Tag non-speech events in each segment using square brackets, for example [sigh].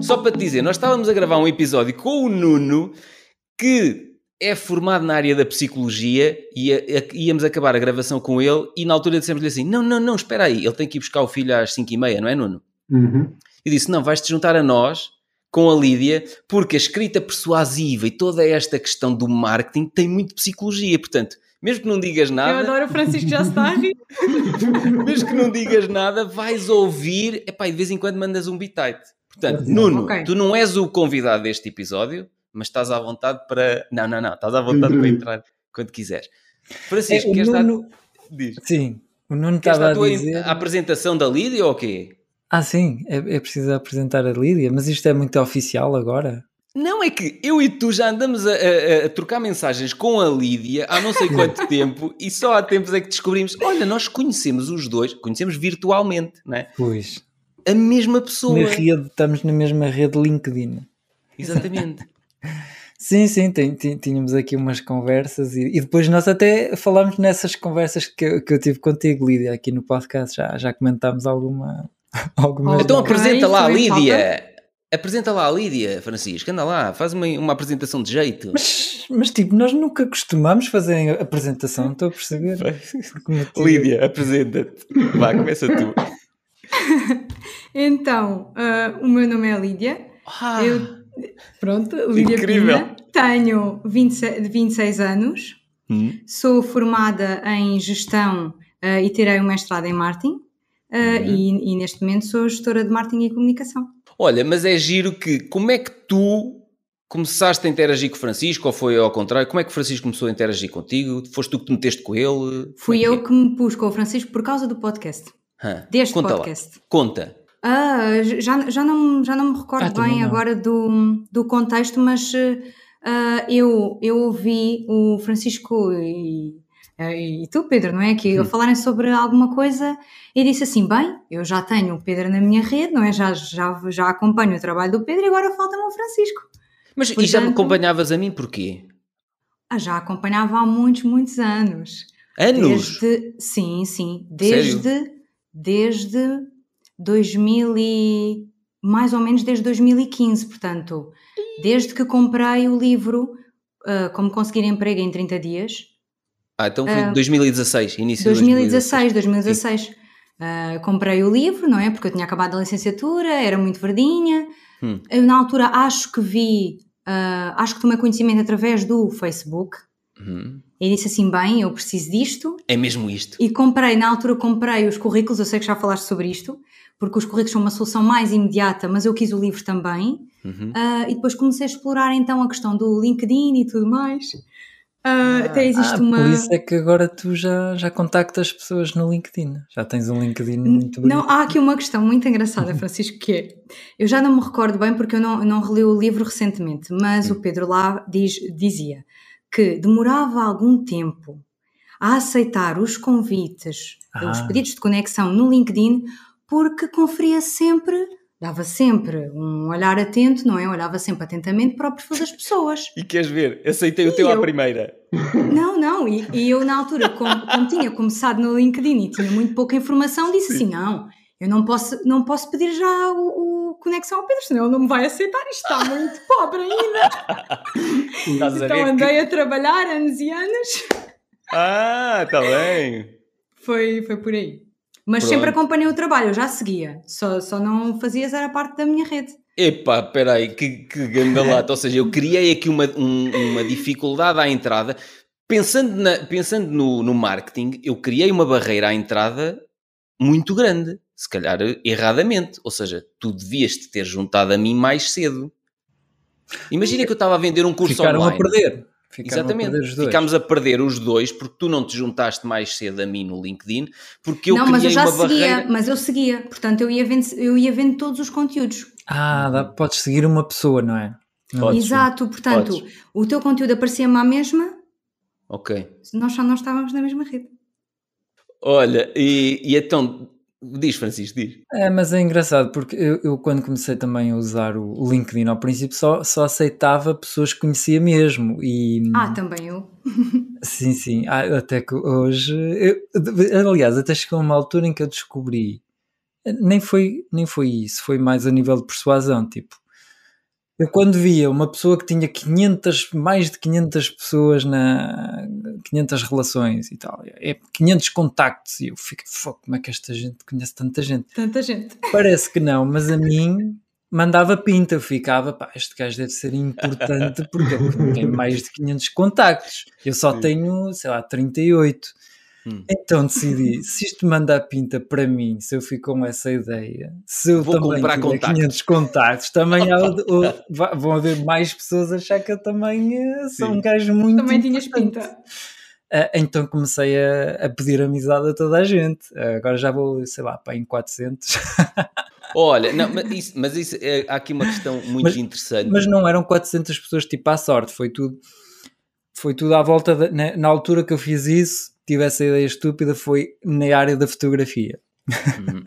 Só para te dizer, nós estávamos a gravar um episódio com o Nuno que é formado na área da psicologia e a, a, íamos acabar a gravação com ele e na altura dissemos-lhe assim, não, não, não, espera aí, ele tem que ir buscar o filho às 5 e meia, não é Nuno? Uhum. E disse, não, vais-te juntar a nós com a Lídia, porque a escrita persuasiva e toda esta questão do marketing tem muito psicologia, portanto, mesmo que não digas nada. Eu adoro o Francisco já está a rir. [laughs] mesmo que não digas nada, vais ouvir, epá, e de vez em quando mandas um bitite. Portanto, Nuno, okay. tu não és o convidado deste episódio, mas estás à vontade para. Não, não, não, estás à vontade para entrar quando quiseres. Francisco, é, queres Nuno... dar. Diz. Sim, o Nuno estava a dizer. A apresentação da Lídia ou o quê? Ah, sim, é, é preciso apresentar a Lídia, mas isto é muito oficial agora. Não, é que eu e tu já andamos a, a, a, trocar mensagens com a Lídia há não sei [laughs] quanto tempo e só há tempos é que descobrimos: olha, nós conhecemos os dois, conhecemos virtualmente, não é? Pois. A mesma pessoa. Na rede, estamos na mesma rede LinkedIn. Exatamente. [laughs] sim, sim, tem, tínhamos aqui umas conversas e, e, depois nós até falámos nessas conversas que eu, que eu tive contigo, Lídia, aqui no podcast, já, já comentámos alguma. [laughs] algumas então apresenta lá a Lídia. Apresenta lá a Lídia, Francisco, anda lá, faz uma, uma apresentação de jeito. Mas, mas tipo, nós nunca costumamos fazer a apresentação, estou a perceber. Lídia, apresenta-te. Vá, começa tu. [laughs] então, uh, o meu nome é Lídia. Ah, Eu, pronto, Lídia incrível. Pina, tenho 26, 26 anos, hum. sou formada em gestão uh, e tirei um mestrado em marketing. Uh, Uhum. e, e neste momento sou gestora de marketing e comunicação. Olha, mas é giro que. Como é que tu começaste a interagir com o Francisco ou foi ao contrário? Como é que o Francisco começou a interagir contigo? Foste tu que te meteste com ele? Fui Como é eu é? que me pus com o Francisco por causa do podcast. Hã, Deste conta podcast. Lá. Conta. Ah, já, já, não, já não me recordo Ah, também bem não. agora do, do contexto, mas ah, eu, eu ouvi o Francisco e, e tu, Pedro, não é? Que Hum. falarem sobre alguma coisa e disse assim: bem, eu já tenho o Pedro na minha rede, não é? Já, já, já acompanho o trabalho do Pedro e agora falta-me o Francisco. Mas e já me Portanto- acompanhavas a mim porquê? Ah, já acompanhava há muitos, muitos anos. Anos? Desde, sim, sim, desde, desde 2000 e, mais ou menos desde 2015, portanto, desde que comprei o livro ah, Como Conseguir Emprego em 30 Dias, Ah, então foi Ah, 2016, início de 2016, 2016. Ah, comprei o livro, não é? Porque eu tinha acabado a licenciatura, era muito verdinha. Hum. Eu, na altura, acho que vi, ah, acho que tomei conhecimento através do Facebook Uhum. E disse assim: bem, eu preciso disto. É mesmo isto. E comprei, na altura comprei os currículos, eu sei que já falaste sobre isto, porque os currículos são uma solução mais imediata, mas eu quis o livro também. Uhum. Ah, e depois comecei a explorar então a questão do LinkedIn e tudo mais. Ah, até existe ah, uma. Por isso é que agora tu já, já contactas pessoas no LinkedIn. Já tens um LinkedIn muito bonito. Não, há aqui uma questão muito engraçada, [laughs] Francisco, que é, eu já não me recordo bem porque eu não, não reli o livro recentemente, mas o Pedro lá diz, dizia que demorava algum tempo a aceitar os convites, Ah. os pedidos de conexão no LinkedIn, porque conferia sempre, dava sempre um olhar atento, não é? Olhava sempre atentamente para o perfil das pessoas. E queres ver? Aceitei o E teu à eu? primeira. Não, não, e, e eu na altura, como, como tinha começado no LinkedIn e tinha muito pouca informação, disse assim: não, eu não posso, não posso pedir já o, o conexão ao Pedro, senão ele não me vai aceitar, isto está muito [laughs] pobre ainda. A Então que- andei a trabalhar anos e anos, Ah, está bem. foi, foi por aí. Mas Pronto. sempre acompanhei o trabalho, eu já seguia, só, só não fazias era parte da minha rede. Epá, espera aí, que, que ganda lata. Ou seja, eu criei aqui uma, um- uma dificuldade à entrada. Pensando, na- pensando no, no marketing, eu criei uma barreira à entrada muito grande. Se calhar erradamente. Ou seja, tu devias te ter juntado a mim mais cedo. Imagina que eu estava a vender um curso Ficaram online. a perder. Ficaram Exatamente. a perder. Ficámos a perder os dois porque tu não te juntaste mais cedo a mim no LinkedIn, porque eu não, mas eu criei já uma seguia, barreira. mas eu seguia, portanto eu ia vendo, eu ia vendo todos os conteúdos. Ah, dá, podes seguir uma pessoa, não é? Não Podes. Exato, portanto, Podes. o teu conteúdo aparecia-me à mesma, Ok. nós só não estávamos na mesma rede. Olha, e, e então, diz Francisco, diz. É, mas é engraçado porque eu, eu quando comecei também a usar o, LinkedIn ao princípio só, só aceitava pessoas que conhecia mesmo e Ah, também eu. [laughs] sim, sim, ah, até que hoje eu- aliás, até chegou uma altura em que eu descobri nem foi, nem foi isso, foi mais a nível de persuasão, tipo Eu quando via uma pessoa que tinha 500, mais de 500 pessoas na 500 relações e tal, é 500 contactos e eu fico, como é que esta gente conhece tanta gente? Tanta gente. [laughs] Parece que não, mas a mim mandava pinta, eu ficava, pá, este gajo deve ser importante porque ele tem [laughs] mais de 500 contactos. Eu só Sim. tenho, sei lá, 38. Hum. Então decidi, se isto manda pinta para mim, se eu fico com essa ideia, se eu Vou também comprar contactos. 500 contactos, também há, [laughs] vão haver mais pessoas a achar que eu também eh, sou um gajo muito Também tinhas pinta. Uh, então comecei a, a, pedir amizade a toda a gente. Uh, agora já vou, sei lá, para em 400. [laughs] Olha, não, mas isso, mas isso é, há aqui uma questão muito mas, interessante. Mas não eram 400 pessoas tipo à sorte, foi tudo, foi tudo à volta, de, na, na altura que eu fiz isso, tive essa ideia estúpida foi na área da fotografia. Uhum.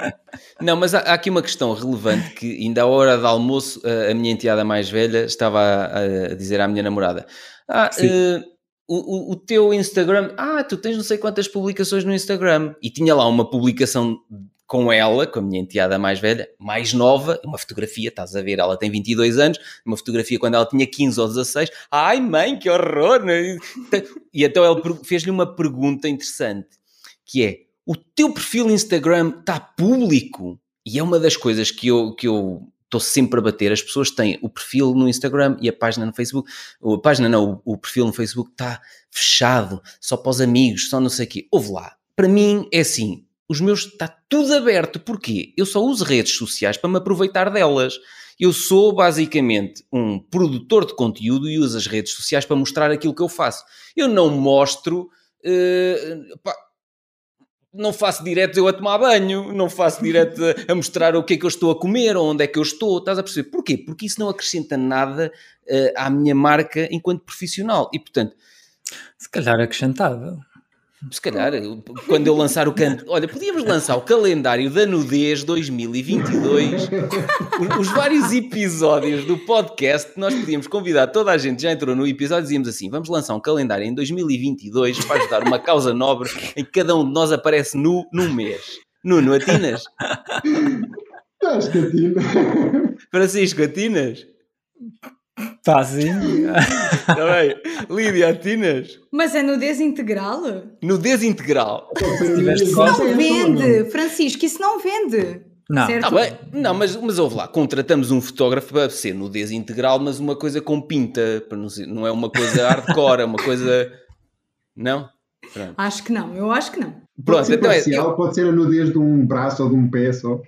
Não, mas há, há, aqui uma questão relevante que ainda à hora do almoço a minha enteada mais velha estava a, a dizer à minha namorada ah, uh, o, o, o, teu Instagram, ah, tu tens não sei quantas publicações no Instagram e tinha lá uma publicação com ela, com a minha enteada mais velha, mais nova, uma fotografia, estás a ver, ela tem 22 anos, uma fotografia quando ela tinha 15 ou 16. Ai mãe, que horror! Né? E então ele fez-lhe uma pergunta interessante, que é, o teu perfil Instagram está público? E é uma das coisas que eu, que eu estou sempre a bater. As pessoas têm o perfil no Instagram e a página no Facebook. A página não, o, o perfil no Facebook está fechado, só para os amigos, só não sei o quê. Ouve lá. Para mim é assim, os meus está tudo aberto. Porquê? Eu só uso redes sociais para me aproveitar delas. Eu sou basicamente um produtor de conteúdo e uso as redes sociais para mostrar aquilo que eu faço. Eu não mostro. Uh, pá, não faço direto eu a tomar banho, não faço direto a, mostrar o que é que eu estou a comer ou onde é que eu estou. Estás a perceber? Porquê? Porque isso não acrescenta nada uh, à minha marca enquanto profissional. E portanto. Se calhar acrescentava. Se calhar, quando eu lançar o canto. Olha, podíamos lançar o calendário da nudez 2022. Os vários episódios do podcast, nós podíamos convidar toda a gente, já entrou no episódio, dizíamos assim: vamos lançar um calendário em 2022 para ajudar uma causa nobre em que cada um de nós aparece nu num mês. Nuno, atinas? Acho que atino. Francisco, atinas? Fazinho. [laughs] Está bem. Lídia, atinas? Mas é nudez integral? Nudez integral. Isso não vende, Francisco, isso não vende. Não, certo? Tá bem. não mas, mas ouve lá, contratamos um fotógrafo para ser nudez integral, mas uma coisa com pinta, para não, ser, não é uma coisa hardcore, é uma coisa. Não? Pronto. Acho que não, eu acho que não. Pronto, pode ser então é, eu... pode ser a nudez de um braço ou de um pé só.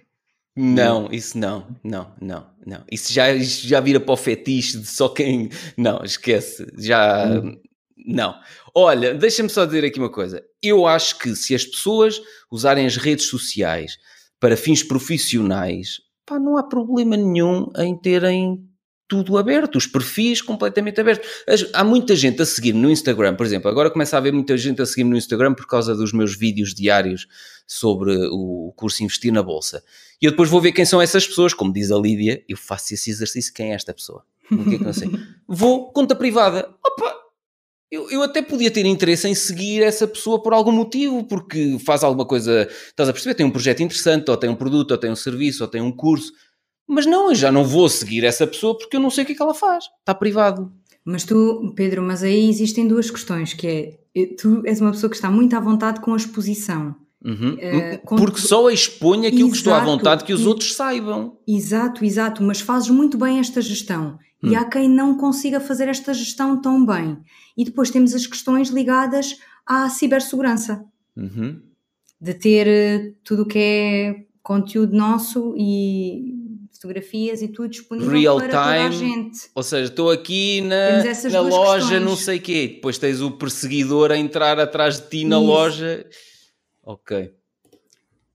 Não, isso não, não, não, não. Isso já, isso já vira para o fetiche de só quem. Não, esquece. Já. Hum. Não. Olha, deixa-me só dizer aqui uma coisa. Eu acho que se as pessoas usarem as redes sociais para fins profissionais, pá, não há problema nenhum em terem tudo aberto, os perfis completamente abertos. Há muita gente a seguir no Instagram, por exemplo, agora começa a haver muita gente a seguir no Instagram por causa dos meus vídeos diários sobre o curso Investir na Bolsa. E eu depois vou ver quem são essas pessoas, como diz a Lídia, eu faço esse exercício, quem é esta pessoa? O que é que não sei? [laughs] Vou, conta privada. Opa, eu, eu até podia ter interesse em seguir essa pessoa por algum motivo, porque faz alguma coisa, estás a perceber? Tem um projeto interessante, ou tem um produto, ou tem um serviço, ou tem um curso mas não, eu já não vou seguir essa pessoa porque eu não sei o que é que ela faz. Está privado. Mas tu, Pedro, mas aí existem duas questões, que é, tu és uma pessoa que está muito à vontade com a exposição. Uhum. Uh, porque só exponho aquilo exato, que estou à vontade que os outros saibam. Exato, exato, mas fazes muito bem esta gestão. Hum. E há quem não consiga fazer esta gestão tão bem. E depois temos as questões ligadas à cibersegurança. Uhum. De ter eh, tudo o que é conteúdo nosso e fotografias e tudo disponível Real para time, toda a gente. Ou seja, estou aqui na, na loja, questões. não sei o quê, depois tens o perseguidor a entrar atrás de ti na Isso. loja. Ok.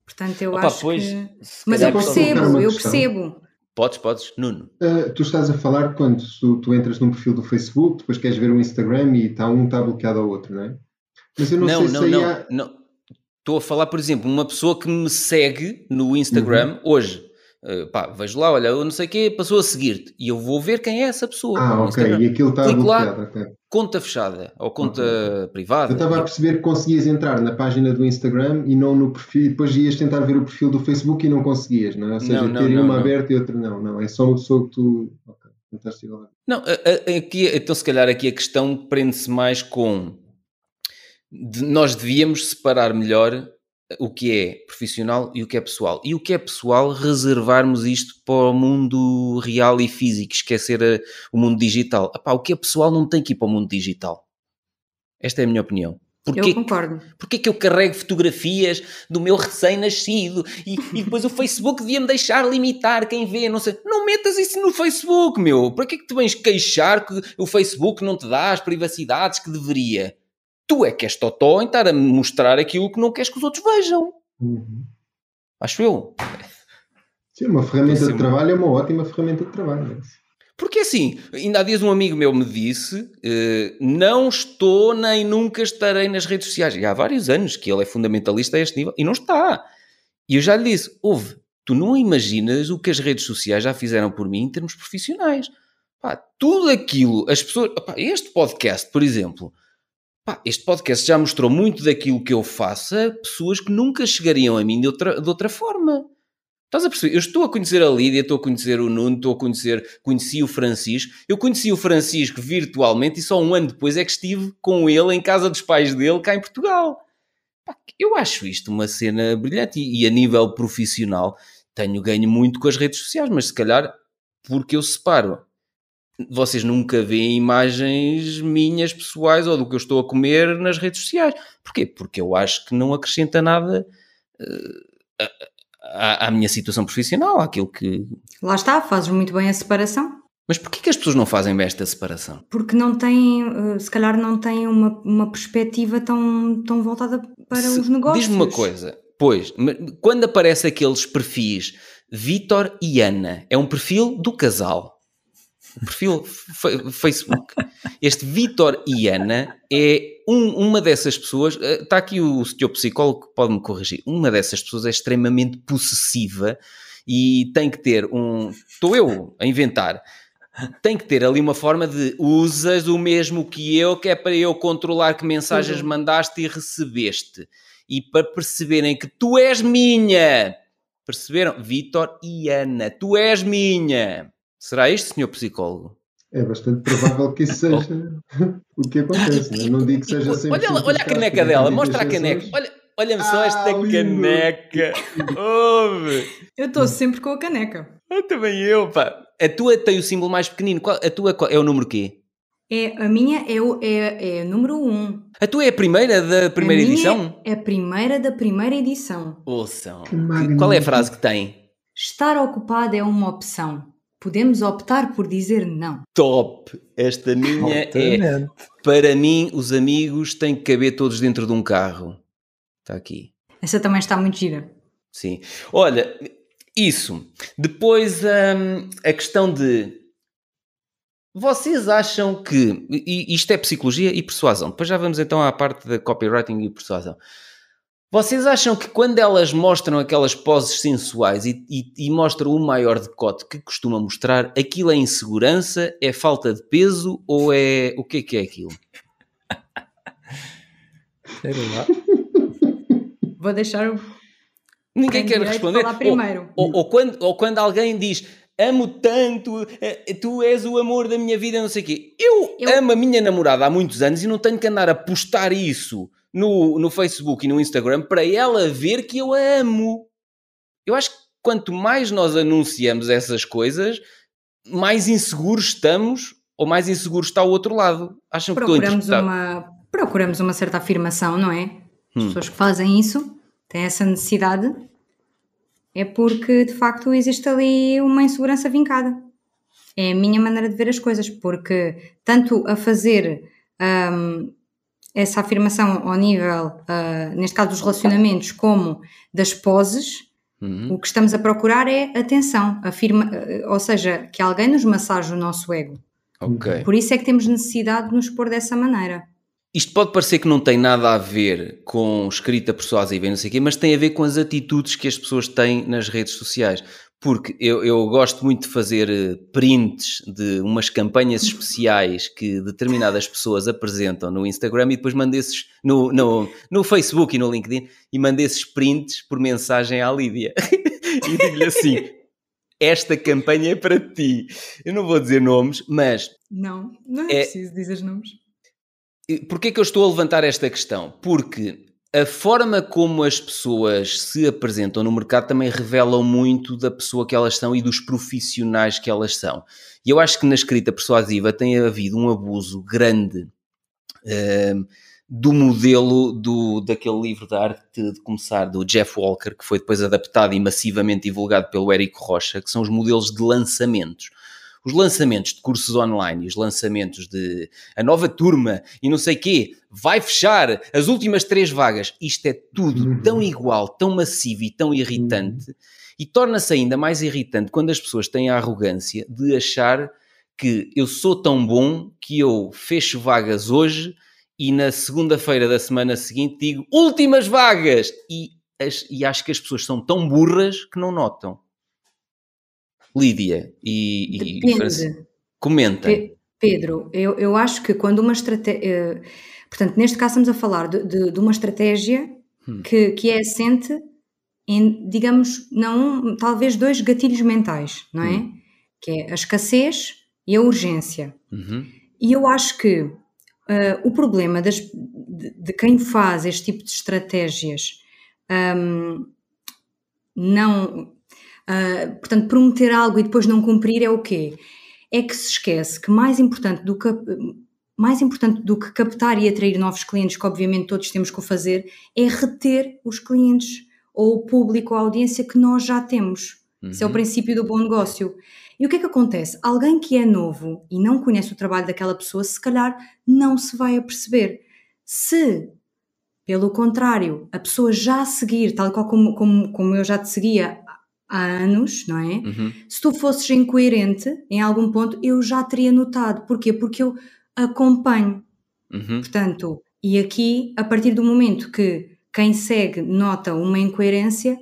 Portanto, eu Opa, acho pois, que... Mas eu percebo, eu percebo. Podes, podes. Nuno. Uh, tu estás a falar quando tu, tu, entras num perfil do Facebook, depois queres ver o Instagram e está um está bloqueado ao outro, não é? Mas eu não, não sei não, se não, há... não. Estou a falar, por exemplo, uma pessoa que me segue no Instagram uhum. hoje Uh, pá, vejo lá, olha, eu não sei o quê, passou a seguir-te e eu vou ver quem é essa pessoa. Ah, ok, Instagram. e aquilo está Clico bloqueado. Lá, okay. Conta fechada ou conta okay. privada. Eu estava a perceber que conseguias entrar na página do Instagram e não no perfil, e depois ias tentar ver o perfil do Facebook e não conseguias, não é? Ou seja, não, não, ter não, uma aberta e outra não, não, é só uma pessoa que tu. Okay. Não, aqui, então se calhar aqui a questão prende-se mais com de, nós devíamos separar melhor o que é profissional e o que é pessoal. E o que é pessoal, reservarmos isto para o mundo real e físico, esquecer a, o mundo digital. Epá, o que é pessoal não tem que ir para o mundo digital. Esta é a minha opinião. Porquê, eu concordo. Porquê que eu carrego fotografias do meu recém-nascido e, e, depois o Facebook devia-me deixar limitar quem vê, não sei. Não metas isso no Facebook, meu. Para que é que tu vens queixar que o Facebook não te dá as privacidades que deveria? Tu é que és totó em estar a mostrar aquilo que não queres que os outros vejam. Uhum. Acho eu. Sim, uma ferramenta de trabalho é uma ótima ferramenta de trabalho. É porque assim, ainda há dias um amigo meu me disse: eh, não estou nem nunca estarei nas redes sociais. E há vários anos que ele é fundamentalista a este nível e não está. E eu já lhe disse: ouve, tu não imaginas o que as redes sociais já fizeram por mim em termos profissionais. Pá, tudo aquilo, as pessoas. Pá, este podcast, por exemplo, pá, este podcast já mostrou muito daquilo que eu faço a pessoas que nunca chegariam a mim de outra, de outra forma. Estás a perceber? Eu estou a conhecer a Lídia, estou a conhecer o Nuno, estou a conhecer, conheci o Francisco. Eu conheci o Francisco virtualmente e só um ano depois é que estive com ele em casa dos pais dele, cá em Portugal. Eu acho isto uma cena brilhante e, e a nível profissional tenho ganho muito com as redes sociais, mas se calhar porque eu separo. Vocês nunca veem imagens minhas pessoais ou do que eu estou a comer nas redes sociais. Porquê? Porque eu acho que não acrescenta nada. Uh, à, à, minha situação profissional, àquilo que. Lá está, fazes muito bem a separação. Mas porquê que as pessoas não fazem bem esta separação? Porque não têm, eh, se calhar não têm uma, uma perspectiva tão, tão voltada para se, os negócios. Diz-me uma coisa, pois, quando aparece aqueles perfis Vitor e Ana, é um perfil do casal. O perfil Facebook. Este Vitor e Ana é um, uma dessas pessoas, está eh, aqui o senhor psicólogo que pode me corrigir, uma dessas pessoas é extremamente possessiva e tem que ter um. Estou eu a inventar. Tem que ter ali uma forma de usas o mesmo que eu, que é para eu controlar que mensagens uhum. mandaste e recebeste. E para perceberem que tu és minha. Perceberam? Vitor e Ana, tu és minha. Será isto, senhor psicólogo? É bastante provável que isso [laughs] seja [laughs] o que acontece. Né? Não digo que seja sempre. Olha, olha a caneca dela, mostra a caneca. Olha, olha-me só esta ah, caneca. [laughs] Ouve. Eu estou sempre com a caneca. Ah, também eu, pá. A tua tem o símbolo mais pequenino. Qual, a tua é o número quê? É, a minha é o é, é número 1. Um. A tua é a primeira da primeira a edição? É a primeira da primeira edição. Ouçam. Qual é a frase que tem? Estar ocupado é uma opção podemos optar por dizer não. Top! Esta minha é. Para mim, os amigos têm que caber todos dentro de um carro. Está aqui. Essa também está muito gira. Sim. Olha, isso. Depois hum, a questão de. Vocês acham que. Isto é psicologia e persuasão. Depois já vamos então à parte da copywriting e persuasão. Vocês acham que quando elas mostram aquelas poses sensuais e, e, e, mostram o maior decote que costuma mostrar, aquilo é insegurança, é falta de peso ou é. O que é que é aquilo? [laughs] Vou deixar o. Ninguém quer responder. Falar primeiro. Ou, ou, ou, quando, ou quando alguém diz amo tanto, eh, tu és o amor da minha vida, não sei o quê. Eu, Eu, amo a minha namorada há muitos anos e não tenho que andar a postar isso no, no Facebook e no Instagram para ela ver que eu a amo. Eu acho que quanto mais nós anunciamos essas coisas, mais inseguros estamos ou mais inseguro está o outro lado. Acham procuramos que uma Procuramos uma certa afirmação, não é? As hum. pessoas que fazem isso têm essa necessidade é porque de facto existe ali uma insegurança vincada. É a minha maneira de ver as coisas, porque tanto a fazer um, essa afirmação ao nível, uh, neste caso dos relacionamentos, como das poses, uhum. o que estamos a procurar é atenção, afirma, uh, ou seja, que alguém nos massage o nosso ego. Okay. Por isso é que temos necessidade de nos pôr dessa maneira. Isto pode parecer que não tem nada a ver com escrita persuasiva e não sei o quê, mas tem a ver com as atitudes que as pessoas têm nas redes sociais porque eu, eu, gosto muito de fazer eh, prints de umas campanhas especiais que determinadas pessoas apresentam no Instagram e depois mando esses no, no, no Facebook e no LinkedIn e mando esses prints por mensagem à Lídia [laughs] e digo-lhe assim: esta campanha é para ti. Eu não vou dizer nomes, mas. Não, não é, é preciso dizer nomes. Porquê é que eu estou a levantar esta questão? Porque a forma como as pessoas se apresentam no mercado também revelam muito da pessoa que elas são e dos profissionais que elas são. E eu acho que na escrita persuasiva tem havido um abuso grande uh, do modelo do, daquele livro da arte de começar, do Jeff Walker, que foi depois adaptado e massivamente divulgado pelo Érico Rocha, que são os modelos de lançamentos os lançamentos de cursos online e os lançamentos de a nova turma e não sei quê, vai fechar as últimas três vagas. Isto é tudo uhum. tão igual, tão massivo e tão irritante. E torna-se ainda mais irritante quando as pessoas têm a arrogância de achar que eu sou tão bom que eu fecho vagas hoje e na segunda-feira da semana seguinte digo últimas vagas! E, as, e acho que as pessoas são tão burras que não notam. Lídia e, e comenta. Pedro, eu, eu acho que quando uma estratégia. Eh, portanto, neste caso estamos a falar de, de, de uma estratégia hum. que, que é assente em, digamos, não, talvez dois gatilhos mentais, não é? Hum. Que é a escassez e a urgência. Uhum. E eu acho que uh, o problema das, de, de, quem faz este tipo de estratégias um, não Uh, portanto, prometer algo e depois não cumprir é o quê? É que se esquece que mais importante do que mais importante do que captar e atrair novos clientes, que obviamente todos temos que o fazer, é reter os clientes ou o público, a audiência que nós já temos. Uhum. Esse é o uhum. princípio do bom negócio. E o que é que acontece? Alguém que é novo e não conhece o trabalho daquela pessoa, se calhar não se vai aperceber. Se, pelo contrário, a pessoa já a seguir, tal qual como, como, como eu já te seguia há anos, não é? Uhum. Se tu fosses incoerente em algum ponto, eu já teria notado. Porquê? Porque eu acompanho. Uhum. Portanto, e aqui, a partir do momento que quem segue nota uma incoerência,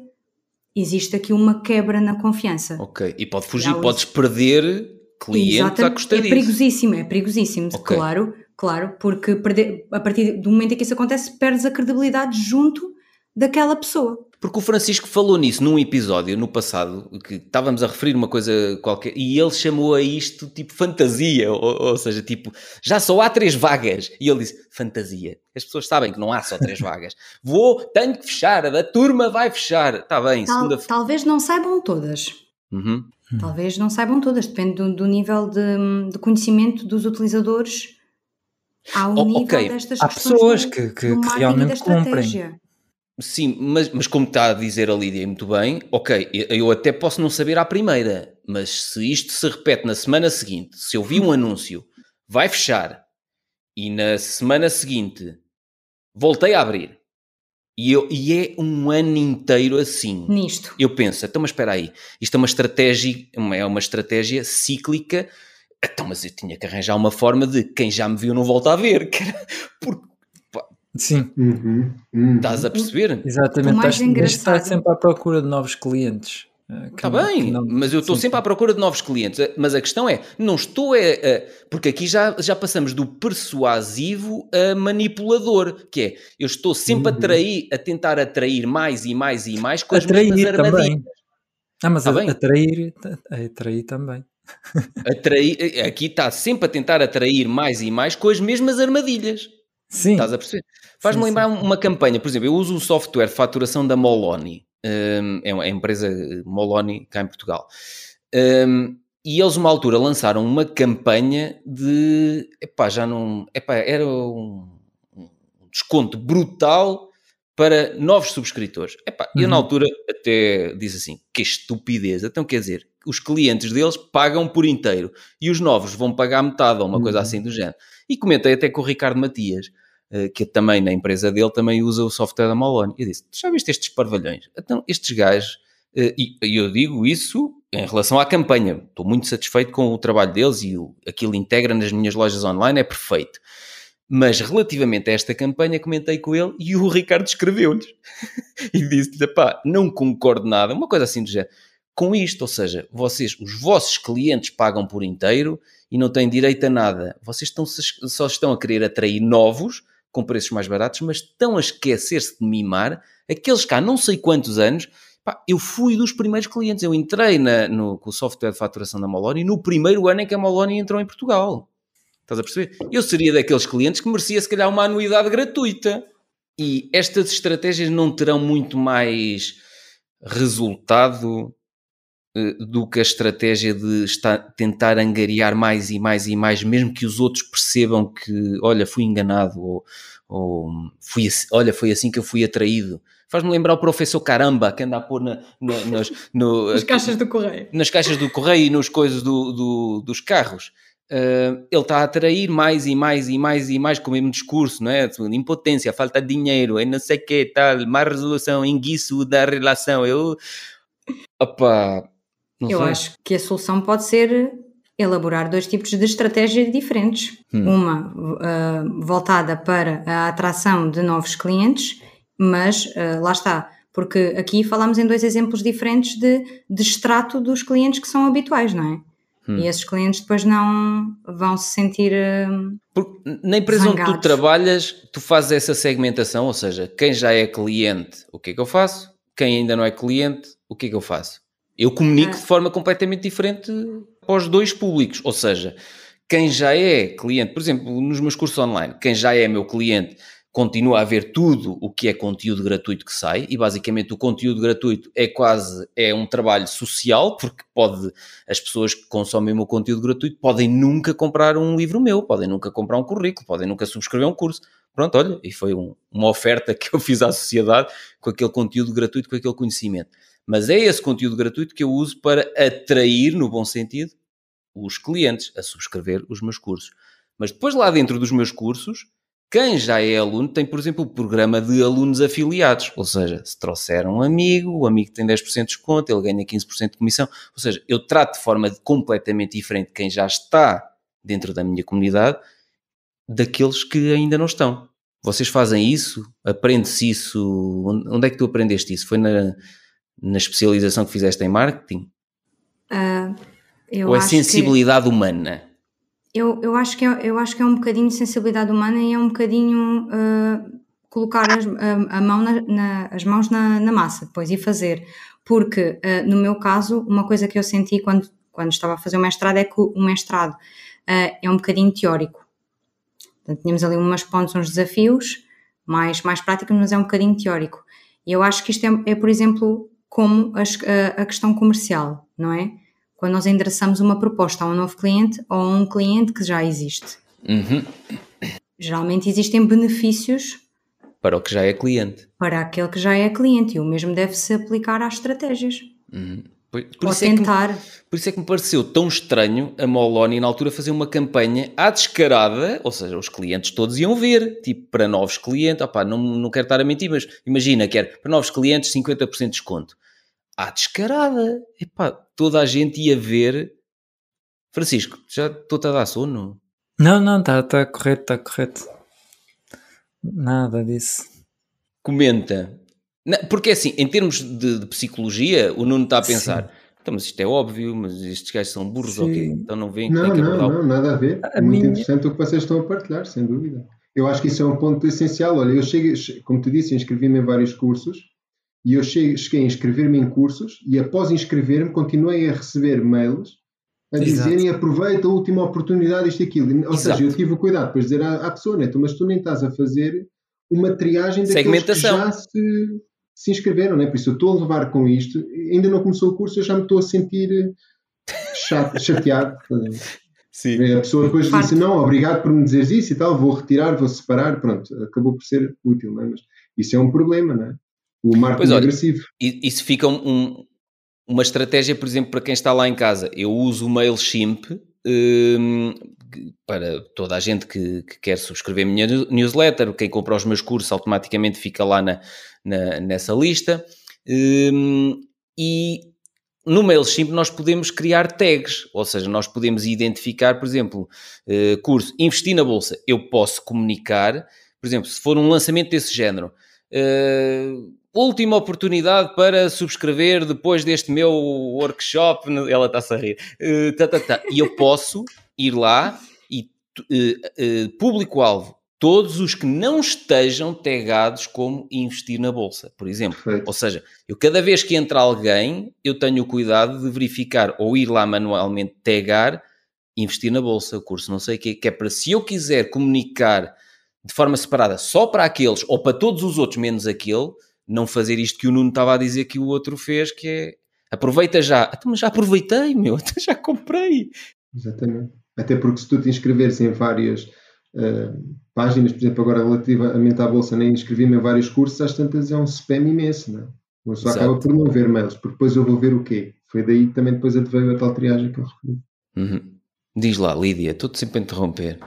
existe aqui uma quebra na confiança. Ok, e pode fugir, podes perder clientes Exatamente. à custa é disso. É perigosíssimo, é perigosíssimo, okay. claro, claro, porque perder, a partir do momento em que isso acontece, perdes a credibilidade junto daquela pessoa. Porque o Francisco falou nisso num episódio no passado, que estávamos a referir uma coisa qualquer, e ele chamou a isto tipo fantasia, ou, ou, seja, tipo, já só há três vagas. E ele disse, fantasia. As pessoas sabem que não há só três vagas. [laughs] Vou, tenho que fechar, a turma vai fechar. Está bem, Tal, segunda... Talvez não saibam todas. Uhum. Talvez não saibam todas, depende do, do nível de, de, conhecimento dos utilizadores ao oh, nível okay. destas Há pessoas que, que, que realmente cumprem. Sim, mas, mas como está a dizer a Lídia muito bem, ok, eu até posso não saber à primeira, mas se isto se repete na semana seguinte, se eu vi um anúncio, vai fechar, e na semana seguinte voltei a abrir, e, eu, e é um ano inteiro assim. Nisto. Eu penso, então mas espera aí, isto é uma estratégia, é uma estratégia cíclica, então mas eu tinha que arranjar uma forma de quem já me viu não volta a ver, [laughs] porque Sim. Uhum, uhum. Estás a perceber? Exatamente, estás, estar sempre à procura de novos clientes. Está eh, bem, não, mas eu estou sempre à procura de novos clientes. Eh, mas a questão é, não estou a. porque aqui já, já passamos do persuasivo a manipulador, que é eu estou sempre uhum. a, trair, a tentar atrair mais e mais e mais com as atrair mesmas armadilhas. Também. Ah, mas a, atrair, atrair também. Atrair, aqui está sempre a tentar atrair mais e mais com as mesmas armadilhas. Sim. Estás a perceber? Faz-me lembrar sim. uma campanha, por exemplo, eu uso o software de faturação da Moloni, um, é a empresa Moloni cá em Portugal. Um, e eles, uma altura, lançaram uma campanha de. Epá, já não. Epá, era um, um desconto brutal para novos subscritores. Epá, uhum. Eu, na uhum. altura, até disse assim: que estupidez. Então, quer dizer, os clientes deles pagam por inteiro e os novos vão pagar metade ou uma uhum. coisa assim do género. E comentei até com o Ricardo Matias, eh, que também na empresa dele também usa o software da Malone. E eu disse: já viste estes parvalhões? Então, estes gajos, eh, e eu digo isso em relação à campanha, estou muito satisfeito com o trabalho deles e aquilo integra nas minhas lojas online, é perfeito. Mas relativamente a esta campanha, comentei com ele e o Ricardo escreveu-lhes [laughs] e disse-lhe: pá, não concordo nada, uma coisa assim do género, com isto. Ou seja, vocês, os vossos clientes pagam por inteiro e não têm direito a nada. Vocês estão, só estão a querer atrair novos com preços mais baratos, mas estão a esquecer-se de mimar aqueles que há não sei quantos anos Pá, eu fui dos primeiros clientes. Eu entrei na, no, com o software de faturação da Moloni no primeiro ano em que a Moloni entrou em Portugal. Estás a perceber? Eu seria daqueles clientes que merecia, se calhar, uma anuidade gratuita. E estas estratégias não terão muito mais resultado do que a estratégia de estar, tentar angariar mais e mais e mais, mesmo que os outros percebam que, olha, fui enganado, ou, ou fui, olha, foi assim que eu fui atraído. Faz-me lembrar o professor Caramba, que anda a pôr na, na, nas, no, [laughs] nas caixas do correio. Nas caixas do correio e nos coisas do, do, dos carros. Uh, ele está a atrair mais e mais e mais e mais com o mesmo discurso, não é? Impotência, falta de dinheiro, é não sei o que, tal, má resolução, enguiço da relação. Eu, opa, eu sei. acho que a solução pode ser elaborar dois tipos de estratégias diferentes. Hum. Uma uh, voltada para a atração de novos clientes, mas uh, lá está, porque aqui falamos em dois exemplos diferentes de, de extrato dos clientes que são habituais, não é? Hum. E esses clientes depois não vão se sentir. Uh, Porque na empresa zangados. onde tu trabalhas, tu fazes essa segmentação, ou seja, quem já é cliente, o que é que eu faço? Quem ainda não é cliente, o que é que eu faço? Eu comunico ah. de forma completamente diferente para os dois públicos, ou seja, quem já é cliente, por exemplo, nos meus cursos online, quem já é meu cliente continua a ver tudo o que é conteúdo gratuito que sai e basicamente o conteúdo gratuito é quase é um trabalho social porque pode as pessoas que consomem o meu conteúdo gratuito podem nunca comprar um livro meu, podem nunca comprar um currículo, podem nunca subscrever um curso. Pronto, olha, e foi um, uma oferta [laughs] que eu fiz à sociedade com aquele conteúdo gratuito, com aquele conhecimento. Mas é esse conteúdo gratuito que eu uso para atrair, no bom sentido, os clientes a subscrever os meus cursos. Mas depois lá dentro dos meus cursos, quem já é aluno tem, por exemplo, o programa de alunos afiliados, ou seja, se trouxer um amigo, o amigo tem 10% de desconto, ele ganha 15% de comissão. Ou seja, eu trato de forma completamente diferente quem já está dentro da minha comunidade daqueles que ainda não estão. Vocês fazem isso? Aprende-se isso? Onde é que tu aprendeste isso? Foi na, na especialização que fizeste em marketing? Uh, Ou é sensibilidade que... humana? Eu, eu, acho que é, eu acho que é um bocadinho de sensibilidade humana e é um bocadinho uh, colocar as, a, a, mão na, na, as mãos na, na, massa depois e fazer. Porque, uh, no meu caso, uma coisa que eu senti quando, quando estava a fazer o mestrado é que o mestrado é um bocadinho teórico. Portanto, tínhamos ali umas pontes, uns desafios mais, mais práticos, mas é um bocadinho teórico. E eu acho que isto é, é por exemplo, como a, a, a questão comercial, não é? quando nós endereçamos uma proposta a um novo cliente ou a um cliente que já existe. Uhum. Geralmente existem benefícios para o que já é cliente. Para aquele que já é cliente e o mesmo deve-se aplicar às estratégias. Uhum. Por, por, isso tentar. É que, por isso é que me pareceu tão estranho a Moloni na altura fazer uma campanha à descarada, ou seja, os clientes todos iam ver, tipo para novos clientes, opá, não, não quero estar a mentir, mas imagina, quer para novos clientes 50% de desconto à descarada. Epá, toda a gente ia ver. Francisco, já estou-te a dar sono? Não, não, está tá correto, está correto. Nada disso. Comenta. Não, porque assim, em termos de, de, psicologia, o Nuno está a pensar. Então, mas isto é óbvio, mas estes gajos são burros, ok? Então não vem Não, que não, não, nada a ver. A Muito minha... interessante o que vocês estão a partilhar, sem dúvida. Eu acho que isso é um ponto essencial. Olha, eu cheguei, como te disse, inscrevi-me em vários cursos e eu cheguei, cheguei a inscrever-me em cursos e após inscrever-me continuei a receber mails a dizerem aproveita a última oportunidade, isto e aquilo. Ou Exato. seja, eu tive o cuidado depois de dizer à, à pessoa, né, mas tu nem estás a fazer uma triagem daqueles que já se, se inscreveram, né? por isso eu estou a levar com isto, ainda não começou o curso, eu já me estou a sentir chato, [laughs] chateado. Sim. A pessoa depois disse, não, obrigado por me dizeres isso e tal, vou retirar, vou separar, pronto, acabou por ser útil, não é? mas isso é um problema, não é? o marketing pois, olha, agressivo. Isso fica um, uma estratégia, por exemplo, para quem está lá em casa. Eu uso o MailChimp um, para toda a gente que, que, quer subscrever a minha newsletter. Quem compra os meus cursos automaticamente fica lá na, na nessa lista. Um, e no MailChimp nós podemos criar tags, ou seja, nós podemos identificar, por exemplo, uh, curso Investir na Bolsa. Eu posso comunicar, por exemplo, se for um lançamento desse género, uh, última oportunidade para subscrever depois deste meu workshop. [laughs] Ela está-se a rir. Uh, tá, tá, tá. E eu posso ir lá e uh, uh, público-alvo todos os que não estejam tagados como investir na bolsa, por exemplo. Perfeito. Ou seja, eu cada vez que entra alguém, eu tenho o cuidado de verificar ou ir lá manualmente tagar, investir na bolsa, o curso não sei o quê, que é para se eu quiser comunicar de forma separada só para aqueles ou para todos os outros menos aquele, não fazer isto que o Nuno estava a dizer que o outro fez, que é aproveita já. Então, mas já aproveitei, meu, [laughs] já comprei. Exatamente. Até porque se tu te inscreveres em várias uh, páginas, por exemplo, agora relativamente à Bolsa, nem inscrevi-me em vários cursos, às tantas é um spam imenso, não é? Uma pessoa acaba por não ver mails, porque depois eu vou ver o quê? Foi daí que também depois veio a tal triagem que eu referi. Uhum. Diz lá, Lídia, estou-te sempre a interromper.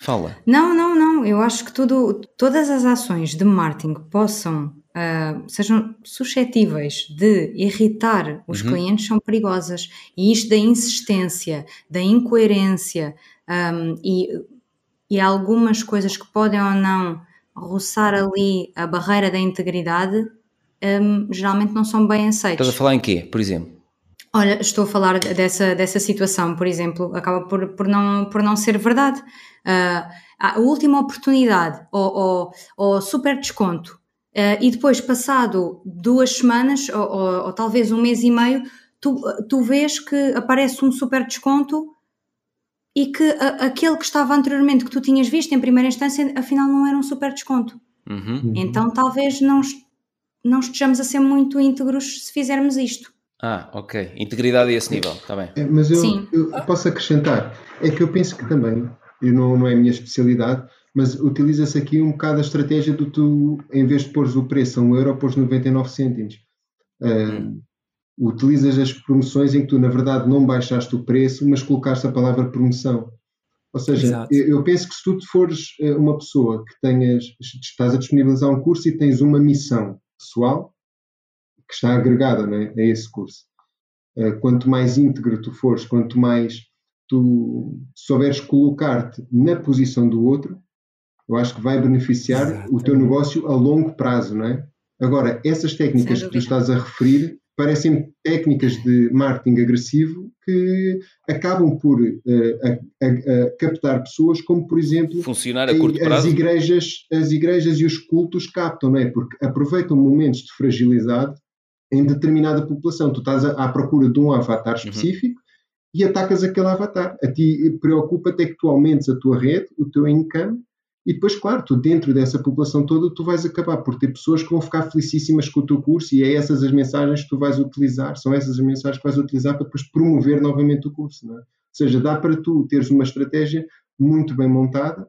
Fala. Não, não, não. Eu acho que tudo, todas as ações de marketing possam uh, sejam suscetíveis de irritar os uhum. clientes são perigosas. E isto da insistência, da incoerência um, e, e algumas coisas que podem ou não roçar ali a barreira da integridade, um, geralmente não são bem aceitos. Estás a falar em quê, por exemplo? Olha, estou a falar dessa, dessa situação, por exemplo, acaba por, por, não, por não ser verdade. Uh, a última oportunidade ou, ou, ou super desconto Uh, e depois, passado duas semanas, ou, ou, ou, talvez um mês e meio, tu, tu vês que aparece um super desconto e que a, aquele que estava anteriormente, que tu tinhas visto em primeira instância, afinal não era um super desconto. Uhum. Então talvez não, não estejamos a ser muito íntegros se fizermos isto. Ah, ok. Integridade a esse nível, está bem. É, mas eu, eu, posso acrescentar, é que eu penso que também, e não, não é a minha especialidade, mas utiliza-se aqui um bocado a estratégia do tu, em vez de pôres o preço a 1 euro, pôres 99 cêntimos. Uh, utilizas as promoções em que tu, na verdade, não baixaste o preço, mas colocaste a palavra promoção. Ou seja, eu, eu, penso que se tu fores eh, uma pessoa que tenhas, estás a disponibilizar um curso e tens uma missão pessoal que está agregada né, a esse curso, uh, quanto mais íntegro tu fores, quanto mais tu souberes colocar-te na posição do outro, eu acho que vai beneficiar Exato. o teu negócio a longo prazo, não é? Agora, essas técnicas que tu estás a referir parecem técnicas de marketing agressivo que acabam por uh, a, a, a captar pessoas, como por exemplo funcionar a curto prazo. As igrejas, as igrejas e os cultos captam, não é? Porque aproveitam momentos de fragilidade em determinada população. Tu estás à procura de um avatar uhum. específico uhum. e atacas aquele avatar. A ti preocupa-te é que tu aumentes a tua rede, o teu income e depois, claro, tu dentro dessa população toda, tu vais acabar por ter pessoas que vão ficar felicíssimas com o teu curso e é essas as mensagens que tu vais utilizar, são essas as mensagens que vais utilizar para depois promover novamente o curso. É? Ou seja, dá para tu teres uma estratégia muito bem montada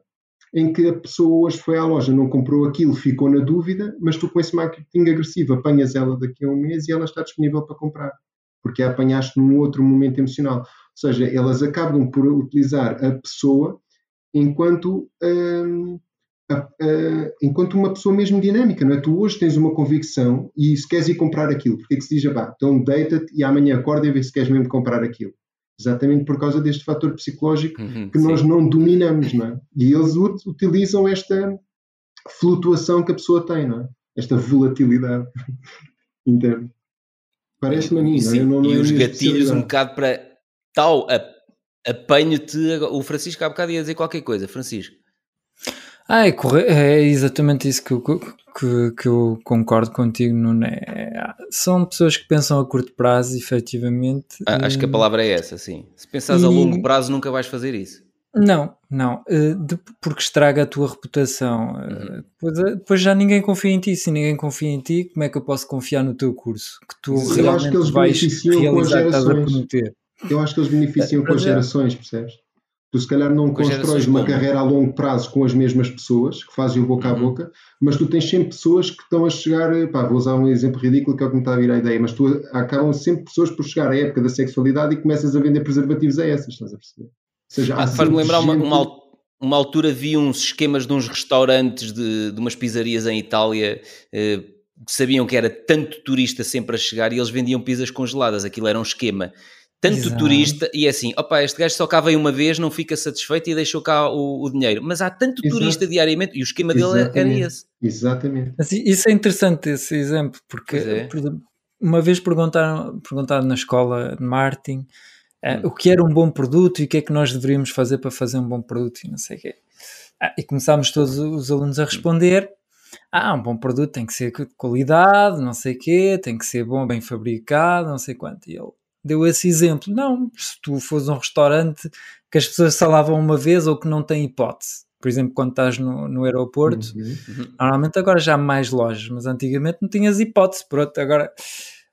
em que a pessoa hoje foi à loja, não comprou aquilo, ficou na dúvida, mas tu com esse marketing agressivo apanhas ela daqui a um mês e ela está disponível para comprar, porque a apanhaste num outro momento emocional. Ou seja, elas acabam por utilizar a pessoa enquanto, uh, uh, enquanto uma pessoa mesmo dinâmica, não é? Tu hoje tens uma convicção e se queres ir comprar aquilo, porque é que se diz, pá, então deita-te e amanhã acorda e vê se queres mesmo comprar aquilo. Exatamente por causa deste fator psicológico uhum, que sim. nós não dominamos, não é? E eles utilizam esta flutuação que a pessoa tem, não é? Esta volatilidade [laughs] interna. Parece-me a mim, não é? Não, não e é os gatilhos um bocado para tal a apanho-te. O Francisco há bocado ia dizer qualquer coisa. Francisco. Ah, é, é exatamente isso que eu, que, que eu concordo contigo, não é? São pessoas que pensam a curto prazo, efetivamente. Ah, acho que a eh, palavra é essa, sim. Se pensares e... a longo prazo, nunca vais fazer isso. Não, não, eh, porque estraga a tua reputação. Eh, uhum. Depois, depois, já ninguém confia em ti. Se ninguém confia em ti, como é que eu posso confiar no teu curso? Que tu Sim, realmente vais realizar, estás a prometer. Eu acho que eles beneficiam com as gerações, percebes? Tu se calhar não constróis uma carreira a longo prazo com as mesmas pessoas que fazem o boca a uhum. boca, mas tu tens sempre pessoas que estão a chegar, pá, vou usar um exemplo ridículo que é o que me está a vir a ideia, mas tu acabam sempre pessoas por chegar à época da sexualidade e começas a vender preservativos a essas, estás a perceber? Ou seja, ah, faz-me lembrar gente... uma, uma, uma, altura vi uns esquemas de uns restaurantes de, de umas pizzarias em Itália eh, que sabiam que era tanto turista sempre a chegar e eles vendiam pizzas congeladas, aquilo era um esquema tanto Exato. turista, e é assim, opa, este gajo só cá veio uma vez, não fica satisfeito e deixou cá o, o dinheiro. Mas há tanto Exato. turista diariamente e o esquema dele Exatamente. era esse. Exatamente. Assim, isso é interessante, esse exemplo, porque é. uma vez perguntaram, perguntaram na escola de marketing uh, hum. o que era um bom produto e o que é que nós deveríamos fazer para fazer um bom produto e não sei o quê. Ah, e começámos todos os alunos a responder. Ah, um bom produto tem que ser de qualidade, não sei o quê, tem que ser bom, bem fabricado, não sei quanto. E ele deu esse exemplo. Não, se tu fores um restaurante que as pessoas só lavam uma vez ou que não tem hipótese. Por exemplo, quando estás no, no aeroporto, uhum. uhum. normalmente agora já há mais lojas, mas antigamente não tinhas hipótese. Pronto, agora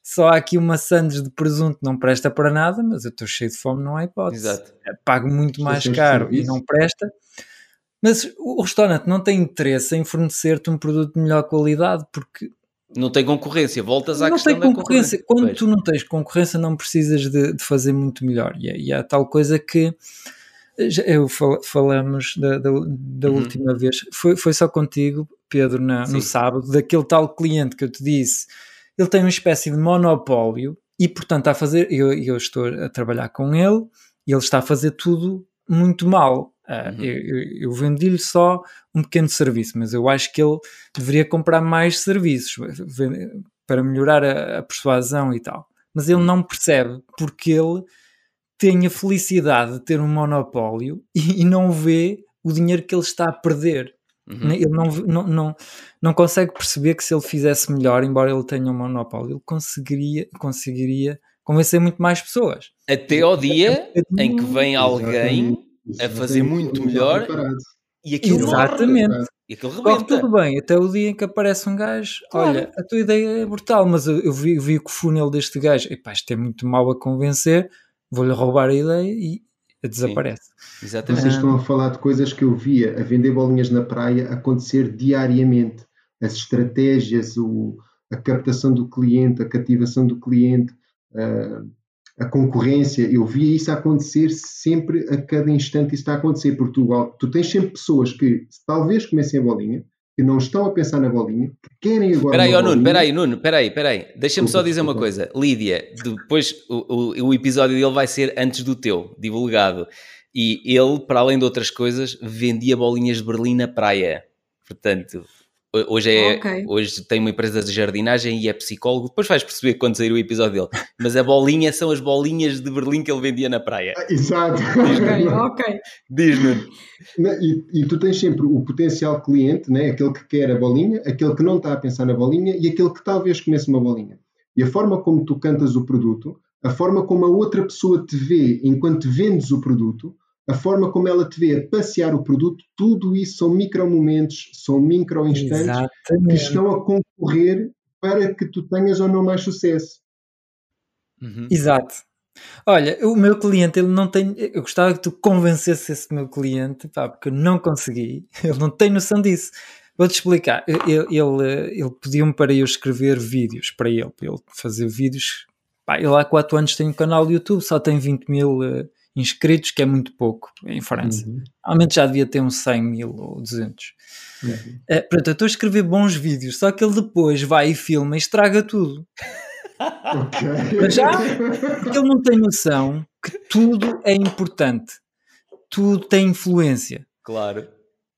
só há aqui uma sandes de presunto, não presta para nada, mas eu estou cheio de fome, não há hipótese. Exato. É, pago muito mais caro e não presta. Mas o restaurante não tem interesse em fornecer-te um produto de melhor qualidade porque não tem concorrência, voltas à não questão tem concorrência. Quando pois. tu não tens concorrência, não precisas de, de fazer muito melhor. E, é, e há tal coisa que já, eu fal, falamos da, da, da uhum. última vez, foi, foi só contigo, Pedro, na, no sábado, daquele tal cliente que eu te disse, ele tem uma espécie de monopólio e, portanto, está a fazer, eu, eu estou a trabalhar com ele e ele está a fazer tudo muito mal. Uh, uhum. Eu, eu vendi-lhe só um pequeno serviço, mas eu acho que ele deveria comprar mais serviços para melhorar a, a persuasão e tal. Mas ele uhum. não percebe porque ele tem a felicidade de ter um monopólio [laughs] e, e não vê o dinheiro que ele está a perder. Uhum. Ele não, não, não, não consegue perceber que se ele fizesse melhor, embora ele tenha um monopólio, ele conseguiria, conseguiria convencer muito mais pessoas. Até ao dia em que vem alguém a fazer muito melhor e aquilo Exatamente. Morre. E aquilo rebenta. Corre tudo bem, até o dia em que aparece um gajo. Claro. Olha, a tua ideia é brutal, mas eu, eu vi, vi que o funil deste gajo, epá, isto é muito mau a convencer, vou-lhe roubar a ideia e desaparece. Sim, exatamente. Vocês estão a falar de coisas que eu via a vender bolinhas na praia acontecer diariamente. As estratégias, o, a captação do cliente, a cativação do cliente, uh, a concorrência, eu via isso acontecer sempre, a cada instante isso está a acontecer, porque tu, tu tens sempre pessoas que talvez comecem a bolinha, que não estão a pensar na bolinha, que querem agora. Espera aí, oh, Nuno, espera aí, Nuno, espera aí, espera aí. Deixa-me só dizer uma coisa. Lídia, depois o, o, o, episódio dele vai ser antes do teu, divulgado. E ele, para além de outras coisas, vendia bolinhas de Berlim na praia. Portanto, Hoje, é, okay. hoje tem uma empresa de jardinagem e é psicólogo. Depois vais perceber quando sair o episódio dele. Mas a bolinha são as bolinhas de Berlim que ele vendia na praia. Ah, exato. Ok, ok. Diz-me. E, e, tu tens sempre o potencial cliente, né? aquele que quer a bolinha, aquele que não está a pensar na bolinha e aquele que talvez comece uma bolinha. E a forma como tu cantas o produto, a forma como a outra pessoa te vê enquanto vendes o produto, a forma como ela te vê a passear o produto, tudo isso são micromomentos, são micro-instantes que estão a concorrer para que tu tenhas ou não mais sucesso. Uhum. Exato. Olha, o meu cliente, ele não tem. Eu gostava que tu convencesse esse meu cliente, pá, porque eu não consegui. [laughs] Ele não tem noção disso. Vou-te explicar. Ele, ele, ele pediu-me para eu escrever vídeos para ele, para ele fazer vídeos. Pá, ele há 4 anos tem um canal do YouTube, só tem 20 mil uh, inscritos, que é muito pouco em França. Uhum. Realmente já devia ter uns 100 mil ou 200. Uhum. Uh, pronto, eu estou a escrever bons vídeos, só que ele depois vai e filma e estraga tudo. Okay. Mas já, porque ele não tem noção que tudo é importante, tudo tem influência. Claro.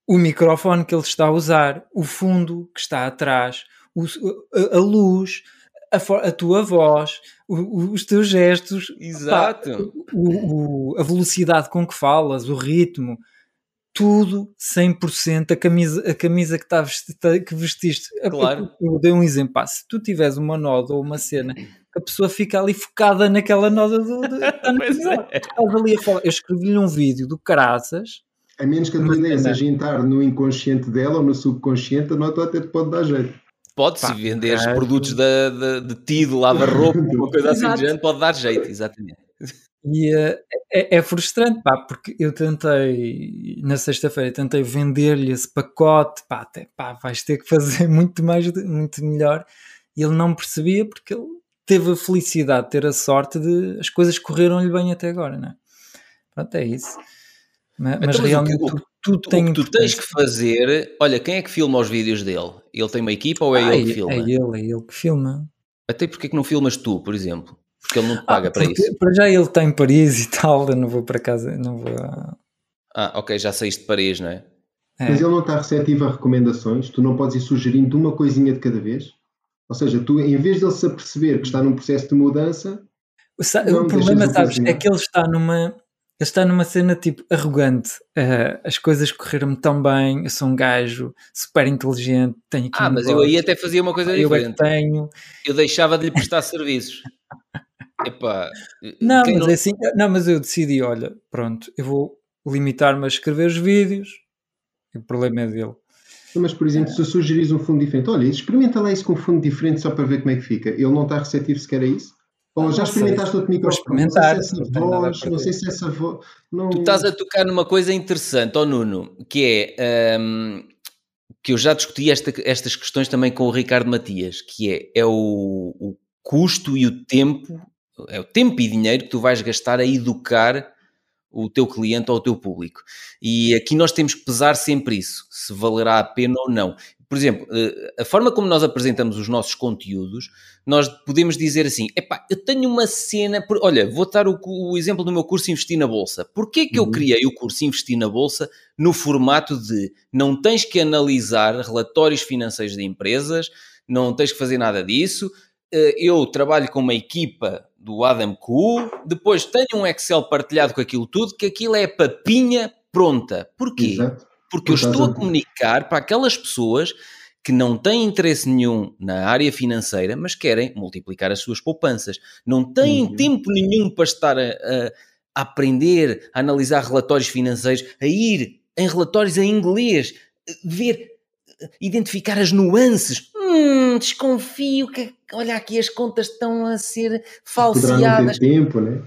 O microfone que ele está a usar, o fundo que está atrás, o, a, a luz, a, a tua voz, o, os teus gestos, Exato. Pá, o, a velocidade com que falas, o ritmo, tudo 100%. A camisa, a camisa que, tá vestiste, que vestiste. Claro. Eu, eu dei um exemplo. Pá, se tu tiveres uma noda ou uma cena, a pessoa fica ali focada naquela noda do. do [laughs] é. ali a falar. Eu escrevi-lhe um vídeo do Caraças. A menos que a tua ideia seja entrar no inconsciente dela ou no subconsciente, a nota até te pode dar jeito. Pode, se venderes produtos de, de, de tido, lava-roupa, [laughs] uma coisa assim de género, pode dar jeito, exatamente. E uh, é, é, frustrante, pá, porque eu tentei, na sexta-feira, tentei vender-lhe esse pacote, pá, até, pá, vais ter que fazer [laughs] muito mais, muito melhor. E ele não percebia porque ele teve a felicidade de ter a sorte de as coisas correram-lhe bem até agora, não é? Pronto, é isso. Mas, então, mas realmente o, tudo o que tu tens que fazer, olha, quem é que filma os vídeos dele? Ele tem uma equipa ou é ah, ele que filma? É ele, é ele que filma. Até porque que não filmas tu, por exemplo? Porque ele não te paga ah, para isso. Para já ele está em Paris e tal, eu não vou para casa, não vou. Ah, ok, já saíste de Paris, não é? é? Mas ele não está receptivo a recomendações, tu não podes ir sugerindo uma coisinha de cada vez? Ou seja, tu, em vez de ele se aperceber que está num processo de mudança. O, o problema, sabes, é que ele está numa está numa cena tipo arrogante. Uh, as coisas correram-me tão bem, eu sou um gajo super inteligente, tenho aqui Ah, mas eu aí até fazia uma coisa eu diferente. É que tenho. Eu deixava de lhe prestar serviços. [laughs] Epá, não, mas não... É assim, não, mas eu decidi, olha, pronto, eu vou limitar-me a escrever os vídeos. O problema é dele. Mas, por exemplo, se eu sugeris um fundo diferente, olha, experimenta lá isso com um fundo diferente só para ver como é que fica. Ele não está receptivo sequer a isso? Ou já experimentaste outro microfone? Não sei se essa voz, não sei se essa voz. Não... Tu estás a tocar numa coisa interessante, ó oh Nuno, que é um, que eu já discuti esta, estas questões também com o Ricardo Matias, que é, é o, o custo e o tempo, é o tempo e dinheiro que tu vais gastar a educar o teu cliente ou o teu público. E aqui nós temos que pesar sempre isso, se valerá a pena ou não. Por exemplo, eh, a forma como nós apresentamos os nossos conteúdos, nós podemos dizer assim: epá, eu tenho uma cena. Por... Olha, vou dar o, o, exemplo do meu curso Investir na Bolsa. Porquê que uhum. eu criei o curso Investir na Bolsa no formato de não tens que analisar relatórios financeiros de empresas, não tens que fazer nada disso. Eh, eu trabalho com uma equipa do Adam Cool, depois tenho um Excel partilhado com aquilo tudo, que aquilo é papinha pronta. Porquê? Exato. Porque eu estou a comunicar para aquelas pessoas que não têm interesse nenhum na área financeira, mas querem multiplicar as suas poupanças. Não têm uhum. tempo nenhum para estar a, a, a, aprender, a analisar relatórios financeiros, a ir em relatórios em inglês, ver, identificar as nuances. Hum, desconfio que, olha aqui, as contas estão a ser falseadas. Poderá não ter tempo, né?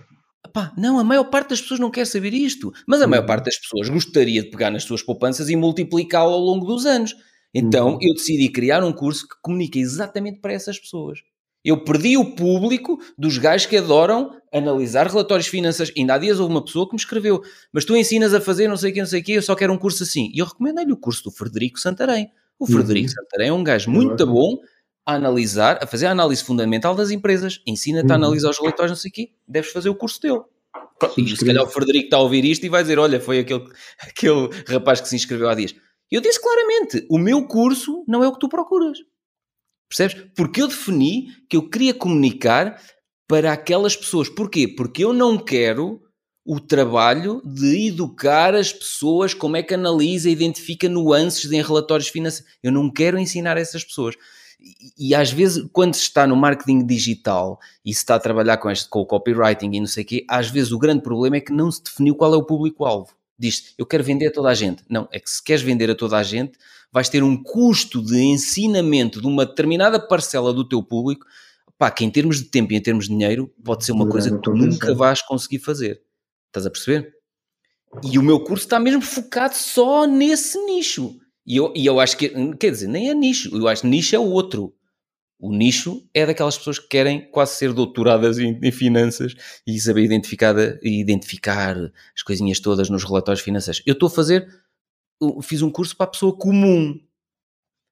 Pá, não, a maior parte das pessoas não quer saber isto. Mas a maior uhum. parte das pessoas gostaria de pegar nas suas poupanças e multiplicá-lo ao longo dos anos. Então uhum. eu decidi criar um curso que comunica exatamente para essas pessoas. Eu perdi o público dos gajos que adoram analisar relatórios financeiros. Ainda há dias houve uma pessoa que me escreveu, mas tu ensinas a fazer não sei o que, não sei o que, eu só quero um curso assim. E eu recomendei-lhe o curso do Frederico Santarém. O Frederico uhum. Santarém é um gajo muito bom a analisar, a fazer a análise fundamental das empresas. Ensina-te uhum. a analisar os relatórios, não sei o quê. Deves fazer o curso teu. E se calhar o Frederico está a ouvir isto e vai dizer: Olha, foi aquele, [laughs] aquele rapaz que se inscreveu há dias. Eu disse claramente: o meu curso não é o que tu procuras. Percebes? Porque eu defini que eu queria comunicar para aquelas pessoas. Porquê? Porque eu não quero o trabalho de educar as pessoas como é que analisa e identifica nuances em relatórios financeiros. Eu não quero ensinar essas pessoas e às vezes, quando se está no marketing digital e se está a trabalhar com, este, com o copywriting e não sei o quê, às vezes o grande problema é que não se definiu qual é o público-alvo. Diz eu quero vender a toda a gente. Não, é que se queres vender a toda a gente, vais ter um custo de ensinamento de uma determinada parcela do teu público, pá, que em termos de tempo e em termos de dinheiro, pode ser uma coisa que tu nunca vais conseguir fazer. Estás a perceber? E o meu curso está mesmo focado só nesse nicho. E eu, e eu acho que, quer dizer, nem é nicho, eu acho que nicho é o outro. O nicho é daquelas pessoas que querem quase ser doutoradas em, em finanças e saber identificar, identificar as coisinhas todas nos relatórios financeiros. Eu estou a fazer, fiz um curso para a pessoa comum.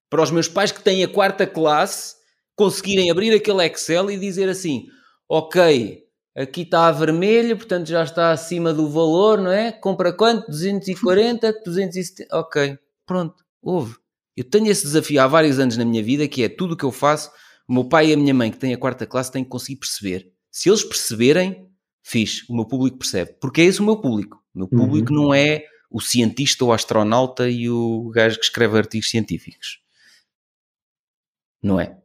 Para os meus pais que têm a quarta classe conseguirem abrir aquele Excel e dizer assim: Ok, aqui está a vermelho, portanto já está acima do valor, não é? Compra quanto? 240, 270. Ok, Pronto, houve. Eu tenho esse desafio há vários anos na minha vida, que é tudo o que eu faço, o meu pai e a minha mãe, que têm a quarta classe, têm que conseguir perceber. Se eles perceberem, fiz, o meu público percebe. Porque é esse o meu público. O meu público uhum. não é o cientista ou astronauta e o gajo que escreve artigos científicos. Não é?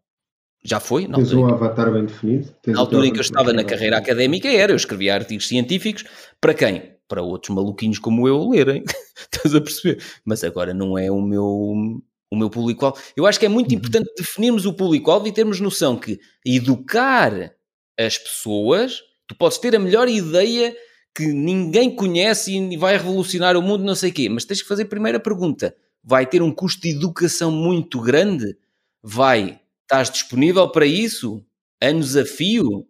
Já foi? Tens um avatar bem definido? na altura em que eu estava na carreira académica era, eu escrevia artigos científicos para quem? Para outros maluquinhos como eu lerem. [laughs] Estás a perceber? Mas agora não é o meu, o meu público-alvo. Eu acho que é muito uhum. importante definirmos o público-alvo e termos noção que educar as pessoas, tu podes ter a melhor ideia que ninguém conhece e vai revolucionar o mundo, não sei o quê, mas tens que fazer a primeira pergunta. Vai ter um custo de educação muito grande? Vai? Estás disponível para isso? Anos a fio?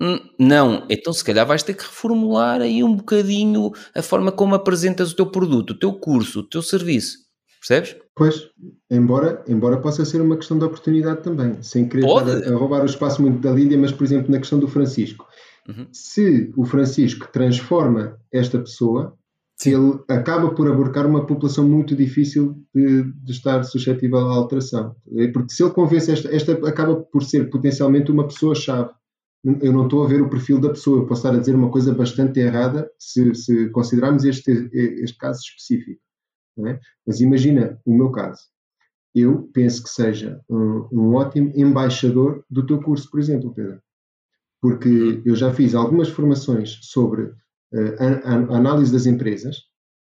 Hum, não, então se calhar vais ter que reformular aí um bocadinho a forma como apresentas o teu produto, o teu curso, o teu serviço. Percebes? Pois, embora, embora possa ser uma questão de oportunidade também, sem querer a, a roubar o espaço muito da Lídia, mas por exemplo na questão do Francisco. Uhum. Se o Francisco transforma esta pessoa, Sim. ele acaba por abarcar uma população muito difícil de, de, estar suscetível à alteração. Porque se ele convence esta, esta acaba por ser potencialmente uma pessoa-chave eu não estou a ver o perfil da pessoa. Eu posso estar a dizer uma coisa bastante errada se, se considerarmos este, este caso específico. É? Mas imagina o meu caso. Eu penso que seja um, um, ótimo embaixador do teu curso, por exemplo, Pedro. Porque eu já fiz algumas formações sobre uh, a, a, análise das empresas,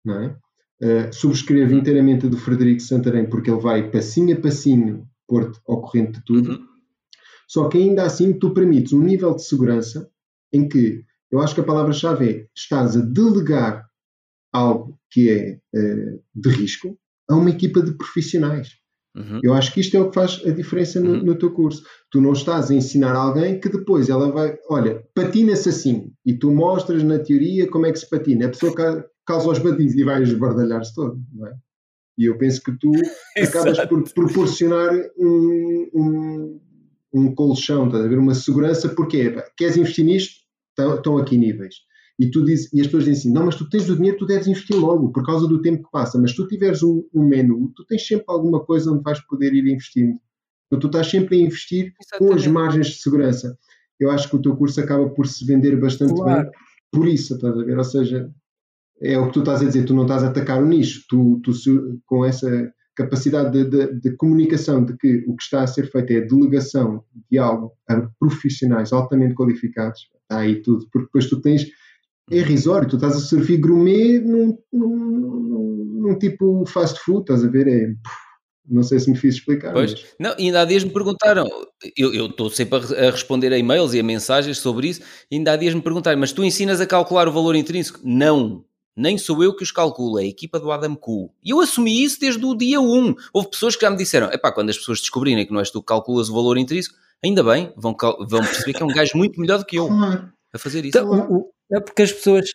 não é? Uh, subscrevo inteiramente do Frederico Santarém, porque ele vai passinho a passinho pôr-te ao corrente de tudo. Uhum. Só que ainda assim tu permites um nível de segurança em que eu acho que a palavra-chave é estás a delegar algo que é uh, de risco a uma equipa de profissionais. Uhum. Eu acho que isto é o que faz a diferença no, uhum. no, teu curso. Tu não estás a ensinar alguém que depois ela vai, olha, patina-se assim, e tu mostras na teoria como é que se patina. A pessoa causa os batins e vai esbardalhar-se todo, não é? E eu penso que tu [laughs] acabas por proporcionar um, um, um colchão, estás a ver? Uma segurança, porque queres investir nisto? Estão aqui níveis. E, tu diz, e as pessoas dizem assim: não, mas tu tens o dinheiro, tu deves investir logo, por causa do tempo que passa. Mas se tu tiveres um, um menu, tu tens sempre alguma coisa onde vais poder ir investindo. Então, tu estás sempre a investir Exatamente. com as margens de segurança. Eu acho que o teu curso acaba por se vender bastante claro. bem por isso, estás a ver? Ou seja, é o que tu estás a dizer, tu não estás a atacar o nicho, tu, tu com essa capacidade de, de, de, comunicação de que o que está a ser feito é a delegação de algo a profissionais altamente qualificados, está aí tudo, porque depois tu tens é irrisório, tu estás a servir gourmet num, num, num, num tipo fast food, estás a ver? É, não sei se me fiz explicar. Pois, mas... não, ainda há dias me perguntaram, eu estou sempre a, a, responder a e-mails e a mensagens sobre isso, ainda há dias me perguntaram, mas tu ensinas a calcular o valor intrínseco? Não, nem sou eu que os calculo, é a equipa do Adam Cool. E eu assumi isso desde o dia 1. Houve pessoas que já me disseram, epá, quando as pessoas descobrirem que não és tu que calculas o valor intrínseco, ainda bem, vão, vão perceber que é um gajo muito melhor do que eu a fazer isso. Então, é porque as pessoas.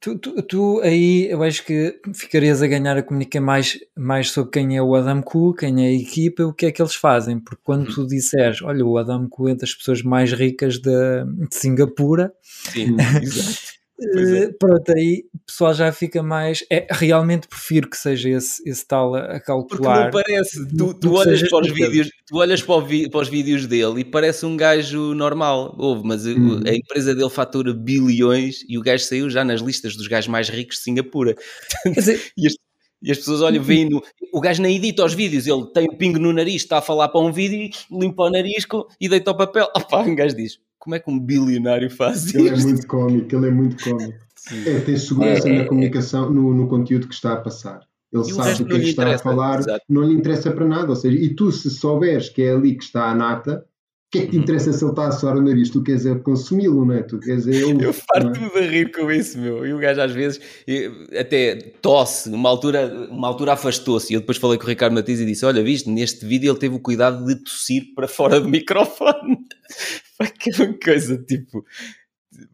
Tu, tu, tu, aí eu acho que ficarias a ganhar a comunicar mais, mais sobre quem é o Adam Ku, quem é a equipa, o que é que eles fazem. Porque quando tu disseres, olha, o Adam Ku é das pessoas mais ricas de, de Singapura, Sim, exato. [laughs] É. Pronto, aí o pessoal já fica mais. É, realmente prefiro que seja esse, esse tal a, calcular. Porque não parece. Tu, tu olhas para os vídeos, tu olhas para, vi, para, os vídeos dele e parece um gajo normal. Houve, mas hum. a empresa dele fatura bilhões e o gajo saiu já nas listas dos gajos mais ricos de Singapura. [laughs] e, este, e as pessoas olham, veem no, o gajo nem edita os vídeos, ele tem um pingo no nariz, está a falar para um vídeo, limpa o nariz e deita o papel. [laughs] Opa, um gajo diz: como é que um bilionário faz ele é isto? Ele é muito cómico, ele é muito cómico. É, tem segurança é, na é, comunicação, no, no, conteúdo que está a passar. Ele sabe o que ele está a falar, exato. não lhe interessa para nada. Ou seja, e tu, se souberes que é ali que está a nata, que é que te interessa se ele está a suar o nariz? Tu queres é consumi-lo, não é? Tu queres é Eu farto-me é? de rir com isso, meu. E o gajo às vezes até tosse, numa altura, uma altura afastou-se. E eu depois falei com o Ricardo Matias e disse: Olha, viste, neste vídeo ele teve o cuidado de tossir para fora do [laughs] microfone. Foi aquela coisa tipo.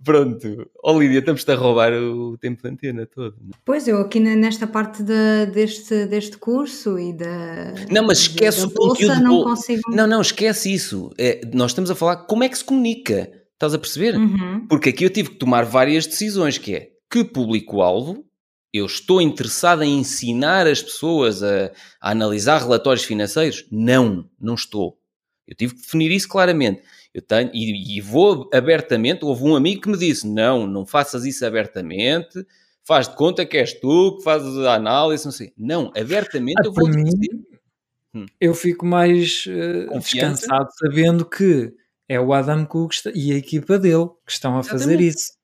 Pronto, ó oh, Lídia, estamos-te a roubar o tempo de antena todo. Não? É? Pois, eu aqui nesta parte de, deste, deste curso e da. Não, mas esquece o conteúdo. Não, consigo... não, não, esquece isso. É, nós estamos a falar como é que se comunica. Estás a perceber? Uhum. Porque aqui eu tive que tomar várias decisões, que é que público-alvo, eu estou interessado em ensinar as pessoas a, a analisar relatórios financeiros? Não, não estou. Eu tive que definir isso claramente. Eu tenho, e, e, vou abertamente. Houve um amigo que me disse: não, não faças isso abertamente, faz de conta que és tu que fazes a análise, não sei. Não, abertamente ah, eu vou mim. Hum. Eu fico mais uh, descansado sabendo que é o Adam Cook e a equipa dele que estão a Exatamente. fazer isso.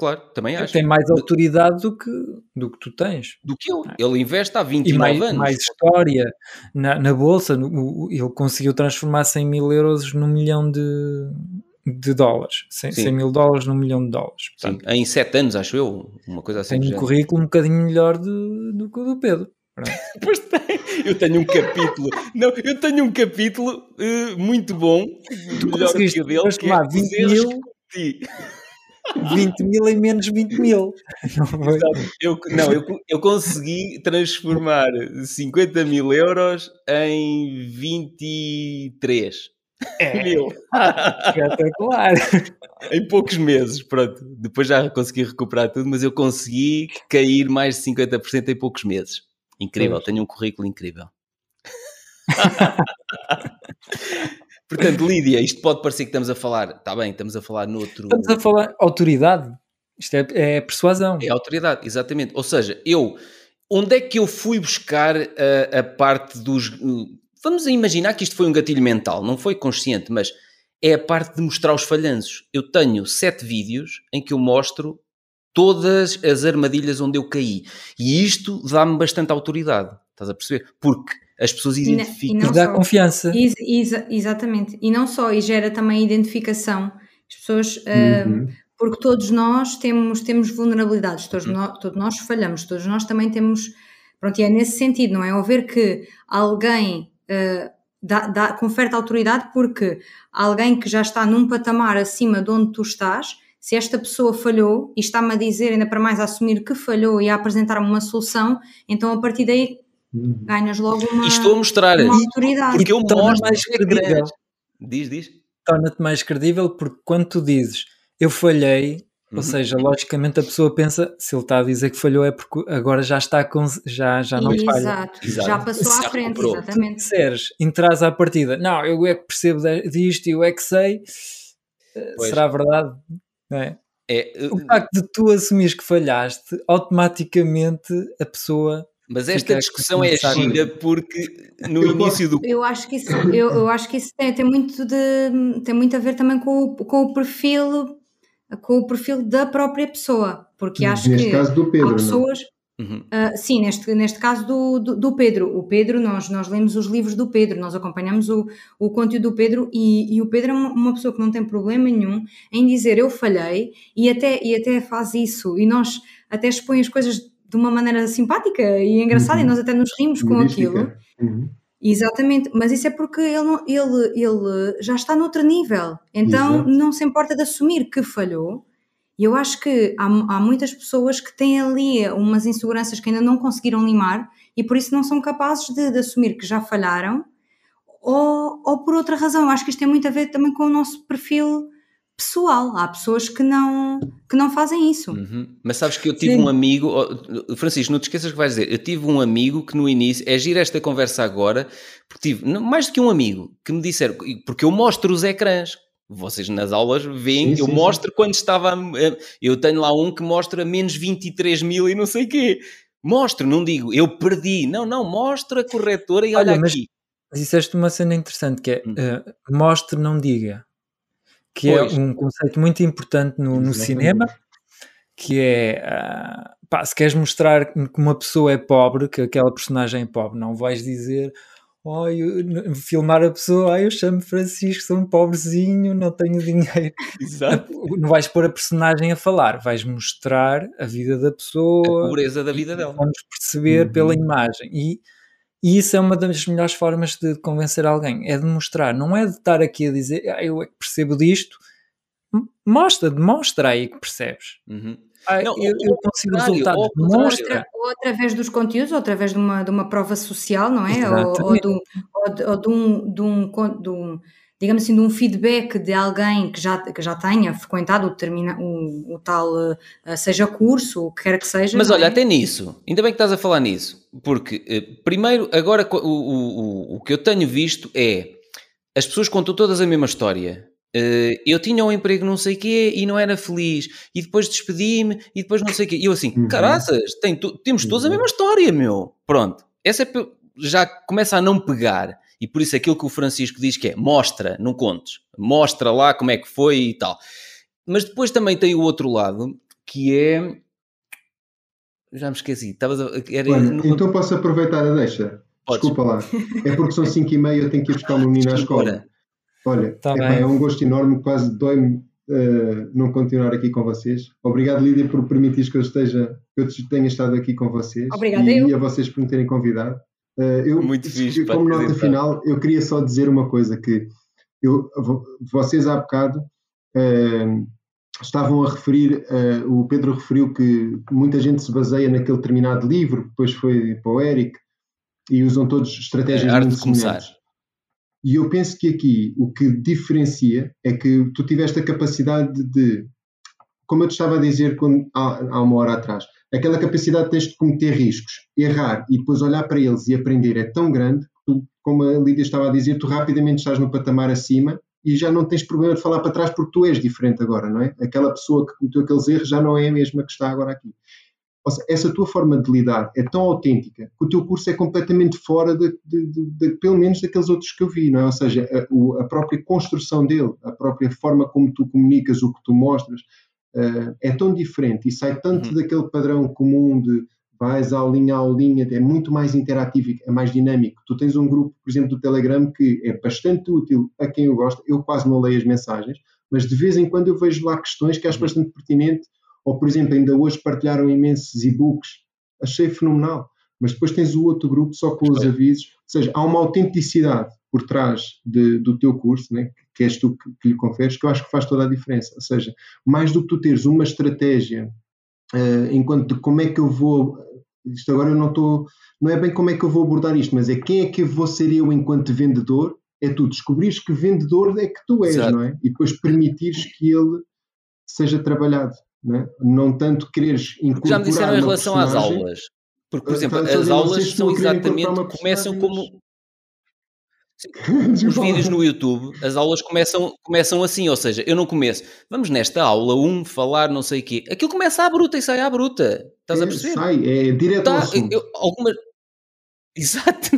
Claro, também acho. Tem mais autoridade do que, do que tu tens. Do que eu. Ele investe há 29 e mais, anos. mais história na, na Bolsa. No, ele conseguiu transformar 100 mil euros num milhão de, de dólares. 100, 100 mil dólares num milhão de dólares. Portanto, Sim, em 7 anos, acho eu. Uma coisa assim. Tem um currículo um bocadinho melhor de, do que o do Pedro. [laughs] pois tem. Eu tenho um capítulo. Não, eu tenho um capítulo uh, muito bom. Tu melhor que o dele. Que é 20 mil. 20 mil em menos 20 mil. Não, eu, não eu, eu consegui transformar 50 mil euros em 23 é. [laughs] mil. Espetacular. em poucos meses, pronto. Depois já consegui recuperar tudo, mas eu consegui cair mais de 50% em poucos meses. Incrível, tenho um currículo incrível. [laughs] Portanto, Lídia, isto pode parecer que estamos a falar, está bem, estamos a falar noutro. Estamos a falar autoridade. Isto é, é persuasão. É autoridade, exatamente. Ou seja, eu, onde é que eu fui buscar a, a parte dos. Vamos imaginar que isto foi um gatilho mental, não foi consciente, mas é a parte de mostrar os falhanços. Eu tenho sete vídeos em que eu mostro todas as armadilhas onde eu caí. E isto dá-me bastante autoridade. Estás a perceber? Porque as pessoas identificam. E, dá só, confiança. Ex, ex, exatamente. E não só, e gera também identificação. As pessoas. Uhum. Uh, porque todos nós temos, temos vulnerabilidades, todos, uhum. nós, todos nós falhamos, todos nós também temos. Pronto, e é nesse sentido, não é? Ao ver que alguém. Uh, dá, dá, confere autoridade porque alguém que já está num patamar acima de onde tu estás, se esta pessoa falhou e está-me a dizer, ainda para mais a assumir que falhou e a apresentar-me uma solução, então a partir daí. Ganhas logo uma, e estou a mostrar uma autoridade. Porque eu mostro mais credível. Diz, diz. Torna-te mais credível porque quando tu dizes eu falhei, Uhum. Ou seja, logicamente a pessoa pensa, se ele está a dizer que falhou é porque agora já está com, já, já não Exato. falha. Exato, já passou à frente, comprou. exatamente. Se disseres, entras à partida, não, eu é que percebo disto e eu é que sei, eh, pois. será verdade? É. É, o facto de tu assumires que falhaste, automaticamente a pessoa mas esta discussão é gira porque no início do. Eu acho que isso, eu, eu acho que isso tem, tem, muito de, tem muito a ver também com o, com o perfil com o perfil da própria pessoa, porque acho neste que caso do Pedro, há pessoas. Uhum. Uh, sim, neste, neste caso do, do, do, Pedro. O Pedro, nós, nós lemos os livros do Pedro, nós acompanhamos o, o conteúdo do Pedro e, e o Pedro é uma, uma, pessoa que não tem problema nenhum em dizer eu falhei e até, e até faz isso e nós até expõe as coisas de uma maneira simpática e engraçada uhum. e nós até nos rimos com aquilo. Uhum. Exatamente, mas isso é porque ele, ele, ele já está noutro nível, então Exato. não se importa de assumir que falhou. E eu acho que há, há muitas pessoas que têm ali umas inseguranças que ainda não conseguiram limar e por isso não são capazes de, de assumir que já falharam, ou, ou por outra razão. Eu acho que isto tem muito a ver também com o nosso perfil pessoal. Há pessoas que não, que não fazem isso. Uhum. Mas sabes que eu tive Sim. um amigo, oh, Francisco, não te esqueças que vais dizer, eu tive um amigo que no início, é gira esta conversa agora, porque tive mais do que um amigo que me disseram, porque eu mostro os ecrãs. Vocês nas aulas veem, sim, eu sim, mostro sim. quando estava. Eu tenho lá um que mostra menos 23 mil e não sei o quê. Mostro, não digo, eu perdi. Não, não, mostra a corretora e olha, olha mas, aqui. Mas disseste uma cena interessante que é hum. uh, mostre, não diga que é pois. é um conceito muito importante no, no cinema, que é uh, pá, se queres mostrar que uma pessoa é pobre, que aquela personagem é pobre, não vais dizer oh, eu, filmar a pessoa, ah, eu chamo Francisco, sou um pobrezinho, não tenho [laughs] dinheiro. Exato. Não vais pôr a personagem a falar, vais mostrar a vida da pessoa, a pobreza da vida dela. Vamos perceber uhum. pela imagem. E e isso é uma das melhores formas de convencer alguém, é demonstrar, não é de estar aqui a dizer ah, eu é que percebo disto, mostra, demonstra aí que percebes. Uhum. Ah, não, eu, eu consigo resultados, demonstra. Ou através dos conteúdos, ou através de uma, de uma prova social, não é? Ou, ou, de, ou, de, ou de, um, de, um, de um digamos assim, de um feedback de alguém que já, que já tenha frequentado o, termina, o, o tal, uh, seja curso, o que quer que seja. Mas olha, é? até nisso, ainda bem que estás a falar nisso, porque uh, primeiro, agora o, o, o que eu tenho visto é as pessoas contam todas a mesma história. Uh, eu tinha um emprego não sei quê e não era feliz, e depois despedi-me e depois não sei quê. E eu assim, uhum. caraças, tem, temos todos a uhum. mesma história, meu. Pronto, essa é, já começa a não pegar. E por isso aquilo que o Francisco diz que é mostra, não contes, mostra lá como é que foi e tal. Mas depois também tem o outro lado que é. Já me esqueci. Estavas a... Era... Olha, então posso aproveitar a deixa? Podes. Desculpa lá. É porque são 5 e meia, eu tenho que ir buscar o menino à escola. Olha, tá é, é, um gosto enorme, quase dói-me uh, não continuar aqui com vocês. Obrigado, Lídia, por permitir que eu esteja, que eu tenha estado aqui com vocês. Obrigada, e, eu. e a vocês por me terem convidado. Uh, eu, Muito fixe. Como nota final, eu queria só dizer uma coisa que eu, vocês há bocado uh, estavam a referir, uh, o Pedro referiu que muita gente se baseia naquele determinado livro, depois foi para o Eric, e usam todos estratégias é, muito semelhantes. E eu penso que aqui o que diferencia é que tu tiveste a capacidade de, como eu te estava a dizer quando, há, há uma hora atrás, aquela capacidade de tens de cometer riscos, errar e depois olhar para eles e aprender é tão grande que tu, como a Lídia estava a dizer, tu rapidamente estás no patamar acima e já não tens problema de falar para trás porque tu és diferente agora, não é? Aquela pessoa que cometeu aqueles erros já não é a mesma que está agora aqui. Ou seja, essa tua forma de lidar é tão autêntica que o teu curso é completamente fora de, de, de, de pelo menos daqueles outros que eu vi, não é? Ou seja, a, a, própria construção dele, a própria forma como tu comunicas, o que tu mostras, uh, é tão diferente e sai tanto uhum. daquele padrão comum de vais aulinha a aulinha, é muito mais interativo, é mais dinâmico. Tu tens um grupo, por exemplo, do Telegram que é bastante útil a quem eu gosto. Eu quase não leio as mensagens, mas de vez em quando eu vejo lá questões que acho uhum. bastante pertinente. Ou, por exemplo, ainda hoje partilharam imensos e-books. Achei fenomenal. Mas depois tens o outro grupo só com os avisos. Ou seja, há uma autenticidade por trás de, do teu curso, né, que és tu que, que lhe conferes, que eu acho que faz toda a diferença. Ou seja, mais do que tu teres uma estratégia uh, enquanto como é que eu vou isto agora eu não estou, não é bem como é que eu vou abordar isto, mas é quem é que eu vou ser eu enquanto vendedor, é tu descobrires que vendedor é que tu és, Exato. não é? E depois permitires que ele seja trabalhado, não é? Não tanto queres incorporar Já me disseram em relação às aulas, porque, por exemplo, as aulas são exatamente, começam como os vídeos no YouTube, as aulas começam, começam assim, ou seja, eu não começo, vamos nesta aula um falar não sei o quê, aquilo começa à bruta e sai à bruta, estás é, a perceber? Sai, é direto tá, ao eu, algumas... [laughs] Exato.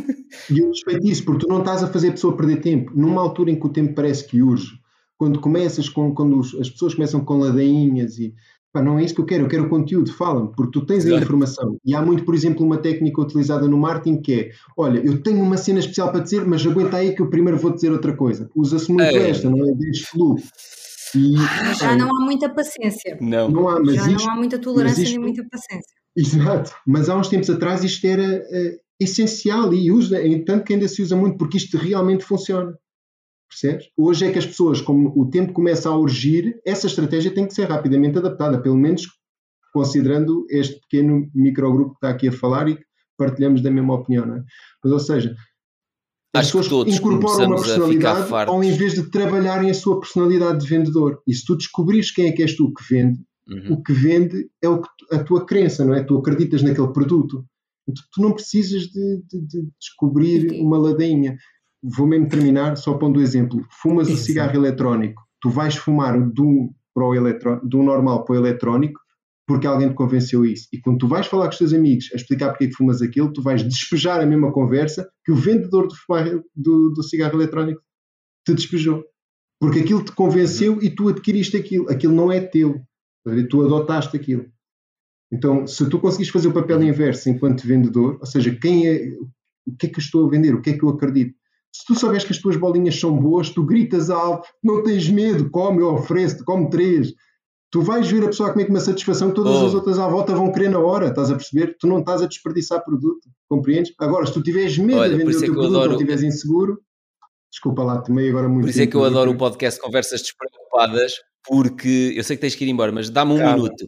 E eu respeito isso, porque tu não estás a fazer a pessoa perder tempo, numa altura em que o tempo parece que urge, quando começas com, quando os, as pessoas começam com ladainhas e Pá, não é isso que eu quero, eu quero o conteúdo, fala-me, porque tu tens a informação. E há muito, por exemplo, uma técnica utilizada no marketing que é: olha, eu tenho uma cena especial para dizer, mas aguenta aí que eu primeiro vou dizer outra coisa. Usa-se muito é. esta, não é? Diz flu. E, já é, não há muita paciência. Não, não há, mas já isto, não há muita tolerância isto, nem muita paciência. Exato, mas há uns tempos atrás isto era uh, essencial e usa, tanto que ainda se usa muito porque isto realmente funciona. Percebes? Hoje é que as pessoas, como o tempo começa a urgir, essa estratégia tem que ser rapidamente adaptada, pelo menos considerando este pequeno microgrupo que está aqui a falar e que partilhamos da mesma opinião. Não é? Mas, ou seja, as Acho pessoas incorporam uma personalidade ao invés de trabalharem a sua personalidade de vendedor. E se tu descobrires quem é que és tu que vende, uhum. o que vende é o que, a tua crença, não é? Tu acreditas naquele produto. Então, tu não precisas de, de, de descobrir uma ladainha vou mesmo terminar só pondo o exemplo. Fumas o cigarro eletrónico, tu vais fumar do, para o eletro, do normal para o eletrónico porque alguém te convenceu isso. E quando tu vais falar com os teus amigos a explicar porque é que fumas aquilo, tu vais despejar a mesma conversa que o vendedor do, do, do cigarro eletrónico te despejou. Porque aquilo te convenceu e tu adquiriste aquilo. Aquilo não é teu. Tu adotaste aquilo. Então, se tu conseguires fazer o papel inverso enquanto vendedor, ou seja, quem é, o que é que eu estou a vender, o que é que eu acredito, se tu souberes que as tuas bolinhas são boas, tu gritas alto, não tens medo, come, eu ofereço-te, come três. Tu vais ver a pessoa a comer com uma satisfação que todas oh. as outras à volta vão querer na hora, estás a perceber? Tu não estás a desperdiçar produto, compreendes? Agora, se tu tiveres medo Olha, de vender o teu é produto adoro... ou estiveres inseguro, desculpa lá, tomei agora muito Por isso é que eu adoro o podcast Conversas Despreocupadas, porque eu sei que tens que ir embora, mas dá-me um minuto.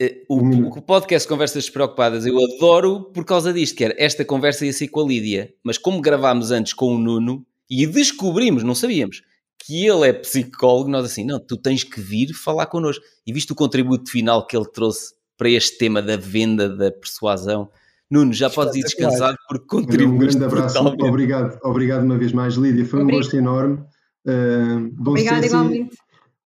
Eh, o, o, podcast Conversas Despreocupadas eu adoro por causa disto, que era esta conversa ia ser com a Lídia, mas como gravámos antes com o Nuno e descobrimos, não sabíamos, que ele é psicólogo, nós assim, não, tu tens que vir falar connosco. E visto o contributo final que ele trouxe para este tema da venda, da persuasão, Nuno, já podes ir descansado porque contribuíste. Um grande abraço, obrigado, obrigado uma vez mais, Lídia, foi um gosto enorme. Uh, Obrigada, igualmente.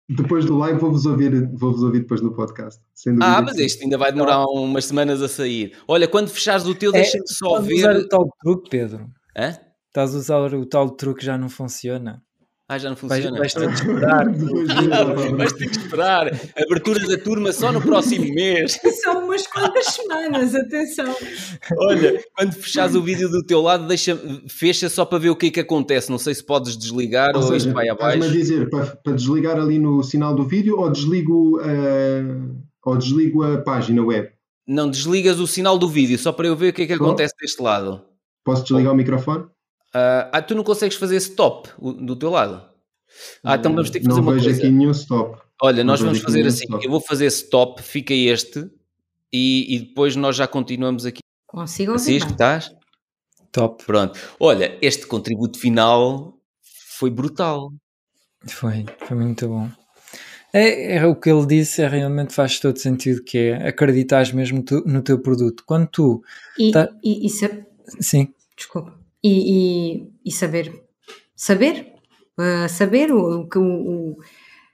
Depois do live vou-vos ouvir, vou-vos ouvir depois no podcast. ah, mas este ainda vai demorar umas semanas a sair. Olha, quando fechares o teu, é, deixa-me só ver. Estás a usar o tal truque, Pedro. Hã? Estás a usar o tal truque já não funciona. Ah, já não funciona. Vais, vais ter que esperar. [laughs] vais ter que esperar. Abertura da turma só no próximo [laughs] mês. São umas quantas semanas, atenção. Olha, quando fechares o vídeo do teu lado, deixa, fecha só para ver o que é que acontece. Não sei se podes desligar ou, ou seja, isto vai abaixo. Estás-me a dizer para, para, desligar ali no sinal do vídeo ou desligo, uh, ou desligo a página web? Não, desligas o sinal do vídeo só para eu ver o que é que acontece deste lado. Posso desligar oh. o microfone? Uh, ah, tu não consegues fazer stop do teu lado? Ah, então vamos ter que fazer não uma vejo coisa. aqui nenhum stop. Olha, nós vamos fazer assim. Stop. Eu vou fazer stop, fica este e, e, depois nós já continuamos aqui. Consigo ouvir. Assim, estás? Top. Pronto. Olha, este contributo final foi brutal. Foi, foi muito bom. É, é, o que ele disse, é, realmente faz todo sentido, que é acreditar mesmo tu, no teu produto. Quando tu... E, tá... e, e se... Sim. Desculpa. E, e, e saber, saber, uh, saber o que o, o,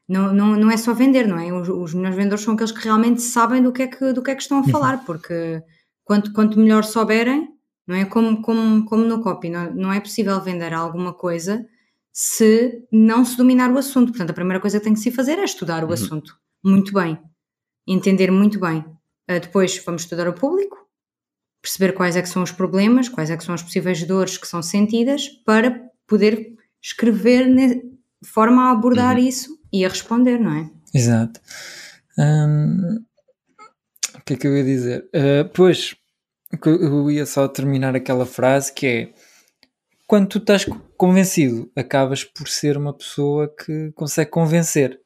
não, não, não é só vender, não é? Os, os melhores vendedores são aqueles que realmente sabem do que é que, do que, é que estão a uhum. falar, porque quanto, quanto melhor souberem, não é? Como, como, como no copy, não, não é possível vender alguma coisa se não se dominar o assunto. Portanto, a primeira coisa que tem que se fazer é estudar o uhum. assunto muito bem, entender muito bem. Uh, depois vamos estudar o público, perceber quais é que são os problemas, quais é que são as possíveis dores que são sentidas, para poder escrever de forma a abordar uhum. isso e a responder, não é? Exato. Hum, o que é que eu ia dizer? Uh, pois, eu ia só terminar aquela frase que é quando tu estás convencido, acabas por ser uma pessoa que consegue convencer.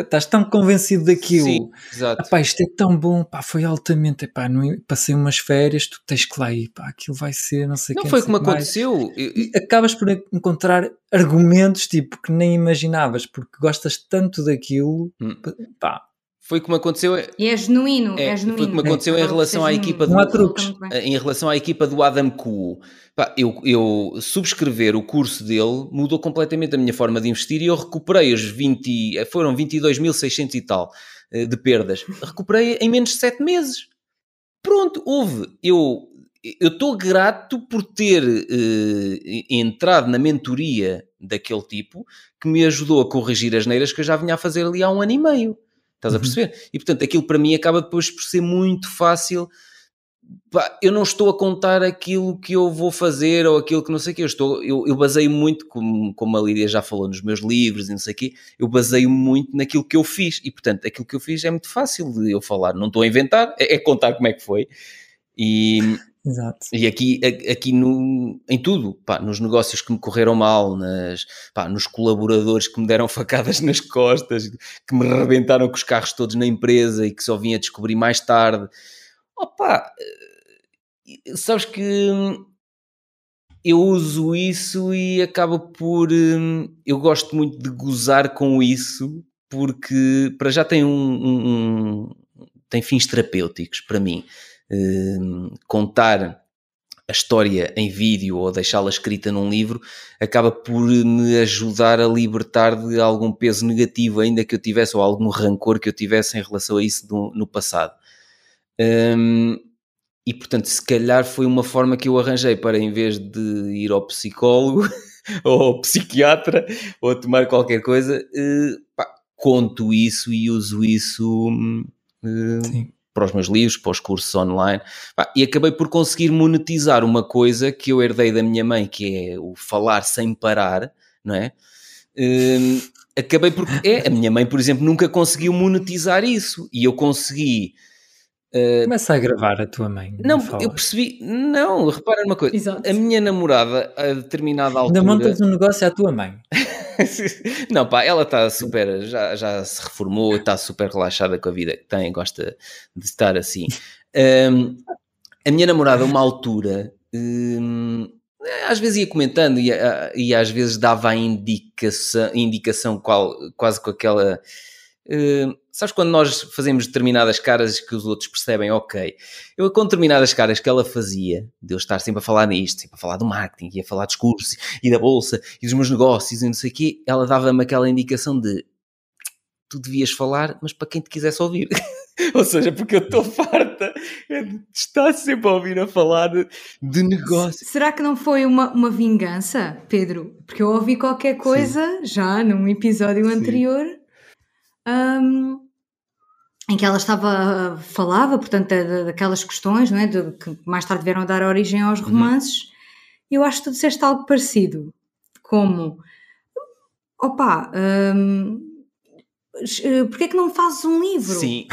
Estás tão convencido daquilo. Sim, exato. Epá, isto é tão bom, pá, foi altamente. Epá, não, passei umas férias, tu tens que lá ir, pá, aquilo vai ser, não sei o que. Não foi como aconteceu. E acabas por encontrar argumentos tipo que nem imaginavas, porque gostas tanto daquilo, hum. pá, foi como aconteceu. E é genuíno, é, é genuíno. Foi como aconteceu é, em relação à equipa do. Não. Em relação à equipa do Adam Kuo. eu, eu subscrever o curso dele mudou completamente a minha forma de investir e eu recuperei os 20. Foram 22.600 e tal eh, de perdas. Recuperei em menos de 7 meses. Pronto, houve. Eu eu estou grato por ter uh, entrado na mentoria daquele tipo que me ajudou a corrigir as neiras que eu já vinha a fazer ali há um ano e meio. Estás a uhum. perceber? Uhum. E portanto, aquilo para mim acaba depois por ser muito fácil. Pá, eu não estou a contar aquilo que eu vou fazer ou aquilo que não sei o que. Eu, estou, eu, eu baseio muito, como, como a Lídia já falou nos meus livros e não sei o quê, eu baseio muito naquilo que eu fiz. E portanto, aquilo que eu fiz é muito fácil de eu falar. Não estou a inventar, é, é contar como é que foi. E, Exato. E aqui, aqui no, em tudo, pá, nos negócios que me correram mal, nas, pá, nos colaboradores que me deram [laughs] facadas nas costas, que me rebentaram com os carros todos na empresa e que só vim a descobrir mais tarde. Opa, eh, sabes que eu uso isso e acaba por. Eh, eu gosto muito de gozar com isso porque para já tem um, um, um tem fins terapêuticos para mim. Ehm, contar a história em vídeo ou deixá-la escrita num livro acaba por me ajudar a libertar de algum peso negativo, ainda que eu tivesse, ou algum rancor que eu tivesse em relação a isso no, no passado. Um, e portanto, se calhar foi uma forma que eu arranjei para, em vez de ir ao psicólogo [laughs] ou ao psiquiatra ou tomar qualquer coisa, uh, pá, conto isso e uso isso. Uh, para os meus livros, para os cursos online, e acabei por conseguir monetizar uma coisa que eu herdei da minha mãe, que é o falar sem parar, não é? Um, acabei por. É, a minha mãe, por exemplo, nunca conseguiu monetizar isso e eu consegui. Uh, Começa a gravar a tua mãe. Não, eu percebi. Não, repara numa coisa. Exato. A minha namorada, a determinada altura. Ainda montas um negócio à tua mãe. [laughs] não, pá, ela está super, já, já se reformou, está super relaxada com a vida que tem, gosta de estar assim. Um, a minha namorada, uma altura, um, às vezes ia comentando e, e, às vezes dava a indicação, indicação qual, quase com aquela Uh, sabes quando nós fazemos determinadas caras que os outros percebem, ok, eu com determinadas caras que ela fazia, de eu estar sempre a falar nisto, sempre a falar do marketing, e a falar de cursos e da bolsa e dos meus negócios e não sei o quê, ela dava-me aquela indicação de tu devias falar, mas para quem te quisesse ouvir. [laughs] Ou seja, porque eu estou farta de estar sempre a ouvir a falar de, de negócio. Será que não foi uma, uma vingança, Pedro? Porque eu ouvi qualquer coisa Sim. já num episódio Sim. anterior um, em que ela estava, falava, portanto, daquelas questões, não é? De, que mais tarde vieram a dar origem aos uhum. romances. Uhum. Eu acho que tu disseste algo parecido, como, opa, um, eh, porquê é que não fazes um livro? Sim.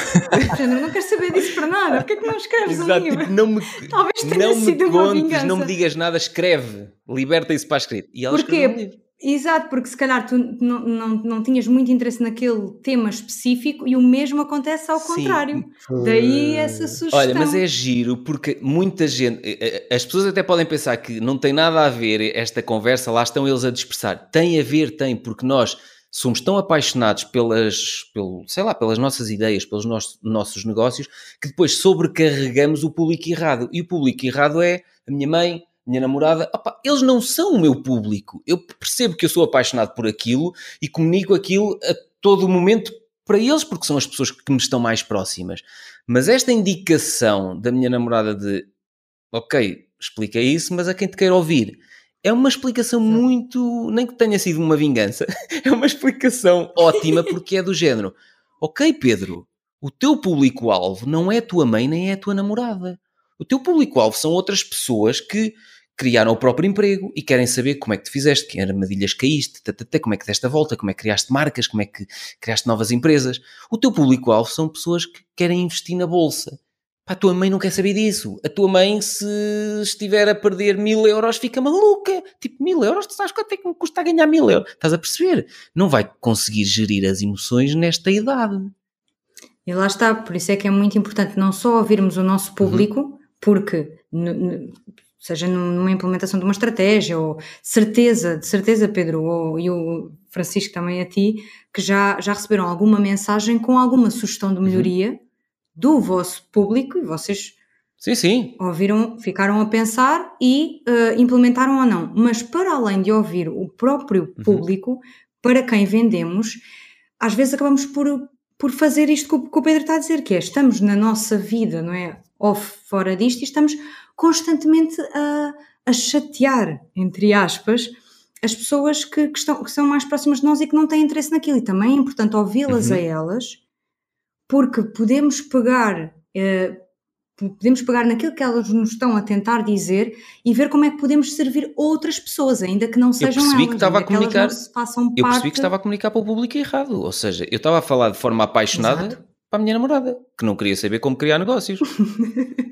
Eu não quero saber disso para nada. Porquê é que não escreves Exato, um livro? Tipo, não me, [laughs] Talvez tenha não sido me contes, não me digas nada, escreve. Liberta isso para a escrita. E ela Porquê? Exato, porque se calhar tu não, não, não tinhas muito interesse naquele tema específico e o mesmo acontece ao Sim. contrário. Daí essa sugestão. Olha, mas é giro porque muita gente, eh, eh, as pessoas até podem pensar que não tem nada a ver esta conversa, lá estão eles a dispersar. Tem a ver, tem, porque nós somos tão apaixonados pelas, pelo, sei lá, pelas nossas ideias, pelos nossos, nossos negócios, que depois sobrecarregamos o público errado. E o público errado é a minha mãe, minha namorada, opa, eles não são o meu público. Eu percebo que eu sou apaixonado por aquilo e comunico aquilo a todo momento para eles, porque são as pessoas que me estão mais próximas. Mas esta indicação da minha namorada de ok, expliquei isso, mas a quem te quer ouvir. É uma explicação muito. Nem que tenha sido uma vingança, [laughs] é uma explicação ótima [laughs] porque é do género. Ok, Pedro, o teu público-alvo não é a tua mãe nem é a tua namorada. O teu público-alvo são outras pessoas que criaram o próprio emprego e querem saber como é que tu fizeste, que armadilhas caíste, tata, como é que deste a volta, como é que criaste marcas, como é que criaste novas empresas. O teu público-alvo são pessoas que querem investir na bolsa. Pá, a tua mãe não quer saber disso. A tua mãe, se estiver a perder mil euros, fica maluca. Tipo, mil euros, tu sabes quanto é que me custa ganhar mil euros? Estás a perceber? Não vai conseguir gerir as emoções nesta idade. E lá está, por isso é que é muito importante não só ouvirmos o nosso público, uhum. porque seja numa implementação de uma estratégia, ou certeza, de certeza, Pedro, ou, e o Francisco também a ti, que já, já receberam alguma mensagem com alguma sugestão de uhum. melhoria uhum. do vosso público e vocês sim, sim. ouviram, ficaram a pensar e uh, implementaram ou não. Mas para além de ouvir o próprio uhum. público, uhum. para quem vendemos, às vezes acabamos por, por fazer isto que o, que o Pedro está a dizer, que é estamos na nossa vida, não é? Off fora disto e estamos constantemente a, a chatear, entre aspas, as pessoas que, que, estão, que são mais próximas de nós e que não têm interesse naquilo. E também é importante ouvi-las uhum. a elas, porque podemos pegar. Eh, podemos pegar naquilo que elas nos estão a tentar dizer e ver como é que podemos servir outras pessoas, ainda que não sejam eu elas. Que estava a comunicar, eu percebi que estava a comunicar para o público errado. Ou seja, eu estava a falar de forma apaixonada Exato para a minha namorada, que não queria saber como criar negócios.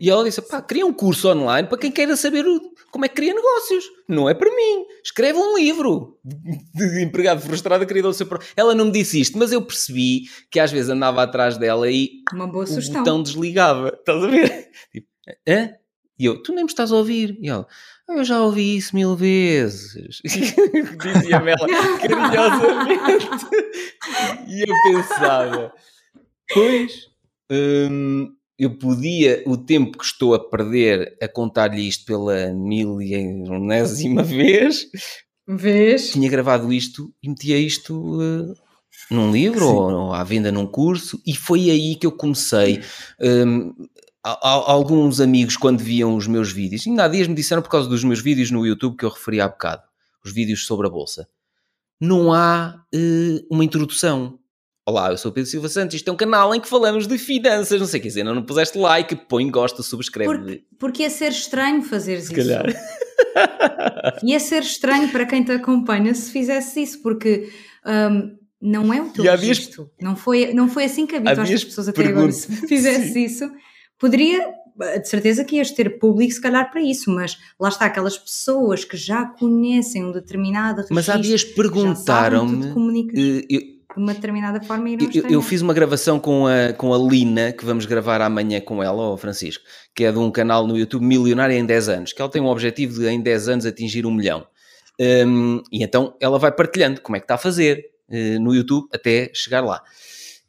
e ela disse: pá, cria um curso online para quem queira saber como é que cria negócios. Não é para mim. Escreve um livro de empregado frustrado a querer o seu próprio. Ela não me disse isto, mas eu percebi que às vezes andava atrás dela e Uma boa o botão desligava. Estás a ver? Tipo, hã? E eu, tu nem me estás a ouvir. E ela, ah, eu já ouvi isso mil vezes. [laughs] Dizia-me ela [laughs] carinhosamente. e eu pensava Pois, hum, eu podia, o tempo que estou a perder a contar-lhe isto pela milionésima [laughs] vez, vez, tinha gravado isto e metia isto uh, num livro ou, ou, à venda num curso, e foi aí que eu comecei. Um, alguns amigos, quando viam os meus vídeos, ainda há dias me disseram por causa dos meus vídeos no YouTube que eu referi há bocado, os vídeos sobre a bolsa, não há uh, uma introdução Olá, eu sou o Pedro Silva Santos, isto é um canal em que falamos de finanças, não sei o que dizer, não, não puseste like, põe gosta, subscreve. Porque, porque ia ser estranho fazeres se isso. Calhar. ia ser estranho para quem te acompanha se fizesse isso, porque um, não é o teu registro. Dias... Não, foi, não foi assim que habituaste as pessoas até agora. Se fizesse Sim. isso, poderia, de certeza que ias ter público se calhar para isso, mas lá está, aquelas pessoas que já conhecem um determinado registro, Mas há dias perguntaram-me de uma determinada forma e eu, eu, fiz uma gravação com a, com a Lina, que vamos gravar amanhã com ela, ou Francisco, que é de um canal no YouTube Milionária em 10 anos, que ela tem um objetivo de em 10 anos atingir um milhão. Um, e então ela vai partilhando como é que está a fazer uh, no YouTube até chegar lá.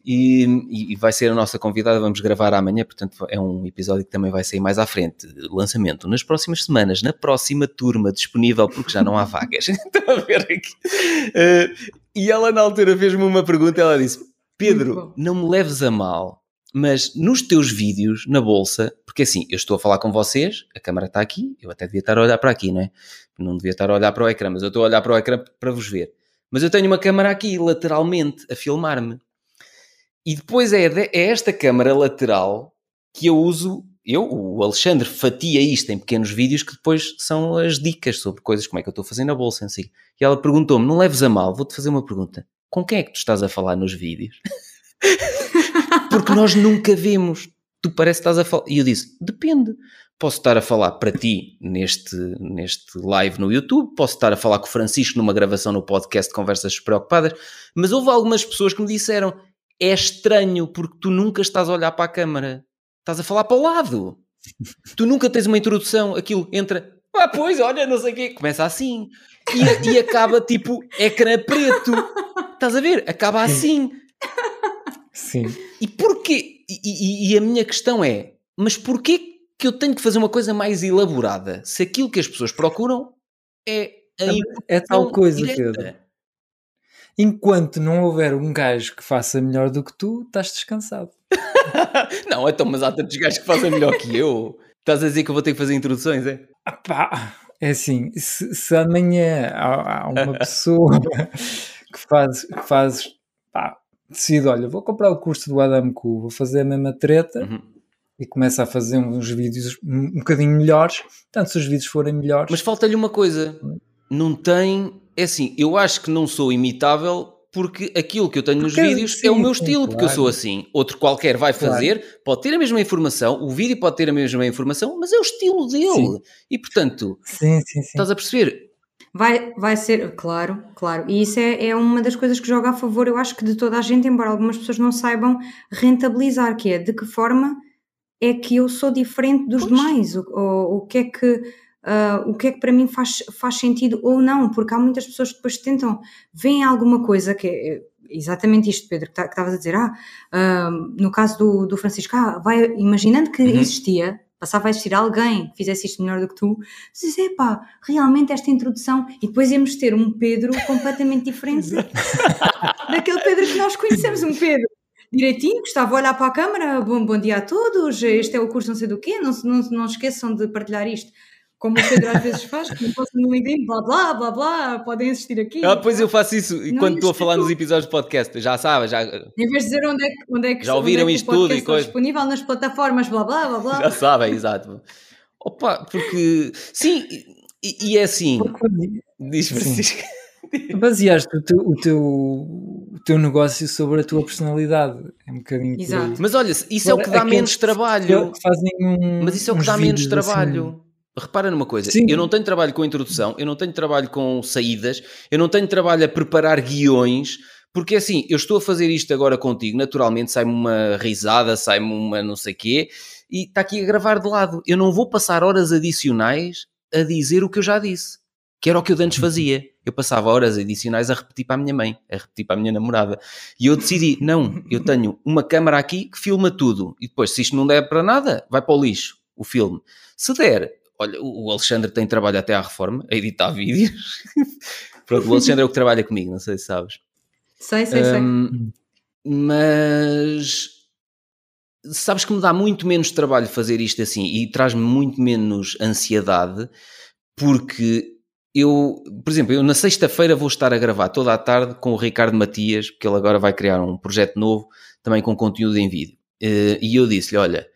E, e, vai ser a nossa convidada, vamos gravar amanhã, portanto é um episódio que também vai sair mais à frente. Lançamento nas próximas semanas, na próxima turma, disponível, porque já não há vagas. [laughs] Estão a ver aqui. Uh, e ela na altura fez-me uma pergunta, ela disse, Pedro, não me leves a mal, mas nos teus vídeos, na bolsa, porque assim, eu estou a falar com vocês, a câmera está aqui, eu até devia estar a olhar para aqui, não é? Não devia estar a olhar para o ecrã, mas eu estou a olhar para o ecrã para vos ver. Mas eu tenho uma câmera aqui, lateralmente, a filmar-me. E depois é, é esta câmara lateral que eu uso. Eu, o Alexandre, fatia isto em pequenos vídeos que depois são as dicas sobre coisas, como é que eu estou fazendo a bolsa em si. E ela perguntou-me: não leves a mal, vou-te fazer uma pergunta. Com quem é que tu estás a falar nos vídeos? [laughs] Porque nós nunca vemos. Tu parece que estás a falar. E eu disse: depende. Posso estar a falar para ti neste, neste live no YouTube, posso estar a falar com o Francisco numa gravação no podcast de Conversas Preocupadas, mas houve algumas pessoas que me disseram: é estranho porque tu nunca estás a olhar para a câmara, estás a falar para o lado. [laughs] tu nunca tens uma introdução, aquilo entra, ah, pois, olha, não sei o quê, começa assim e, e acaba tipo ecrã preto. Estás a ver? Acaba assim. Sim. E porquê? E, e, e, a minha questão é: mas porquê que eu tenho que fazer uma coisa mais elaborada. Se aquilo que as pessoas procuram é a É tal coisa, direta. Pedro. Enquanto não houver um gajo que faça melhor do que tu, estás descansado. [laughs] não, então, mas há tantos gajos que fazem melhor que eu. Estás a dizer que eu vou ter que fazer introduções, é? Ah, pá, é assim, se, se amanhã há, há uma [laughs] pessoa que faz, que faz pá, decide, olha, vou comprar o curso do Adam Ku, vou fazer a mesma treta uhum. e começa a fazer uns vídeos um, um bocadinho melhores, tanto se os vídeos forem melhores. Mas falta-lhe uma coisa, não tem, é assim, eu acho que não sou imitável porque aquilo que eu tenho nos porque, vídeos sim, é o meu estilo, sim, porque claro. eu sou assim. Outro qualquer vai fazer, claro. pode ter a mesma informação, o vídeo pode ter a mesma informação, mas é o estilo dele. Sim. E portanto, estás a perceber? Vai, vai ser, claro, claro. E isso é, é uma das coisas que joga a favor, eu acho que de toda a gente, embora algumas pessoas não saibam rentabilizar, que é de que forma é que eu sou diferente dos pois. demais, o, o, o que é que uh, o que é que para mim faz, faz sentido ou não, porque há muitas pessoas que depois tentam, veem alguma coisa que é exatamente isto, Pedro, que tá, estavas a dizer, ah, uh, no caso do, do Francisco, ah, vai, imaginando que uhum. existia, passava a existir alguém que fizesse isto melhor do que tu, dizes, epá, realmente esta introdução, e depois íamos ter um Pedro completamente diferente [laughs] daquele Pedro que nós conhecemos, um Pedro direitinho, que estava a olhar para a câmara, bom, bom dia a todos, este é o curso não sei do quê, não, não, não esqueçam de partilhar isto como o Pedro às vezes faz, que no LinkedIn, blá blá blá blá, podem assistir aqui. Ah, pois eu faço isso e quando estou a falar nos episódios de podcast, já sabes, já. Em vez de dizer onde é que, onde é que já ouviram é isto tudo e coisa. disponível nas plataformas, blá blá blá blá. Já sabem, exato. Opa, porque sim, e, e é assim. Diz Francisco. Baseaste o teu, o, teu, o teu negócio sobre a tua personalidade. É um bocadinho. Exato. Mas olha, isso é o que dá menos trabalho. Um, Mas isso é o que dá menos trabalho. Assim. Repara numa coisa, Sim. eu não tenho trabalho com introdução, eu não tenho trabalho com saídas, eu não tenho trabalho a preparar guiões, porque assim, eu estou a fazer isto agora contigo, naturalmente sai-me uma risada, sai-me uma não sei quê, e está aqui a gravar de lado. Eu não vou passar horas adicionais a dizer o que eu já disse, que era o que eu antes fazia. Eu passava horas adicionais a repetir para a minha mãe, a repetir para a minha namorada. E eu decidi, não, eu tenho uma câmara aqui que filma tudo, e depois, se isto não der para nada, vai para o lixo, o filme. Se der, Olha, o Alexandre tem trabalho até à reforma, a editar vídeos. [laughs] Pronto, o Alexandre é o que trabalha comigo, não sei se sabes. Sei, sei, um, sei. Mas sabes que me dá muito menos trabalho fazer isto assim e traz-me muito menos ansiedade porque eu, por exemplo, eu na sexta-feira vou estar a gravar toda a tarde com o Ricardo Matias, porque ele agora vai criar um projeto novo também com conteúdo em vídeo. Eh, e eu disse-lhe: Olha,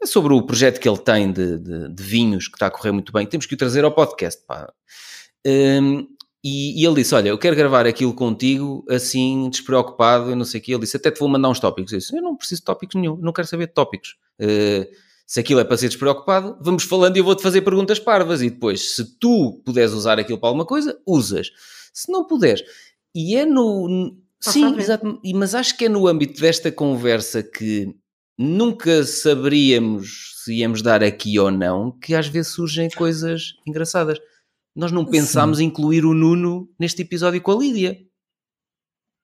é sobre o projeto que ele tem de, de, de, vinhos, que está a correr muito bem. Temos que o trazer ao podcast, pá. Um, e, e, ele disse: Olha, eu quero gravar aquilo contigo, assim, despreocupado, eu não sei o que. Ele disse: Até te vou mandar uns tópicos. Eu disse: Eu não preciso de tópicos nenhum, não quero saber de tópicos. Uh, se aquilo é para ser despreocupado, vamos falando e eu vou-te fazer perguntas parvas. E depois, se tu puderes usar aquilo para alguma coisa, usas. Se não puderes. E é no. Sim, exato. Mas acho que é no âmbito desta conversa que nunca saberíamos se íamos dar aqui ou não, que às vezes surgem coisas engraçadas. Nós não pensámos Sim. incluir o Nuno neste episódio com a Lídia.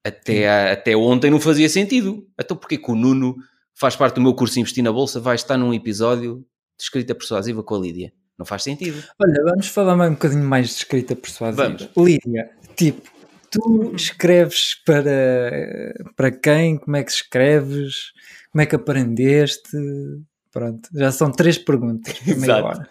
Até, até ontem não fazia sentido. Então porquê que o Nuno faz parte do meu curso Investir na Bolsa, vai estar num episódio de escrita persuasiva com a Lídia? Não faz sentido. Olha, vamos falar mais um bocadinho mais de escrita persuasiva. Vamos. Lídia, tipo, tu escreves para, para quem? Como é que escreves? Como é que aprendeste? Pronto, já são três perguntas hora.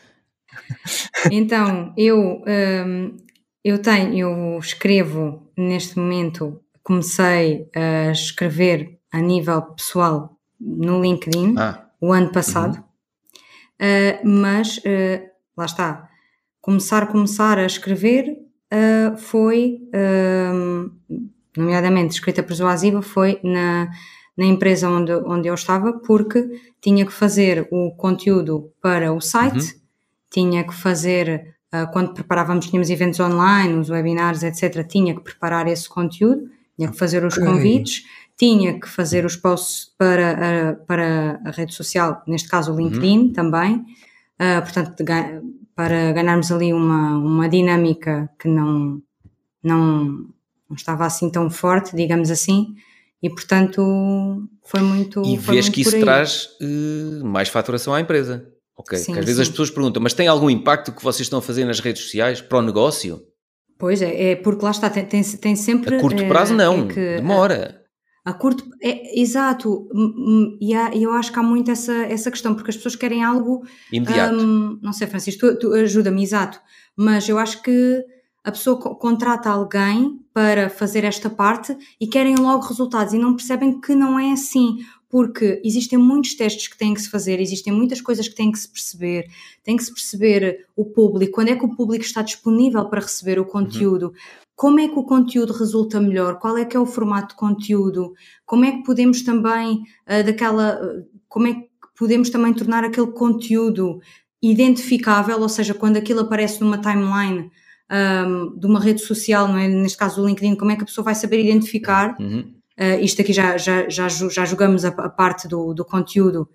Então, eu, um, eu tenho, eu escrevo neste momento, comecei a escrever a nível pessoal no LinkedIn ah. o ano passado, uhum. uh, mas uh, lá está, começar, começar a escrever uh, foi, hum, nomeadamente escrita persuasiva, foi na na empresa onde, onde eu estava, porque tinha que fazer o conteúdo para o site, uhum. tinha que fazer, uh, quando preparávamos, tínhamos eventos online, os webinars, etc., tinha que preparar esse conteúdo, tinha que fazer os okay. convites, tinha que fazer os posts para a, para a rede social, neste caso o LinkedIn uhum. também, uh, portanto, para ganharmos ali uma, uma dinâmica que não, não, não estava assim tão forte, digamos assim, e portanto foi muito. E foi vês muito que isso traz uh, mais faturação à empresa. Ok, sim, às vezes sim. as pessoas perguntam, mas tem algum impacto que vocês estão a fazer nas redes sociais para o negócio? Pois é, é porque lá está, tem, tem, tem sempre. A curto prazo, não, é demora. A curto, é, exato, e há, eu acho que há muito essa, essa questão, porque as pessoas querem algo imediato. Um, não sei, Francisco, tu, tu ajuda-me, exato, mas eu acho que a pessoa contrata alguém para fazer esta parte e querem logo resultados e não percebem que não é assim, porque existem muitos testes que têm que se fazer, existem muitas coisas que têm que se perceber, tem que se perceber o público, quando é que o público está disponível para receber o conteúdo, uhum como é que o conteúdo resulta melhor, qual é que é o formato de conteúdo, como é que podemos também uh, daquela, uh, como é que podemos também tornar aquele conteúdo identificável, ou seja, quando aquilo aparece numa timeline um, de uma rede social, não é? neste caso o LinkedIn, como é que a pessoa vai saber identificar? Uhum. Uh, isto aqui já, já, já, já jogamos a, a parte do, do conteúdo,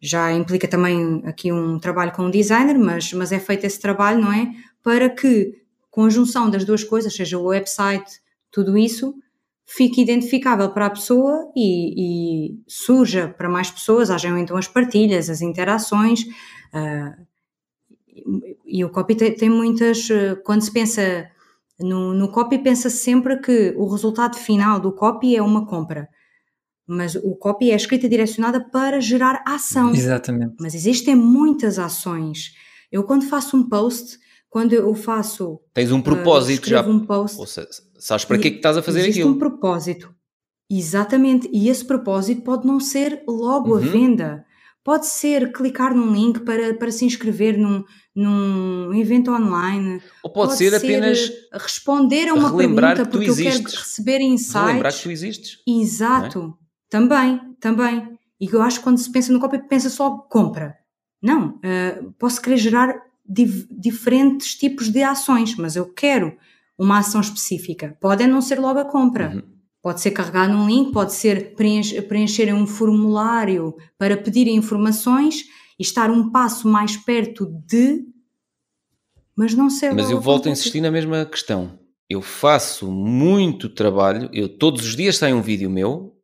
já implica também aqui um trabalho com um designer, mas, mas é feito esse trabalho, não é? Para que conjunção das duas coisas, seja o website, tudo isso, fique identificável para a pessoa e, e surja para mais pessoas, hajam então as partilhas, as interações. Uh, e o copy tem, tem muitas. Uh, quando se pensa no, no copy, pensa sempre que o resultado final do copy é uma compra. Mas o copy é a escrita direcionada para gerar ação. Exatamente. Mas existem muitas ações. Eu, quando faço um post, quando eu faço. Tens um propósito uh, já. Um post, ou seja, sabes para que é que estás a fazer existe aquilo? um propósito. Exatamente. E esse propósito pode não ser logo uhum. a venda. Pode ser clicar num link para, para se inscrever num, num evento online. Ou pode, pode ser, ser, apenas responder a uma pergunta porque eu quero receber insights. Relembrar que tu existes. Exato. É? Também, também. E eu acho que quando se pensa no copy, pensa só compra. Não. Uh, posso querer gerar diferentes tipos de ações, mas eu quero uma ação específica. Pode não ser logo a compra. Uhum. Pode ser carregar num link, pode ser preencher, um formulário para pedir informações e estar um passo mais perto de, mas não ser. Mas eu volto a insistir na mesma questão. Eu faço muito trabalho, eu todos os dias saio um vídeo meu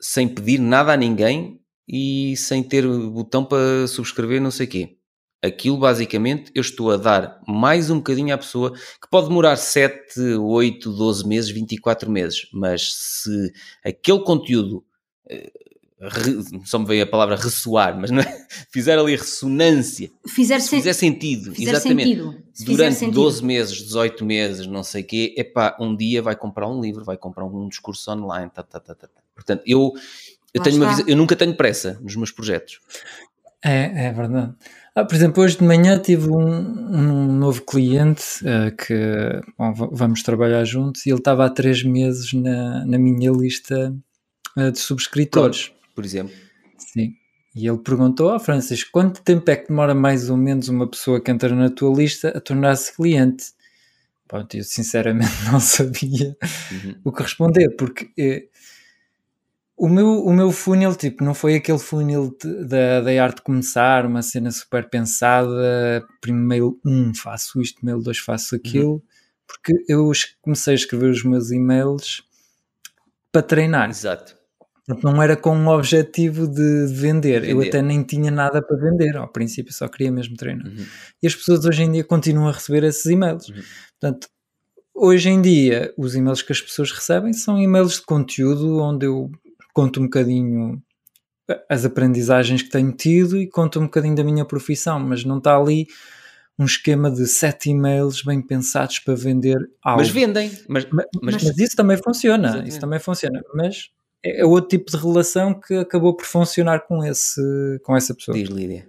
sem pedir nada a ninguém e sem ter botão para subscrever, não sei o quê. Aquilo basicamente eu estou a dar mais um bocadinho à pessoa que pode demorar 7, 8, 12 meses, 24 meses, mas se aquele conteúdo eh, só me veio a palavra ressoar, mas não é? [laughs] fizer ali ressonância, fizer, se fizer sentido, fizer exatamente, sentido. durante sentido. 12 meses, 18 meses, não sei o quê, epá, um dia vai comprar um livro, vai comprar um discurso online, tá, tá, tá, tá. tá. portanto, eu, eu, tenho uma, eu nunca tenho pressa nos meus projetos. É, é verdade. Ah, por exemplo, hoje de manhã tive um, um novo cliente uh, que bom, vamos trabalhar juntos e ele estava há três meses na, na minha lista uh, de subscritores. Por exemplo. Sim. E ele perguntou ao oh, Francisco quanto tempo é que demora mais ou menos uma pessoa que entra na tua lista a tornar-se cliente? Pronto, eu sinceramente [laughs] não sabia uhum. o que responder, porque eh, o meu, o meu funil, tipo, não foi aquele funil da, da arte começar, uma cena super pensada, primeiro um faço isto, mail dois faço aquilo, uhum. porque eu comecei a escrever os meus e-mails para treinar. Exato. Portanto, não era com um objetivo de vender. vender. Eu até nem tinha nada para vender. Ao princípio só queria mesmo treinar. Uhum. E as pessoas hoje em dia continuam a receber esses e-mails. Uhum. Portanto, hoje em dia, os e-mails que as pessoas recebem são e-mails de conteúdo onde eu conto um bocadinho as aprendizagens que tenho tido e conto um bocadinho da minha profissão, mas não está ali um esquema de sete e-mails bem pensados para vender algo. Mas vendem. Mas, mas, mas, mas isso também funciona. Exatamente. Isso também funciona. Mas é, é outro tipo de relação que acabou por funcionar com, esse, com essa pessoa. Diz Lídia.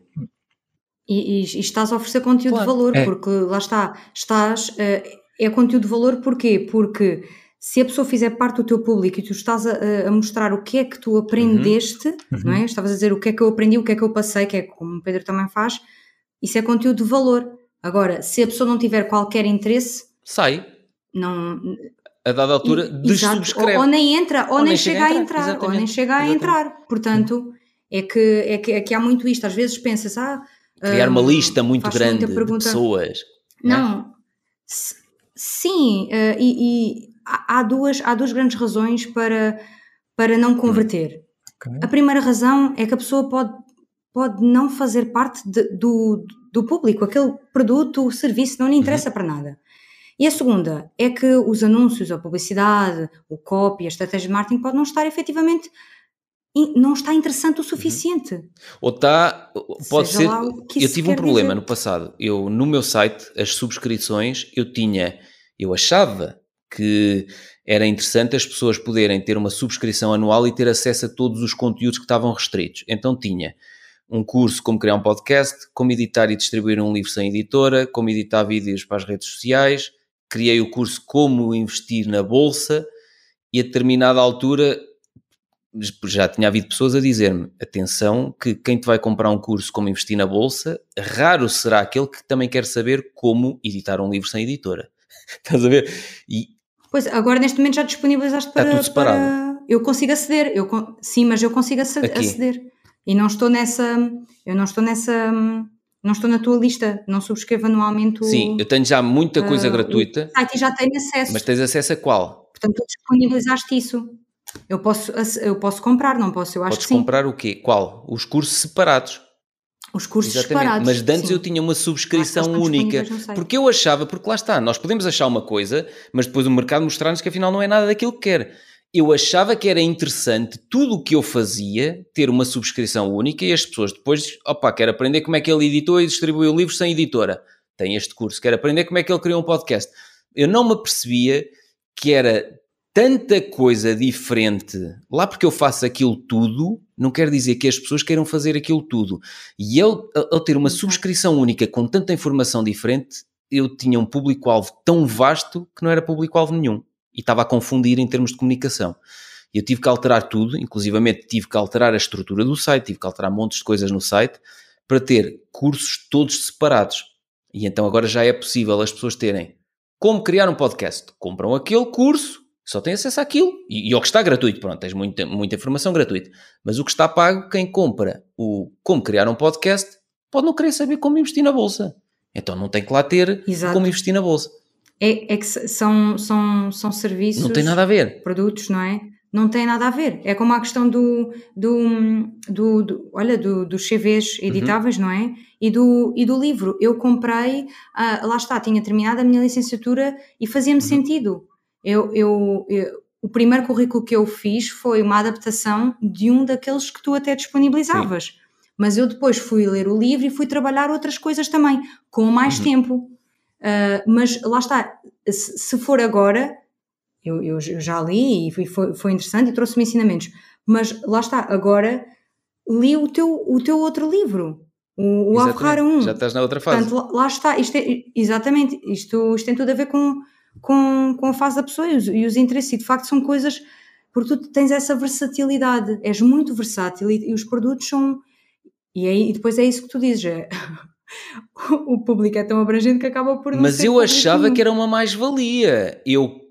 E, e, e estás a oferecer conteúdo claro. de valor, é. porque lá está, estás, uh, é conteúdo de valor porquê? Porque se a pessoa fizer parte do teu público e tu estás a, a mostrar o que é que tu aprendeste, uhum. não é? Uhum. Estavas a dizer o que é que eu aprendi, o que é que eu passei, que é como o Pedro também faz, isso é conteúdo de valor. Agora, se a pessoa não tiver qualquer interesse, sai. Não, a dada altura dessubscreve. Ou, ou nem entra, ou, ou nem, nem, chega a entrar, entrar ou nem chega a entrar. Portanto, é que, é, que, é que há muito isto. Às vezes pensas, ah. Criar uma hum, lista muito grande de pessoas. Não, não sim, uh, e, e há, duas, há duas grandes razões para, para não converter. Okay. A primeira razão é que a pessoa pode, pode não fazer parte de, do, do público, aquele produto, o serviço não lhe interessa uhum. para nada. E a segunda é que os anúncios, a publicidade, o copy, a estratégia de marketing pode não estar efetivamente não está interessante o uhum. suficiente. Ou está, pode Seja ser. eu tive um problema dizer. no passado. Eu no meu site, as subscrições, eu tinha, eu achava que era interessante as pessoas poderem ter uma subscrição anual e ter acesso a todos os conteúdos que estavam restritos. Então tinha um curso como criar um podcast, como editar e distribuir um livro sem editora, como editar vídeos para as redes sociais, criei o curso Como Investir na Bolsa e a determinada altura já tinha havido pessoas a dizer-me: atenção, que quem te vai comprar um curso como investir na bolsa, raro será aquele que também quer saber como editar um livro sem editora. [laughs] Estás a ver? E, pois, agora neste momento já disponibilizaste para. Está tudo separado. Para... Eu consigo aceder, eu, sim, mas eu consigo aceder. E não estou nessa. Eu não estou nessa não estou na tua lista, não subscrevo anualmente o, Sim, eu tenho já muita coisa uh, gratuita. O site já tenho acesso. Mas tens acesso a qual? Portanto, tu disponibilizaste isso. Eu posso, eu posso comprar, não posso? Eu acho Podes que sim. comprar o quê? Qual? Os cursos separados. Os cursos Exatamente. separados. Mas antes sim. eu tinha uma subscrição única. Porque eu achava, porque lá está, nós podemos achar uma coisa, mas depois o mercado mostrar-nos que afinal não é nada daquilo que quer eu achava que era interessante tudo o que eu fazia ter uma subscrição única e as pessoas depois, opa, quero aprender como é que ele editou e distribuiu livros sem editora. Tem este curso, quero aprender como é que ele criou um podcast. Eu não me apercebia que era tanta coisa diferente lá porque eu faço aquilo tudo, não quer dizer que as pessoas queiram fazer aquilo tudo. E eu, ao ter uma subscrição única com tanta informação diferente, eu tinha um público-alvo tão vasto que não era público-alvo nenhum e estava a confundir em termos de comunicação. E eu tive que alterar tudo, inclusivamente tive que alterar a estrutura do site, tive que alterar montes de coisas no site para ter cursos todos separados. E então agora já é possível as pessoas terem como criar um podcast. Compram aquele curso, só têm acesso àquilo. E, e ao que está gratuito, pronto, tens muita, muita informação gratuita. Mas o que está pago, quem compra o como criar um podcast, pode não querer saber como investir na bolsa. Então não tem que lá ter Exato. como investir na bolsa. É, é que são, são, são serviços. Não tem nada a ver. Produtos, não é? Não tem nada a ver. É como a questão do, do, do, do olha, do, dos CVs uhum. editáveis, uhum. não é? E do, e do livro. Eu comprei, ah, lá está, tinha terminado a minha licenciatura e fazia-me uhum. sentido. Eu, eu, eu, o primeiro currículo que eu fiz foi uma adaptação de um daqueles que tu até disponibilizavas. Sim. Mas eu depois fui ler o livro e fui trabalhar outras coisas também, com mais uhum. tempo. Uh, mas lá está, se, se for agora, eu, eu, eu, já li e foi, foi interessante e trouxe-me ensinamentos, mas lá está, agora li o teu, o teu outro livro, o, o Alfarra 1. Já estás na outra fase. Portanto, lá, lá está, isto é, exatamente, isto, isto tem tudo a ver com, com, com a fase da pessoa e os, e os interesses, e de facto são coisas, porque tu tens essa versatilidade, és muito versátil e, e os produtos são. E, aí, e depois é isso que tu dizes, é, [laughs] o público é tão abrangente que acaba por não Mas eu achava que era uma mais-valia. Eu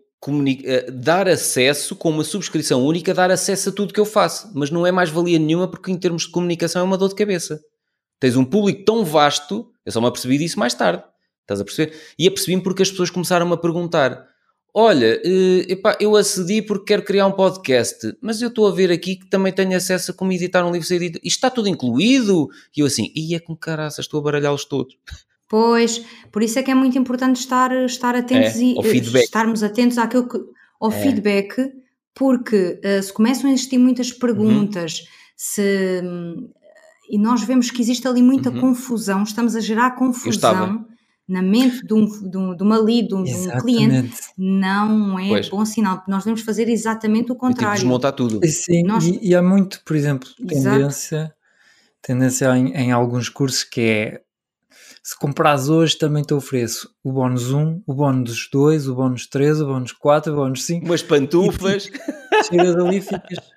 eh, dar acesso, com uma subscrição única, dar acesso a tudo que eu faço. Mas não é mais-valia nenhuma porque, em termos de comunicação, é uma dor de cabeça. Tens um público tão vasto, eu só me apercebi disso mais tarde. Estás a perceber? E apercebi-me porque as pessoas começaram a perguntar: Olha, uh, epá, eu acedi porque quero criar um podcast, mas eu estou a ver aqui que também tenho acesso a como editar um livro. Isto está tudo incluído? E eu assim, e é com caraças, estou a baralhá-los todos. Pois, por isso é que é muito importante estar, estar atentos é, e eh, estarmos atentos àquilo que, ao é. feedback, porque uh, se começam a existir muitas perguntas, uhum. se, e nós vemos que existe ali muita uhum. confusão, estamos a gerar confusão na mente de, um, de, um, de uma lead, de um, de um cliente, não é pois. bom sinal. Nós devemos fazer exatamente o contrário. desmontar tudo. Sim, Nós... e, e, há muito, por exemplo, tendência, tendência em, em, alguns cursos que é se comprares hoje também te ofereço o bónus 1, o bónus 2, o bónus 3, o bónus 4, o bónus 5. Umas pantufas. Chegas ali e ficas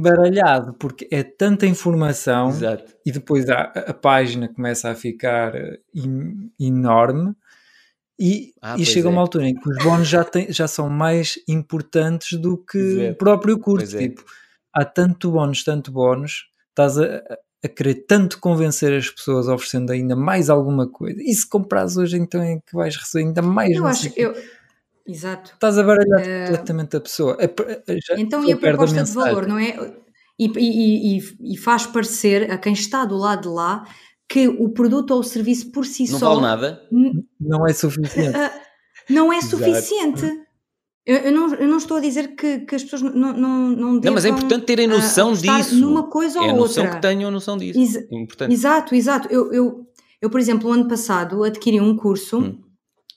baralhado, porque é tanta informação Exato. e depois a, a, página começa a ficar in, enorme e, ah, e chega é. uma altura em que os bónus já, tem, já são mais importantes do que o próprio curso. É. Tipo, há tanto bónus, tanto bónus, estás a, a querer tanto convencer as pessoas oferecendo ainda mais alguma coisa. E se compras hoje, então é que vais receber ainda mais. Eu acho, eu, Exato. Estás a baralhar uh, completamente a pessoa. A, a, já, então, e a proposta de valor, não é? e, e, e, e, faz parecer a quem está do lado de lá que o produto ou o serviço por si não só. Não vale nada. Não é suficiente. não é suficiente. Eu, eu, não, eu não estou a dizer que, que as pessoas não, não, não Não, mas é importante terem noção disso. Numa coisa é ou a noção outra. que tenham noção disso. Ex é importante. Exato, exato. Eu, eu, eu, por exemplo, o ano passado adquiri um curso hum.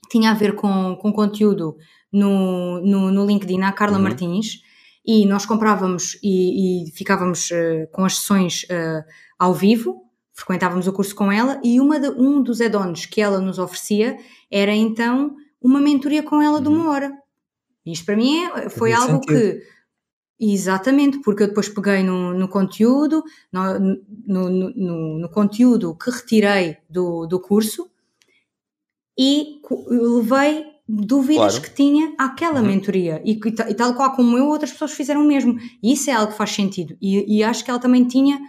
Tinha a ver com, com conteúdo no, no, no LinkedIn, a Carla uhum. Martins, e nós comprávamos e, e ficávamos uh, com as sessões uh, ao vivo, frequentávamos o curso com ela, e uma de, um dos add-ons que ela nos oferecia era então uma mentoria com ela uhum. de uma hora. Isto para mim é, foi Tem algo sentido. que. Exatamente, porque eu depois peguei no, no conteúdo, no, no, no, no, conteúdo que retirei do, do curso e levei dúvidas claro. que tinha àquela uhum. mentoria e, e, tal qual como eu, outras pessoas fizeram o mesmo. E isso é algo que faz sentido. E, e acho que ela também tinha,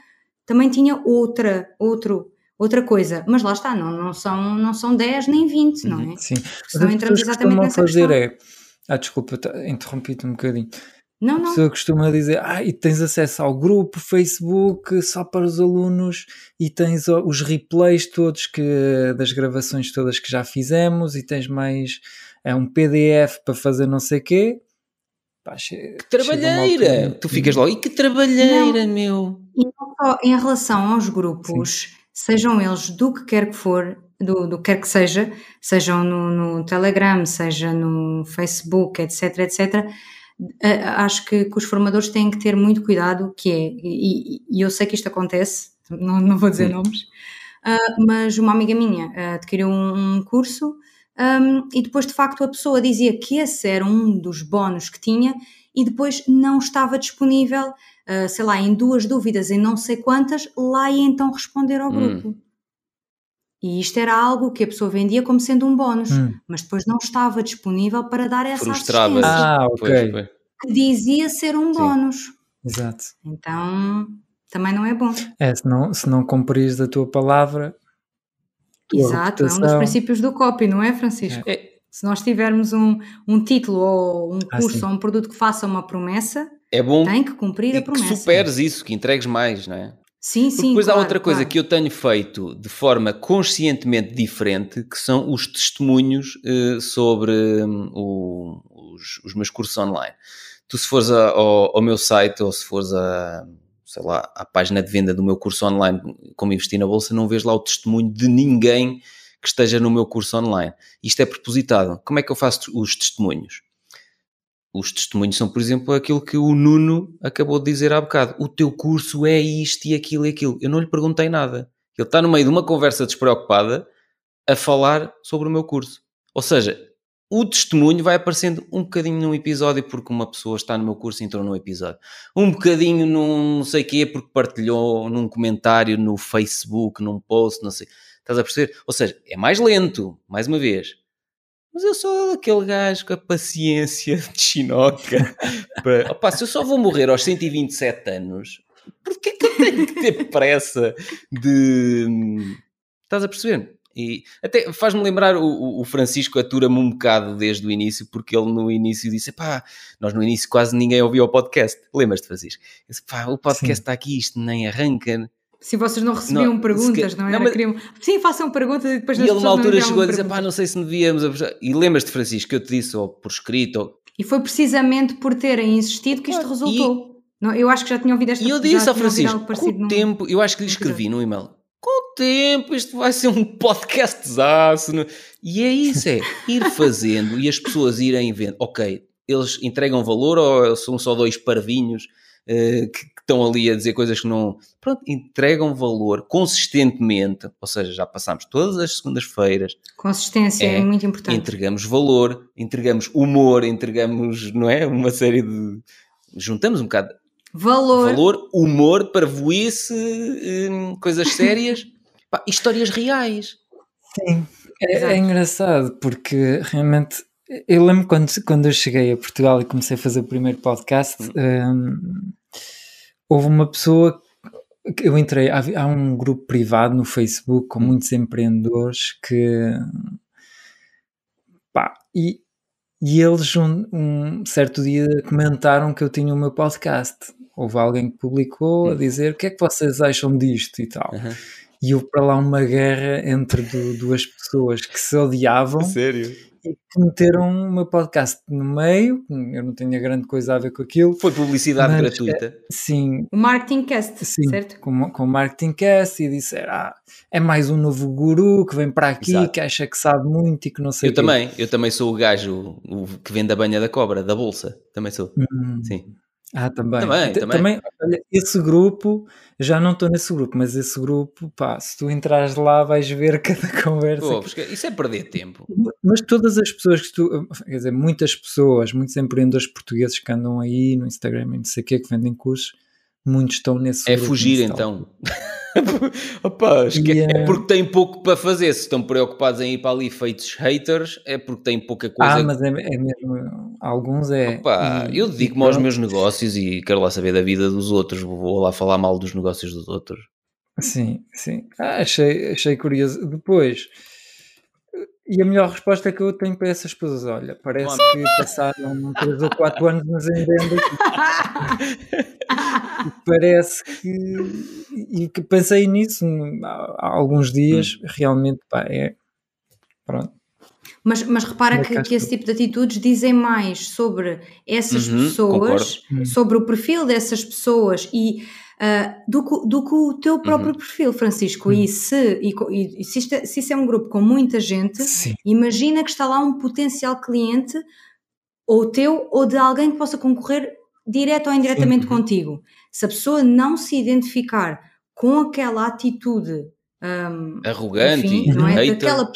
também tinha outra, outro, outra coisa. Mas lá está, não, não, são, não são 10 nem 20, não é? Sim. Senão entramos exatamente nessa fazer questão. é ah, desculpa, interrompi-te um bocadinho. Não, não. A pessoa costuma dizer, ah, e tens acesso ao grupo Facebook só para os alunos e tens os replays todos que, das gravações todas que já fizemos e tens mais é, um PDF para fazer não sei o quê. Pá, che que trabalheira! Tu ficas logo, e que trabalheira, não. meu! E não só em relação aos grupos, Sim. sejam eles do que quer que for, do, do que quer que seja, sejam no, no, Telegram, seja no Facebook, etc, etc, acho que, que, os formadores têm que ter muito cuidado, que é, e, e eu sei que isto acontece, não, não vou dizer nomes, uh, mas uma amiga minha uh, adquiriu um, um curso um, e depois de facto a pessoa dizia que esse era um dos bónus que tinha e depois não estava disponível, uh, sei lá, em duas dúvidas, em não sei quantas, lá e então responder ao hum. grupo. E isto era algo que a pessoa vendia como sendo um bónus, hum. mas depois não estava disponível para dar essa Frustrava assistência. Ah, ok. Pois, que dizia ser um Sim. bónus. Exato. Então, também não é bom. É, se não, se não cumprires a tua palavra... Tua Exato, reputação... é um dos princípios do copy, não é, Francisco? É. Se nós tivermos um, um título ou um ah, curso ah, ou um produto que faça uma promessa, é bom tem que cumprir a promessa. que superes isso, que entregues mais, não é? Sim, sim. Depois claro, há outra coisa claro. que eu tenho feito de forma conscientemente diferente, que são os testemunhos uh, sobre um, o, os, os, meus cursos online. Tu, se fores a, ao, ao, meu site ou se fores a, sei lá, à página de venda do meu curso online, como investir na bolsa, não vês lá o testemunho de ninguém que esteja no meu curso online. Isto é propositado. Como é que eu faço os testemunhos? Os testemunhos são, por exemplo, aquilo que o Nuno acabou de dizer há bocado. O teu curso é isto e aquilo e aquilo. Eu não lhe perguntei nada. Ele está no meio de uma conversa despreocupada a falar sobre o meu curso. Ou seja, o testemunho vai aparecendo um bocadinho num episódio porque uma pessoa está no meu curso e entrou num episódio. Um bocadinho num não sei quê porque partilhou num comentário no Facebook, num post, não sei. Estás a perceber? Ou seja, é mais lento, mais uma vez. Mas eu sou aquele gajo com a paciência de chinoca. [laughs] para... Opa, se eu só vou morrer aos 127 anos, porquê que eu tenho que ter pressa de. Estás a perceber? E até faz-me lembrar o, o Francisco atura-me um bocado desde o início, porque ele no início disse: pá, nós no início quase ninguém ouviu o podcast. Lembras-te, Francisco? Disse, pá, o podcast está aqui, isto nem arranca. Se vocês não recebiam não, perguntas, que, não era? Não, mas... Queriam... Sim, façam perguntas e depois E ele, uma altura, chegou a dizer: pá, não sei se devíamos. E lembras-te, Francisco, que eu te disse, ou por escrito. Ou... E foi precisamente por terem insistido que isto ah, resultou. E... Não, eu acho que já tinha ouvido esta E eu disse ao Francisco: com o tempo, eu acho que lhe escrevi no e-mail: com o tempo, isto vai ser um podcast zaço. E é isso: é ir [laughs] fazendo e as pessoas irem vendo, ok, eles entregam valor ou são só dois parvinhos uh, que estão ali a dizer coisas que não. Pronto, entregam valor consistentemente, ou seja, já passamos todas as segundas-feiras. Consistência é, é, muito importante. Entregamos valor, entregamos humor, entregamos, não é? Uma série de. Juntamos um bocado. Valor. Valor, humor, parvoíce, hum, coisas [laughs] sérias, pá, histórias reais. Sim, é, é engraçado porque realmente eu lembro quando, quando eu cheguei a Portugal e comecei a fazer o primeiro podcast, hum, houve uma pessoa que eu entrei, há, há, um grupo privado no Facebook com muitos empreendedores que pá, e, e eles um, um, certo dia comentaram que eu tinha o meu podcast houve alguém que publicou a hum. dizer o que é que vocês acham disto e tal. Uhum. E houve para lá uma guerra entre duas pessoas que se odiavam. Sério? Que meteram o meu podcast no meio, eu não tenho grande coisa a ver com aquilo. Foi publicidade mas, gratuita. É, sim. O Marketing Cast, sim, certo? Com, com o Marketing Cast e disseram, ah, é mais um novo guru que vem para aqui, Exato. que acha que sabe muito e que não sei Eu também, eu também sou o gajo o, que vende a banha da cobra, da bolsa, também sou. Hum. Sim. Ah, também. Também, também. também olha, esse grupo, já não estou nesse grupo, mas esse grupo, pá, se tu entrares lá vais ver [laughs] cada conversa. Pô, que... Isso é perder tempo. Mas todas as pessoas que tu, quer dizer, muitas pessoas, muitos empreendedores portugueses que andam aí no Instagram e não sei o que, que vendem cursos, muitos estão nesse É fugir então. [laughs] [laughs] Opa, é porque têm pouco para fazer. Se estão preocupados em ir para ali feitos haters, é porque têm pouca coisa. Ah, mas é, é mesmo. Alguns é. Opa, e, eu dedico-me aos meus negócios e quero lá saber da vida dos outros. Vou lá falar mal dos negócios dos outros. Sim, sim. Ah, achei, achei curioso. Depois e a melhor resposta que eu tenho para essas pessoas, olha, parece que passaram 3 ou 4 anos, ando aqui. parece que. E que pensei nisso há, alguns dias, hum. realmente, pá, é. Pronto. Mas, mas repara que, que, esse tipo de atitudes dizem mais sobre essas uhum, pessoas, concordo. Hum. sobre o perfil dessas pessoas e uh, do, do que o teu próprio uhum. perfil, Francisco. Uhum. E, se, e, e se, isto, é, se isso é um grupo com muita gente, Sim. imagina que está lá um potencial cliente, ou teu, ou de alguém que possa concorrer direto ou indiretamente Sim. contigo. Se a pessoa não se identificar com aquela atitude um, arrogante enfim, não é? daquela,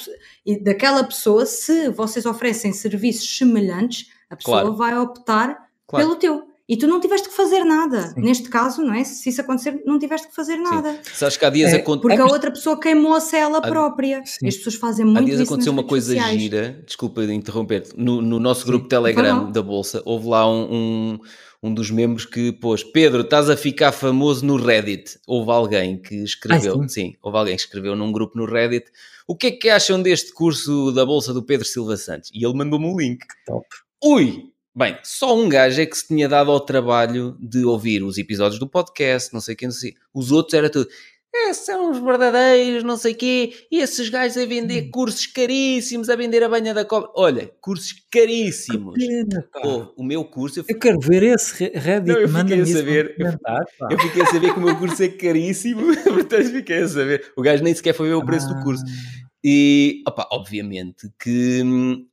daquela pessoa, se vocês oferecem serviços semelhantes, a pessoa claro. vai optar claro. pelo teu. E tu não tiveste que fazer nada. Sim. Neste caso, não é? Se isso acontecer, não tiveste que fazer nada. Sim. Sabes que há dias é, aconteceu. Porque a outra pessoa queimou-se ela própria. Sim. As pessoas fazem muito Há dias aconteceu uma coisa sociais. gira, desculpa de interromper no, no nosso grupo Telegram da Bolsa, houve lá um, um, um, dos membros que pôs: Pedro, estás a ficar famoso no Reddit. Houve alguém que escreveu, sim. houve alguém que escreveu num grupo no Reddit. O que é que acham deste curso da Bolsa do Pedro Silva Santos? E ele mandou-me o um link. Top. Ui, Bem, só um gajo é que se tinha dado ao trabalho de ouvir os episódios do podcast, não sei quem, não sei. Os outros era tudo. É, são os verdadeiros, não sei quê, e esses gajos a vender hum. cursos caríssimos, a vender a banha da cobra. Olha, cursos caríssimos. Pena, oh, o meu curso. Eu, eu, quero ver esse Reddit. Não, eu fiquei a saber. Eu, eu, fiquei a saber que o meu curso é caríssimo, [laughs] portanto fiquei a saber. O gajo nem sequer foi ver o preço ah. do curso. E, opa, obviamente que hum,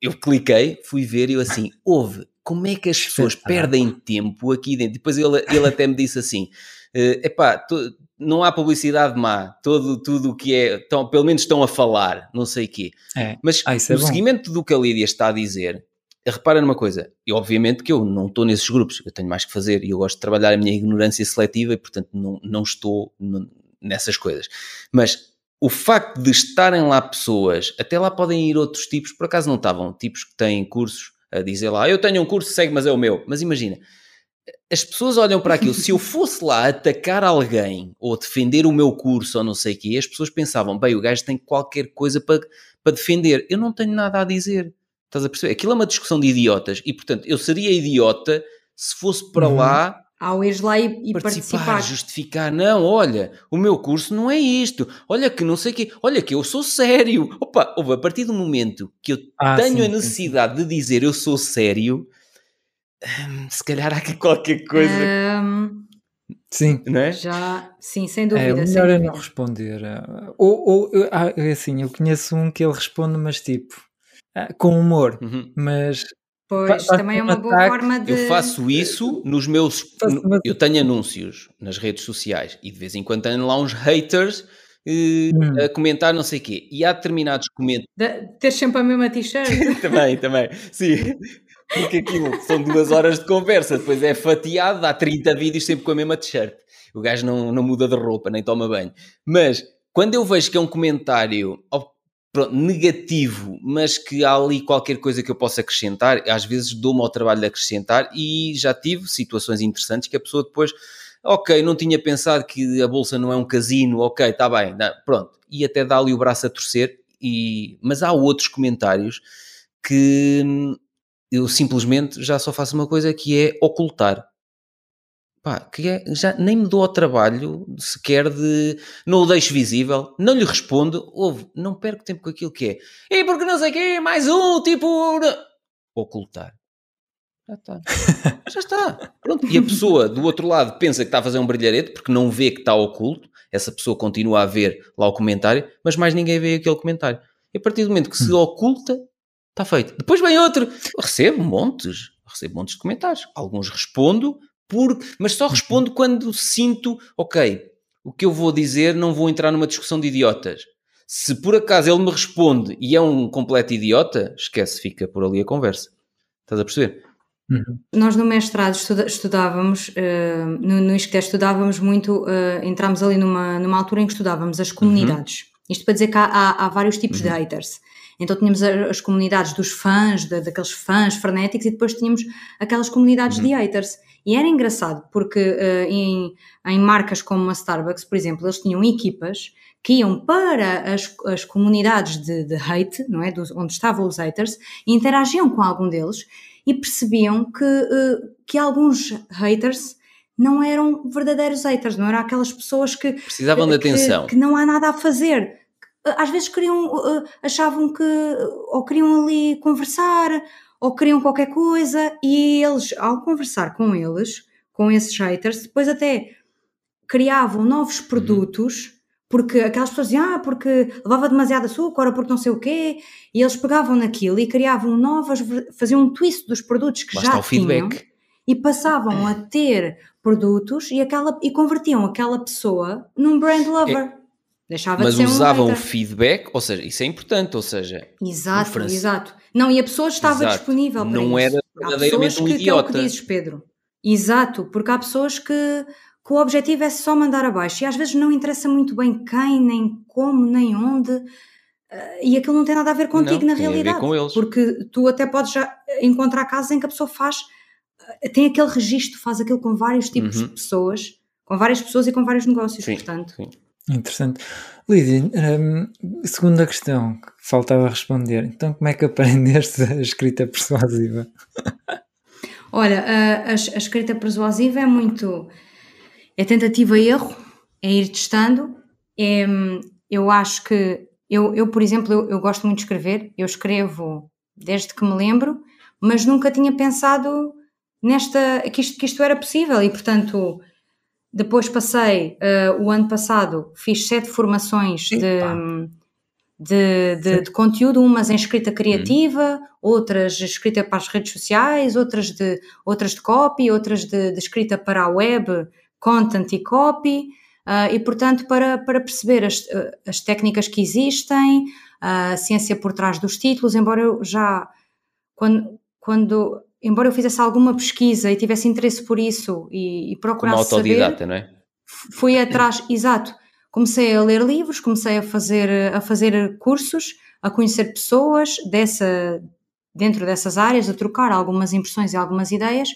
eu cliquei, fui ver e eu assim, houve, como é que as pessoas perdem tempo aqui dentro? Depois ele, ele até me disse assim, uh, epá, não há publicidade má, todo, tudo o que é, tão, pelo menos estão a falar, não sei o quê. É. Mas ah, é no seguimento do que a Lídia está a dizer, repara numa coisa, e obviamente que eu não estou nesses grupos, eu tenho mais que fazer e eu gosto de trabalhar a minha ignorância seletiva e portanto não, não estou nessas coisas. Mas o facto de estarem lá pessoas, até lá podem ir outros tipos, por acaso não estavam, tipos que têm cursos a dizer lá, eu tenho um curso, segue, mas é o meu. Mas imagina, as pessoas olham para aquilo, se eu fosse lá atacar alguém ou defender o meu curso ou não sei o quê, as pessoas pensavam, bem, o gajo tem qualquer coisa para, para defender. Eu não tenho nada a dizer. Estás a perceber? Aquilo é uma discussão de idiotas e, portanto, eu seria idiota se fosse para uhum. lá ao ir lá e, e participar, participar. justificar, não, olha, o meu curso não é isto, olha que não sei o quê, olha que eu sou sério. Opa, a partir do momento que eu ah, tenho sim, a necessidade sim. de dizer eu sou sério, hum, se calhar há aqui qualquer coisa. Um, sim. Não é? Já, sim, sem dúvida. É, o melhor é não responder. Ou, ou ah, é assim, eu conheço um que ele responde, mas tipo, ah, com humor, uhum. mas Pois, também é uma boa forma de. Eu faço isso nos meus. Eu tenho anúncios nas redes sociais e de vez em quando tenho lá uns haters eh, hum. a comentar não sei o quê. E há determinados comentários. De, ter sempre a mesma t-shirt. [laughs] também, também. Sim. Porque aquilo são duas horas de conversa, depois é fatiado, dá 30 vídeos sempre com a mesma t-shirt. O gajo não, não muda de roupa, nem toma banho. Mas quando eu vejo que é um comentário pronto, negativo, mas que há ali qualquer coisa que eu possa acrescentar, às vezes dou-me ao trabalho de acrescentar e já tive situações interessantes que a pessoa depois, ok, não tinha pensado que a bolsa não é um casino, ok, está bem, não, pronto, e até dá ali o braço a torcer, e, mas há outros comentários que eu simplesmente já só faço uma coisa que é ocultar. Pá, que é, já nem me dou ao trabalho sequer de não o deixo visível, não lhe respondo, ouve, não perco tempo com aquilo que é. E porque não sei o quê, mais um, tipo, ocultar. Já está. [laughs] Já está. Pronto. E a pessoa do outro lado pensa que está a fazer um brilharete porque não vê que está oculto. Essa pessoa continua a ver lá o comentário, mas mais ninguém vê aquele comentário. E a partir do momento que se hum. oculta, está feito. Depois vem outro. Eu recebo montes. Recebo montes de comentários. Alguns respondo, por, mas só uhum. respondo quando sinto, ok, o que eu vou dizer não vou entrar numa discussão de idiotas. Se por acaso ele me responde e é um completo idiota, esquece, fica por ali a conversa. Estás a perceber? Uhum. Nós no mestrado estuda, estudávamos, uh, no, no ISCTE estudávamos muito, uh, entramos ali numa, numa altura em que estudávamos as comunidades. Uhum. Isto para dizer que há, há, há vários tipos uhum. de haters. Então tínhamos as comunidades dos fãs, de, daqueles fãs frenéticos, e depois tínhamos aquelas comunidades de uhum. haters. E era engraçado, porque uh, em, em marcas como a Starbucks, por exemplo, eles tinham equipas que iam para as, as comunidades de, de hate, não é? onde estavam os haters, e interagiam com algum deles e percebiam que, uh, que alguns haters não eram verdadeiros haters, não eram aquelas pessoas que precisavam de atenção, que, que não há nada a fazer. Às vezes queriam, uh, achavam que ou queriam ali conversar ou queriam qualquer coisa e eles, ao conversar com eles, com esses haters, depois até criavam novos uhum. produtos porque aquelas pessoas diziam, ah, porque levava demasiado açúcar ou porque não sei o quê, e eles pegavam naquilo e criavam novas, faziam um twist dos produtos que já tinham e passavam a [clears throat] ter produtos e, aquela, e convertiam aquela pessoa num brand lover. É, Deixava mas de ser usavam um o feedback, ou seja, isso é importante, ou seja... Exato, exato. Não, e a pessoa estava exato. disponível para não isso. era verdadeiramente um que, idiota. Que é o que dizes, Pedro. Exato, porque há pessoas que que o objetivo é só mandar abaixo e às vezes não interessa muito bem quem, nem como, nem onde. Uh, e aquilo não tem nada a ver contigo não, na realidade. Porque tu até podes já encontrar casos em que a pessoa faz, uh, tem aquele registro, faz aquilo com vários tipos uhum. de pessoas, com várias pessoas e com vários negócios, sim, portanto. Sim. Interessante. Lídia, um, segunda questão que faltava responder. Então, como é que aprendeste a escrita persuasiva? Olha, a, a, a escrita persuasiva é muito é tentativa e erro, é ir testando. É, eu acho que, eu, eu por exemplo, eu, eu, gosto muito de escrever, eu escrevo desde que me lembro, mas nunca tinha pensado nesta, que isto, que isto era possível e, portanto, depois passei, uh, o ano passado, fiz sete formações de, de, de, de, conteúdo, umas em escrita criativa, hum. outras escrita para as redes sociais, outras de, outras de copy, outras de, de escrita para a web, content e copy, uh, e portanto para, para perceber as, as técnicas que existem, a ciência por trás dos títulos, embora eu já, quando, quando embora eu fizesse alguma pesquisa e tivesse interesse por isso e, e procurasse Como autodidata, saber, não é? Fui atrás, [clears throat] exato, comecei a ler livros, comecei a fazer, a fazer cursos, a conhecer pessoas dessa, dentro dessas áreas, a trocar algumas impressões e algumas ideias,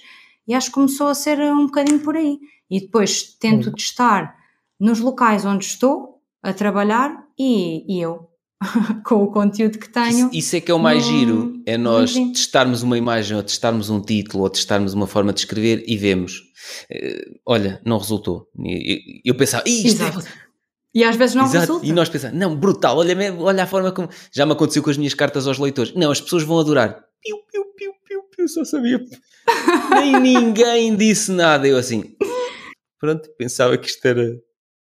e acho que começou a ser um bocadinho por aí e depois tento uhum. testar nos locais onde estou a trabalhar e, e eu [laughs] com o conteúdo que tenho. Isso, isso, é que é o mais no, giro, é nós testarmos uma imagem ou testarmos um título ou testarmos uma forma de escrever e vemos, uh, olha, não resultou. Eu, eu pensava, isto é... E às vezes não Exato. resulta. E nós pensamos, não, brutal, olha, olha a forma como... Já me aconteceu com as minhas cartas aos leitores. Não, as pessoas vão adorar. Piu, piu, piu, piu, piu, só sabia. [laughs] Nem ninguém disse nada. Eu assim, pronto, pensava que isto era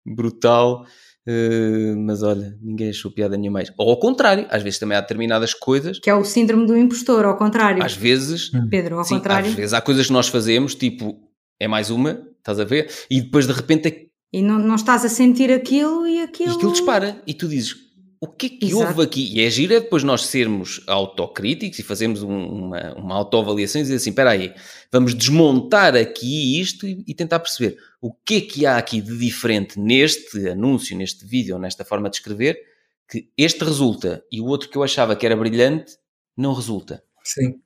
brutal, uh, mas olha, ninguém achou piada nenhuma mais. Ou ao contrário, às vezes também há determinadas coisas. Que é o síndrome do impostor, ao contrário. Às vezes, hum. Pedro, ao sim, contrário. Às vezes há coisas que nós fazemos, tipo, é mais uma, estás a ver? E depois de repente é e não, não estás a sentir aquilo e aquilo. E aquilo dispara. E tu dizes: o que é que Exato. houve aqui? E é giro é depois nós sermos autocríticos e fazermos um, uma, uma autoavaliação e dizer assim, espera aí, vamos desmontar aqui isto e, e, tentar perceber o que é que há aqui de diferente neste anúncio, neste vídeo, nesta forma de escrever, que este resulta e o outro que eu achava que era brilhante não resulta. Sim.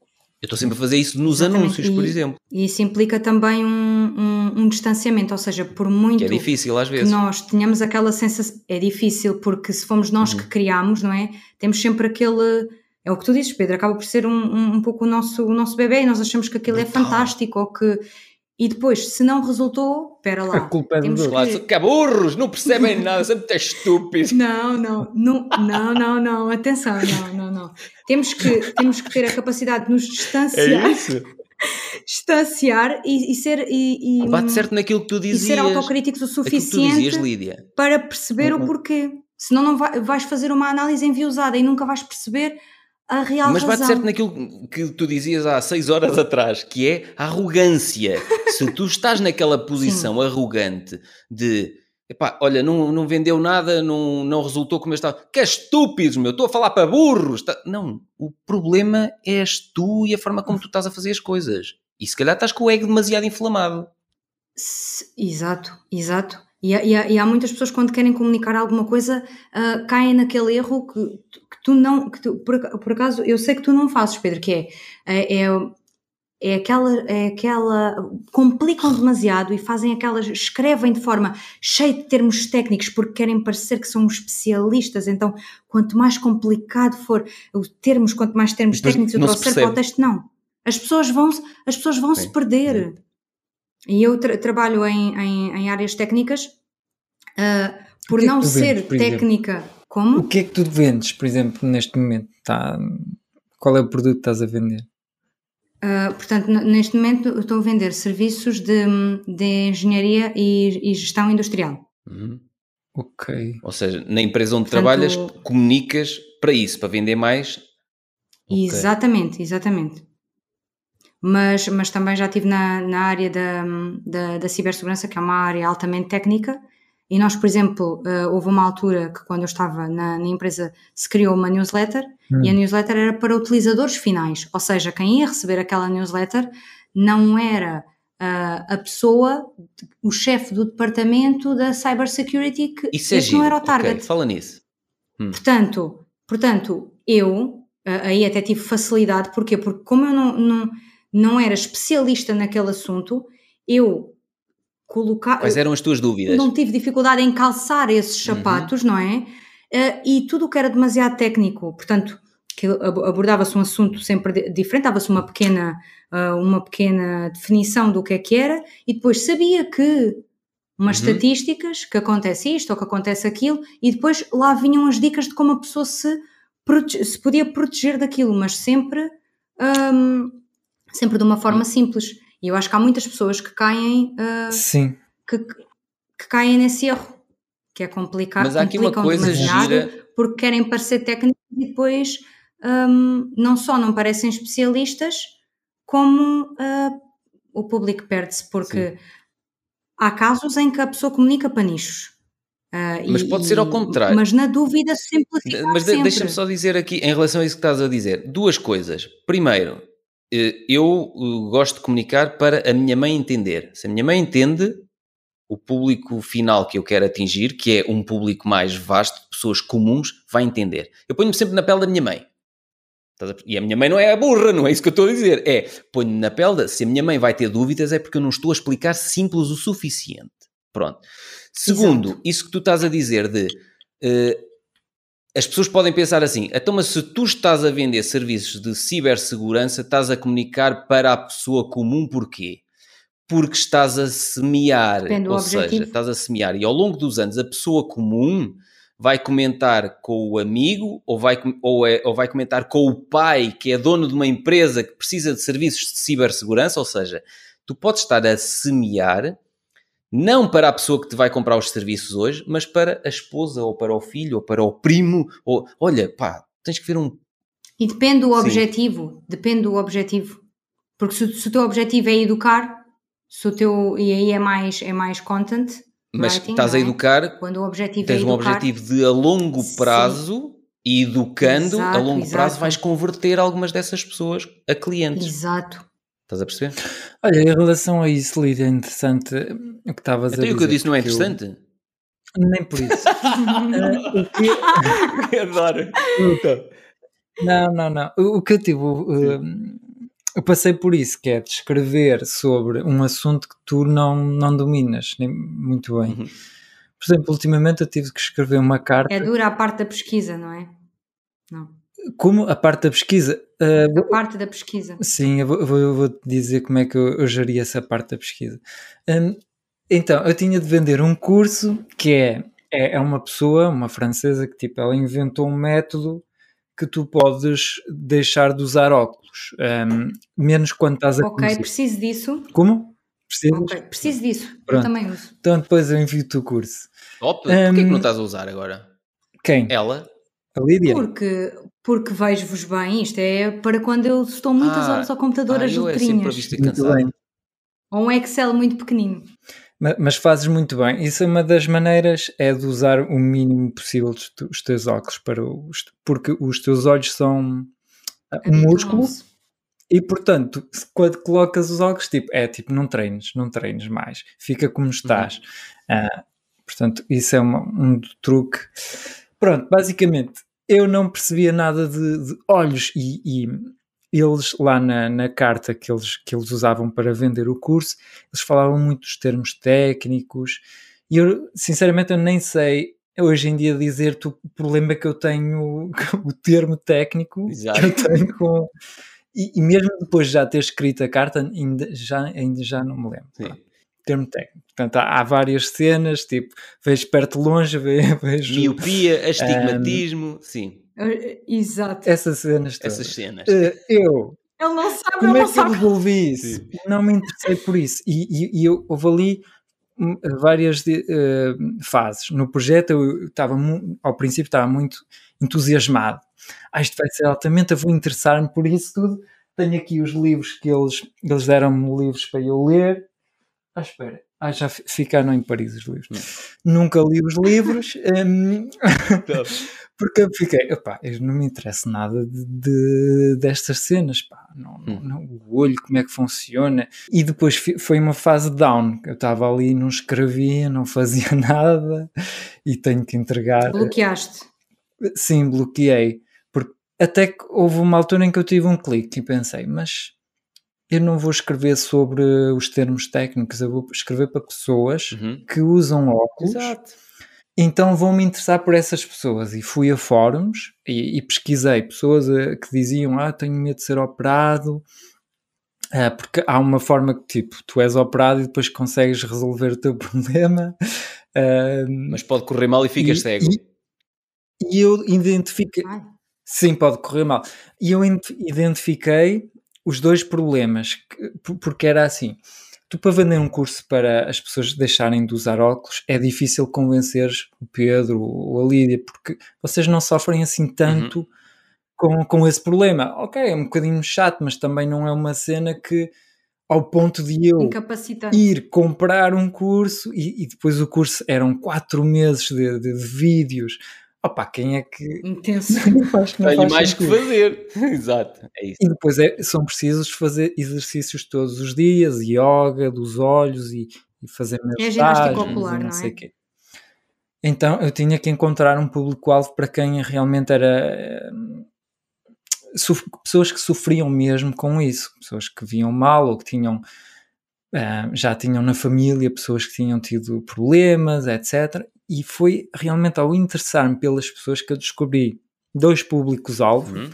Eu estou sempre a fazer isso nos Exatamente. anúncios, por exemplo. E isso implica também um, um, um, distanciamento, ou seja, por muito que, é difícil, às vezes. nós tenhamos aquela sensação. É difícil, porque se fomos nós uhum. que criamos, não é? Temos sempre aquele. É o que tu dizes, Pedro, acaba por ser um, um, pouco o nosso, o nosso bebê e nós achamos que aquilo é fantástico ou que. E depois, se não resultou, espera lá. A culpa é do que... Claro, que burros, não percebem nada, sempre é estúpido. [laughs] Não, não, não, não, não, não, atenção, não, não, não. Temos que, temos que ter a capacidade de nos distanciar. É isso? [laughs] distanciar e, e ser e, e, bate certo naquilo que tu dizias e ser autocríticos o suficiente dizias, para perceber uhum. o porquê senão não vai, vais fazer uma análise enviosada e nunca vais perceber a real Mas razão. bate certo naquilo que tu dizias há seis horas atrás, que é a arrogância. [laughs] Se tu estás naquela posição arrogante de epá, olha, não, não vendeu nada, não, não resultou como eu estava. Que é estúpido, meu, estou a falar para burros. Tá, não, o problema és tu e a forma como tu estás a fazer as coisas. E se calhar estás com o ego demasiado inflamado. Exato, exato. E há, e, e há, muitas pessoas quando querem comunicar alguma coisa uh, caem naquele erro que tu não, que tu, por, por, acaso, eu sei que tu não fazes, Pedro, que é, é, é, é aquela, é aquela, complicam demasiado e fazem aquelas, escrevem de forma cheia de termos técnicos porque querem parecer que são especialistas, então quanto mais complicado for os termos, quanto mais termos técnicos eu trouxer para o texto, não. As pessoas vão, as pessoas vão se perder. E eu tra trabalho em, em, em, áreas técnicas, uh, por é não ser vendes, técnica. Exemplo? Como? O que é que tu vendes, por exemplo, neste momento? Tá, qual é o produto que estás a vender? Uh, portanto, neste momento estou a vender serviços de, de engenharia e, e gestão industrial. Uhum. Ok. Ou seja, na empresa onde portanto, trabalhas, comunicas para isso, para vender mais. Exatamente, okay. exatamente mas, mas também já estive na, na área da, da, da, cibersegurança, que é uma área altamente técnica, e nós, por exemplo, uh, houve uma altura que quando eu estava na, na empresa se criou uma newsletter, hum. e a newsletter era para utilizadores finais, ou seja, quem ia receber aquela newsletter não era uh, a pessoa, o chefe do departamento da cybersecurity, que Isso é não era o target. Okay, fala nisso. Hum. Portanto, portanto, eu uh, aí até tive facilidade, porquê? Porque como eu não, não não era especialista naquele assunto, eu colocar. Quais eram as tuas dúvidas? Não tive dificuldade em calçar esses uhum. sapatos, uhum. não é? Uh, e tudo o que era demasiado técnico, portanto, que abordava-se um assunto sempre diferente, dava-se uma pequena, uh, uma pequena definição do que é que era, e depois sabia que umas uhum. estatísticas, que acontece isto ou que acontece aquilo, e depois lá vinham as dicas de como a pessoa se, se podia proteger daquilo, mas sempre um, sempre de uma forma simples. E eu acho que há muitas pessoas que caem, uh, Sim. Que, que, caem nesse erro, que é complicado. Mas há aqui uma coisa gira. Porque querem parecer técnicos e depois um, não só não parecem especialistas, como uh, o público perde-se, porque Sim. há casos em que a pessoa comunica para nichos. Uh, mas e, pode ser ao contrário. Mas na dúvida simplificar Mas de, deixa-me só dizer aqui, em relação a isso que estás a dizer, duas coisas. Primeiro, eu eh, gosto de comunicar para a minha mãe entender. Se a minha mãe entende o público final que eu quero atingir, que é um público mais vasto, de pessoas comuns, vai entender. Eu ponho-me sempre na pele da minha mãe. E a minha mãe não é a burra, não é isso que eu estou a dizer. É, ponho-me na pele da... Se a minha mãe vai ter dúvidas é porque eu não estou a explicar simples o suficiente. Pronto. Segundo, Exato. isso que tu estás a dizer de... Uh, as pessoas podem pensar assim: então, mas se tu estás a vender serviços de cibersegurança, estás a comunicar para a pessoa comum porquê? Porque estás a semear, ou seja, estás a semear, e ao longo dos anos a pessoa comum vai comentar com o amigo ou vai, ou, é, ou vai comentar com o pai que é dono de uma empresa que precisa de serviços de cibersegurança, ou seja, tu podes estar a semear não para a pessoa que te vai comprar os serviços hoje, mas para a esposa, ou para o filho, ou para o primo, ou olha, pá, tens que ver um. E depende do Sim. objetivo, depende do objetivo. Porque se, se, o teu objetivo é educar, se o teu, e aí é mais, é mais content. Mas writing, estás a é? educar, quando o objetivo tens é um objetivo de a longo prazo Sim. e educando, exato, a longo exato. prazo vais converter algumas dessas pessoas a clientes. Exato. Estás a perceber? Olha, em relação a isso, Lídia, é interessante o que estavas então, a dizer. o que eu disse não é interessante? Eu... Nem por isso. uh, [laughs] o que... [laughs] Adoro. Não, não, não. O, o que eu tive. Uh, eu passei por isso, que é descrever sobre um assunto que tu não, não dominas nem muito bem. Uhum. Por exemplo, ultimamente eu tive que escrever uma carta. É dura a parte da pesquisa, não é? Não. Como a parte da pesquisa? Uh, a parte da pesquisa. Sim, eu vou, vou, vou dizer como é que eu, eu geria essa parte da pesquisa. Um, então, eu tinha de vender um curso que é, é, é, uma pessoa, uma francesa, que tipo, ela inventou um método que tu podes deixar de usar óculos, um, menos quando estás a Ok, preciso disso. Como? Precisas? Ok, preciso disso. Pronto. Eu também uso. Então depois eu envio-te o curso. Top, um, porquê que não estás a usar agora? Quem? Ela? A Lídia? Porque, porque vejo-vos bem, isto é para quando eu estou muitas ah, horas ao computador ah, as letrinhas. É Ou um Excel muito pequenino. Mas, mas, fazes muito bem. Isso é uma das maneiras, é de usar o mínimo possível os, teus óculos para os, porque os teus olhos são um músculo e portanto, quando colocas os óculos, tipo, é tipo, não treines, não treines mais, fica como estás. Uhum. Uh, portanto, isso é uma, um truque. Pronto, basicamente, eu não percebia nada de, de olhos e, e, eles lá na, na, carta que eles, que eles usavam para vender o curso, eles falavam muito dos termos técnicos e eu, sinceramente, eu nem sei hoje em dia dizer-te o problema que eu tenho, [laughs] o termo técnico Exato. que eu tenho com e, e, mesmo depois de já ter escrito a carta, ainda já, ainda já não me lembro. Sim. Termo técnico. Portanto, há, há, várias cenas, tipo, vejo perto longe, [laughs] vejo. Miopia, [laughs] astigmatismo, um, sim. Exato. Essas cenas todas. Essas cenas. Uh, eu. Ele não sabe, Como é que eu resolvi isso? Sim. Não me interessei por isso. E, e, e eu houve ali hum, várias uh, fases. No projeto, eu estava, ao princípio, estava muito entusiasmado ah, isto vai ser altamente, eu vou interessar-me por isso tudo. Tenho aqui os livros que eles, eles deram-me livros para eu ler. Ah, espera. Ah, já ficaram em Paris os livros. Não. Nunca li os livros. [laughs] Um, porque eu fiquei, opá, eu não me interessa nada de, de destas cenas, pá, não, hum. não, o olho, como é que funciona. E depois foi uma fase down. Eu estava ali, não escrevia, não fazia [laughs] nada e tenho que entregar. Bloqueaste. Sim, bloqueei. Porque até que houve uma altura em que eu tive um clique e pensei, mas eu não vou escrever sobre os termos técnicos, eu vou escrever para pessoas uhum. que usam óculos. Exato. Então vou-me interessar por essas pessoas e fui a fóruns e, e pesquisei pessoas eh, que diziam ah, tenho medo de ser operado ah, porque há uma forma que tipo, tu és operado e depois consegues resolver o teu [laughs] problema ah, mas pode correr mal e ficas e, cego e, e eu identifiquei. Sim, pode correr mal. E eu identifiquei os dois problemas, porque era assim: tu para vender um curso para as pessoas deixarem de usar óculos, é difícil convencer o Pedro ou a Lídia, porque vocês não sofrem assim tanto uhum. com, com esse problema. Ok, é um bocadinho chato, mas também não é uma cena que ao ponto de eu ir comprar um curso e, e, depois o curso eram quatro meses de, de, de vídeos Opa, quem é que. Intenso. [laughs] faz, Tenho mais sentido. que fazer. [laughs] Exato. É isso. E depois é, são precisos fazer exercícios todos os dias, yoga dos olhos e, e fazer é ginástica ocular, não, não sei é? Quê. Então eu tinha que encontrar um público-alvo para quem realmente era. pessoas que sofriam mesmo com isso, pessoas que viam mal ou que tinham. Uh, já tinham na família pessoas que tinham tido problemas, etc e foi realmente ao interessar-me pelas pessoas que eu descobri dois públicos-alvo uhum.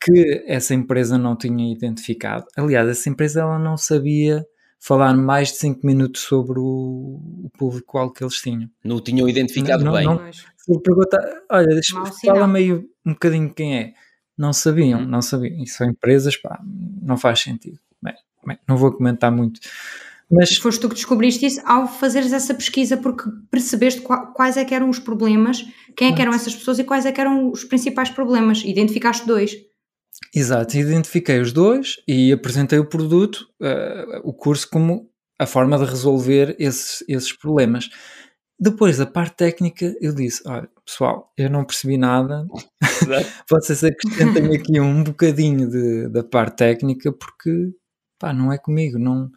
que essa empresa não tinha identificado. Aliás, essa empresa ela não sabia falar mais de 5 minutos sobre o, o público-alvo que eles tinham. Não o tinham identificado não, bem. Não, se eu perguntar, olha, fala meio um bocadinho quem é. Não sabiam, uhum. não sabiam. E são empresas, pá, não faz sentido. Bem, bem, não vou comentar muito. Mas foste tu que descobriste isso ao fazeres essa pesquisa, porque percebeste quais é que eram os problemas, quem é que eram essas pessoas e quais é que eram os principais problemas. Identificaste dois. Exato, identifiquei os dois e apresentei o produto, uh, o curso, como a forma de resolver esses, esses problemas. Depois, a parte técnica, eu disse: olha, pessoal, eu não percebi nada, [laughs] vocês acrescentem aqui um bocadinho de, da parte técnica, porque pá, não é comigo, não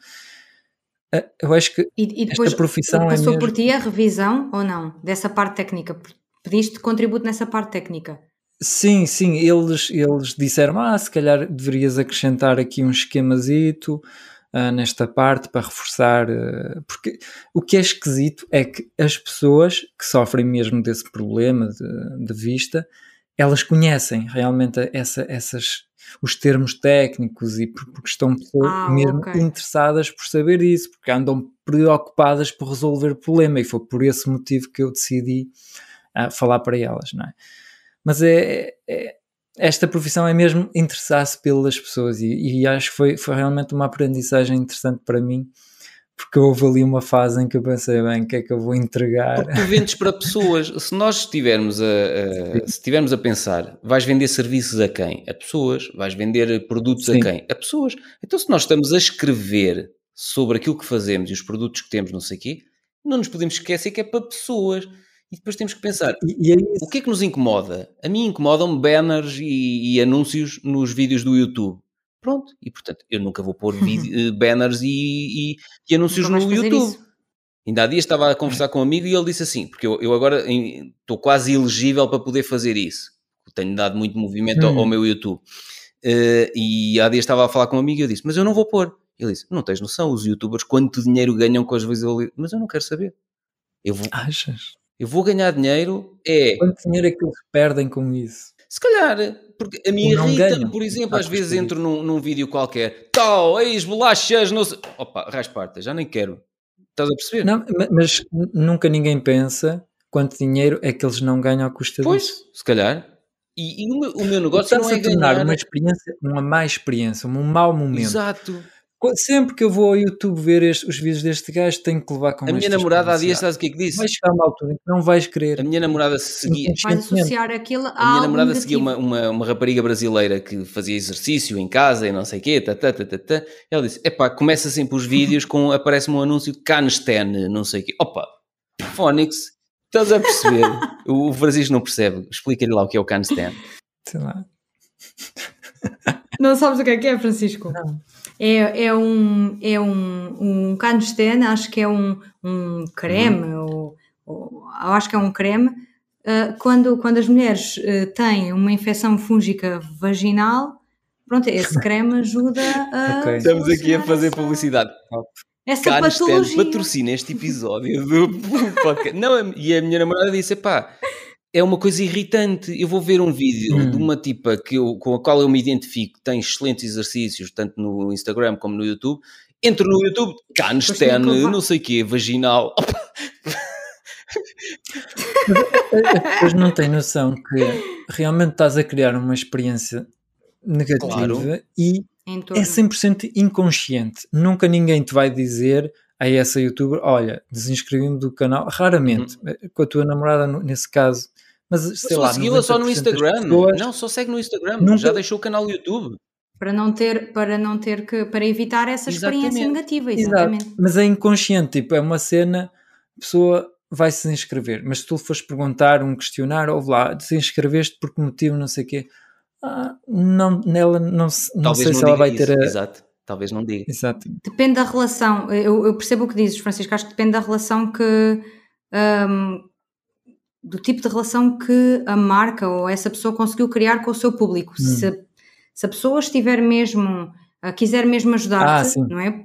eu acho que e, e depois esta profissão passou é mesmo... por ti a revisão ou não dessa parte técnica? Pediste contributo nessa parte técnica? Sim, sim, eles, eles disseram, ah, se calhar deverias acrescentar aqui um esquemazito uh, nesta parte para reforçar, uh, porque o que é esquisito é que as pessoas que sofrem mesmo desse problema de, de vista, elas conhecem realmente essa, essas, os termos técnicos e porque estão ah, mesmo okay. interessadas por saber isso, porque andam preocupadas por resolver o problema e foi por esse motivo que eu decidi uh, falar para elas, não é? Mas é, é esta profissão é mesmo interessar-se pelas pessoas e, e, acho que foi, foi realmente uma aprendizagem interessante para mim porque houve ali uma fase em que eu pensei, bem, o que é que eu vou entregar? Porque tu vendes para pessoas. [laughs] Se nós estivermos a, a, se estivermos a pensar, vais vender serviços a quem? A pessoas. Vais vender produtos Sim. a quem? A pessoas. Então, se nós estamos a escrever sobre aquilo que fazemos e os produtos que temos, não sei o quê, não nos podemos esquecer que é para pessoas. E depois temos que pensar, e, e é o que é que nos incomoda? A mim incomodam banners e, e anúncios nos vídeos do YouTube. Pronto, e portanto, eu nunca vou pôr [laughs] vídeo, eh, banners e, e, e anúncios no YouTube. Isso. Ainda há dias estava a conversar com um amigo e ele disse assim: porque eu, eu agora estou quase elegível para poder fazer isso. Tenho dado muito movimento hum. ao, ao, meu YouTube. Uh, e há dias estava a falar com um amigo e eu disse: Mas eu não vou pôr. Ele disse: Não tens noção, os youtubers quanto dinheiro ganham com as visualizações. Mas eu não quero saber. Eu vou, Achas? Eu vou ganhar dinheiro. É. Quanto dinheiro é que eles perdem com isso? Se calhar, porque a minha irrita, por exemplo, às vezes entro num, num vídeo qualquer, tal, eis bolachas, não sei. Opa, rasparta, já nem quero. Estás a perceber? Não, mas nunca ninguém pensa quanto dinheiro é que eles não ganham à custa pois, disso. Pois, se calhar. E, e o, meu, o, meu, negócio não é tornar ganhar... uma experiência, uma má experiência, um mau momento. Exato. Sempre que eu vou ao YouTube ver este, os vídeos deste gajo, tenho que levar com A minha namorada há dias, sabes o que é que disse? Vai chegar uma altura em que não vais querer. A minha namorada seguia. Vai associar aquilo a. A minha namorada seguia uma, uma, uma, rapariga brasileira que fazia exercício em casa e não sei o quê. Tá, tá, tá, tá, tá. Ela disse: epá, começa sempre os vídeos com. aparece um anúncio de Cansten, não sei o quê. Opa, Phonics, estás a perceber? [laughs] o Francisco não percebe. Explica-lhe lá o que é o Cansten. Sei lá. Não sabes o que é que é, Francisco? Não é, é um, é um, um Cansten, acho que é um, um creme, uhum. ou, ou, acho que é um creme, uh, quando, quando as mulheres uh, têm uma infecção fúngica vaginal, pronto, esse [laughs] creme ajuda a. okay. Estamos aqui a fazer publicidade. Essa patologia. patrocina este episódio do [laughs] podcast. Não, e a minha namorada disse: pá, é uma coisa irritante. Eu vou ver um vídeo hum. de uma tipa que eu, com a qual eu me identifico, tem excelentes exercícios, tanto no Instagram como no YouTube. Entro no YouTube, Cansten, não sei o quê, vaginal. [laughs] Mas não tem noção que realmente estás a criar uma experiência negativa claro. e é 100% inconsciente. Nunca ninguém te vai dizer a essa youtuber, olha, desinscrevi-me do canal, raramente, uhum. com a tua namorada nesse caso, mas sei lá. seguiu-a só no Instagram. Pessoas... Não, só segue no Instagram. Nunca... Já deixou o canal do YouTube. Para não ter, para não ter que, para evitar essa experiência exatamente. negativa, exatamente. Exato. Mas é inconsciente, tipo, é uma cena, a pessoa vai se inscrever, mas se tu fores perguntar um questionário, ou lá, desinscreveste por que motivo, não sei o quê, ah, não, nela não, não sei não se ela vai isso. ter a... Exato. Talvez não diga. Exato. Depende da relação. Eu, eu, percebo o que dizes, Francisco. Acho que depende da relação que, um, do tipo de relação que a marca ou essa pessoa conseguiu criar com o seu público. Hum. Se, se, a pessoa estiver mesmo, uh, quiser mesmo ajudar-te, ah, não é?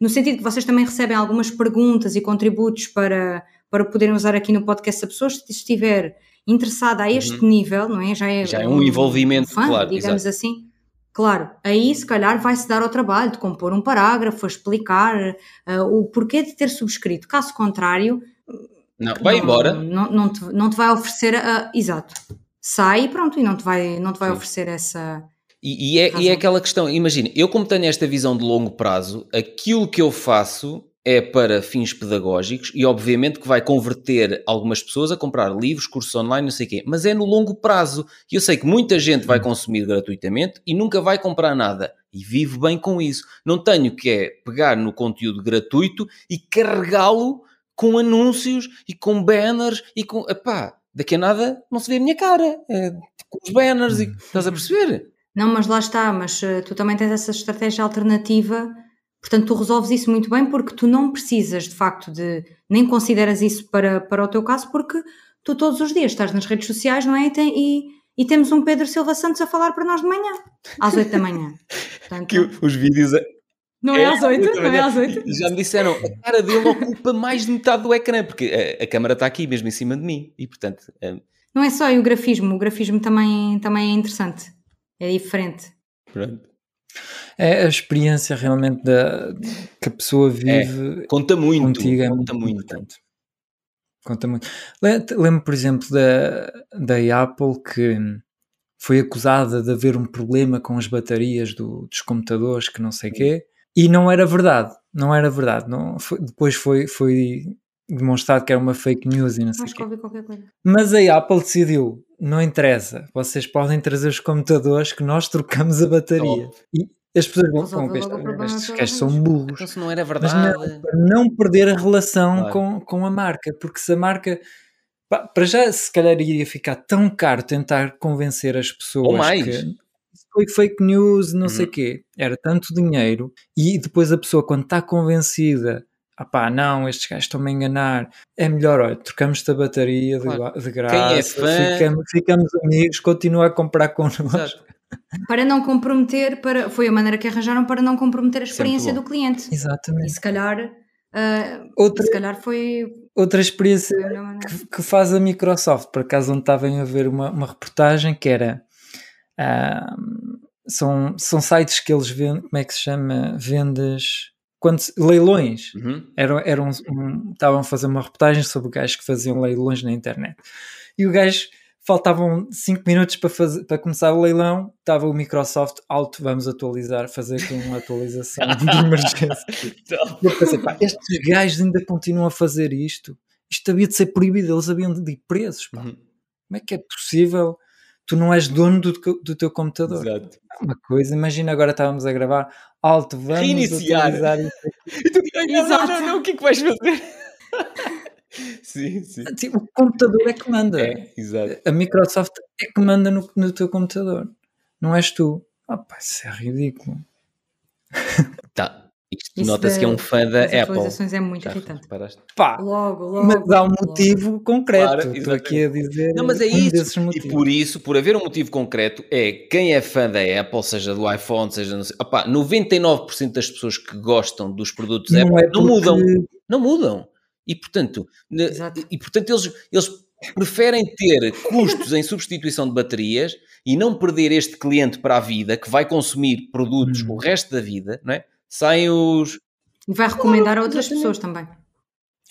No sentido que vocês também recebem algumas perguntas e contributos para, para poderem usar aqui no podcast, se a pessoa estiver interessada a este uhum. nível, não é? Já é, Já é um, um envolvimento, fã, claro, digamos exato. assim. Claro, aí se calhar vai-se dar ao trabalho de compor um parágrafo, explicar uh, o porquê de ter subscrito. Caso contrário, não, vai não, embora. Não, não, te, não te vai oferecer. A, exato. Sai e pronto, e não te vai, não te vai oferecer essa. E, e, é, e é aquela questão, imagina, eu como tenho esta visão de longo prazo, aquilo que eu faço é para fins pedagógicos e obviamente que vai converter algumas pessoas a comprar livros, cursos online, não sei o quê, mas é no longo prazo. E eu sei que muita gente vai consumir gratuitamente e nunca vai comprar nada. E vivo bem com isso. Não tenho que é pegar no conteúdo gratuito e carregá-lo com anúncios e com banners e com. Epá, daqui a nada não se vê a minha cara. É, com os banners e. Estás a perceber? Não, mas lá está, mas uh, tu também tens essa estratégia alternativa, portanto tu resolves isso muito bem porque tu não precisas de facto de, nem consideras isso para, para o teu caso porque tu todos os dias estás nas redes sociais, não é? E, tem, e, e temos um Pedro Silva Santos a falar para nós de manhã, às 8 da manhã. [laughs] Portanto, que os vídeos não é, é às 8, não é às 8. Já me disseram, a cara dele ocupa mais de metade do ecrã, porque a, a câmara está aqui mesmo em cima de mim. E portanto, um, Não é só o grafismo, o grafismo também, também é interessante, é diferente. Pronto. É a experiência realmente da, que a pessoa vive. É, conta muito. Contigo é conta muito. muito. Importante. Conta muito. Lembro, por exemplo, da, da Apple que foi acusada de haver um problema com as baterias do, dos computadores, que não sei o quê, e não era verdade. Não era verdade. Não, foi, depois foi, foi demonstrado que era uma fake news e não sei Acho que ouvi qualquer coisa. Mas a Apple decidiu, não interessa, vocês podem trazer os computadores que nós trocamos a bateria. Top. E as pessoas vão, problema estes gajos vez." são burros. Então se não era Mas verdade. não, para não perder a relação Claro. com, com a marca, porque se a marca pá, para já se calhar iria ficar tão caro tentar convencer as pessoas Ou mais. que foi fake news, não sei o Uhum. quê, era tanto dinheiro, e depois a pessoa quando está convencida, ah pá, não, estes gajos estão-me a enganar, é melhor, olha, trocamos-te a bateria de, Claro. de graça, é fã- ficamos, ficamos amigos, continua a comprar connosco. Exato. [laughs] Para não comprometer, para, foi a maneira que arranjaram para não comprometer a experiência do cliente. E Exatamente. se calhar, ah, Outra, se calhar foi, outra experiência que, que faz a Microsoft. Por acaso onde estavam a ver uma, uma reportagem que era são, são sites que eles vendem, como é que se chama? Vendas quando leilões. Uhum. Eram, eram um- estavam a fazer uma reportagem sobre gajos que faziam leilões na internet. E o gajo faltavam 5 minutos para, fazer, para começar o leilão, estava o Microsoft alto, vamos atualizar, fazer aqui uma atualização de [laughs] emergência. Então, eu pensei, pá, estes gajos ainda continuam a fazer isto. Isto havia de ser proibido, eles haviam de ir presos. Pá. Uhum. Como é que é possível? Tu não és dono do, teu- do teu computador. Exato. É uma coisa, imagina agora estávamos a gravar alto, vamos Reiniciar. isto. [laughs] E tu, não, não, Exato. não, não, o que é que vais fazer? [laughs] sim, sim. Tipo, O computador é que manda. É, exato. A Microsoft é que manda no, no teu computador. Não és tu. Ah, pá, isso é ridículo. Tá. Isto nota-se que é um fã da As Apple. atualizações é muito Já irritante. reparaste? Pá, Logo, logo. mas há um logo. motivo concreto. Claro, Estou aqui a dizer Não, mas é um isso. E por isso, por haver um motivo concreto, é quem é fã da Apple, seja do iPhone, seja. Não sei, opá, 99% das pessoas que gostam dos produtos Não Apple é não porque- mudam. Não mudam. E portanto, Exato. e, portanto eles, eles preferem ter custos em substituição de baterias e não perder este cliente para a vida que vai consumir produtos Hum. o resto da vida, não é? Saem os. E vai recomendar a outras exatamente. pessoas também.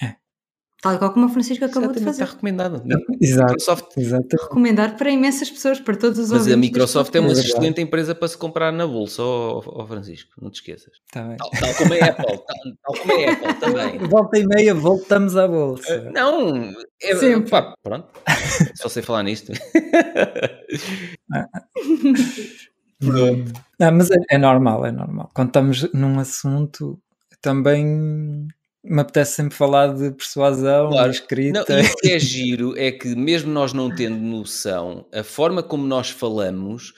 É. Tal qual como o Francisco acabou de Exatamente, fazer. está recomendado. Exato, Microsoft exato. Recomendar para imensas pessoas, para todos os Mas a Microsoft é uma É verdade. excelente empresa para se comprar na bolsa, ó ó Francisco, não te esqueças. Tá bem. Tal, tal como a Apple, tal, tal como a Apple também. [laughs] Volta e meia, voltamos à bolsa. Não, é, Sempre. pá, pronto, [laughs] só sei falar nisto. [laughs] Pronto. Não, mas é, é normal, é normal. Quando estamos num assunto, também me apetece sempre falar de persuasão, Claro. de escrita. Não, e o que é [laughs] giro é que, mesmo nós não tendo noção, a forma como nós falamos,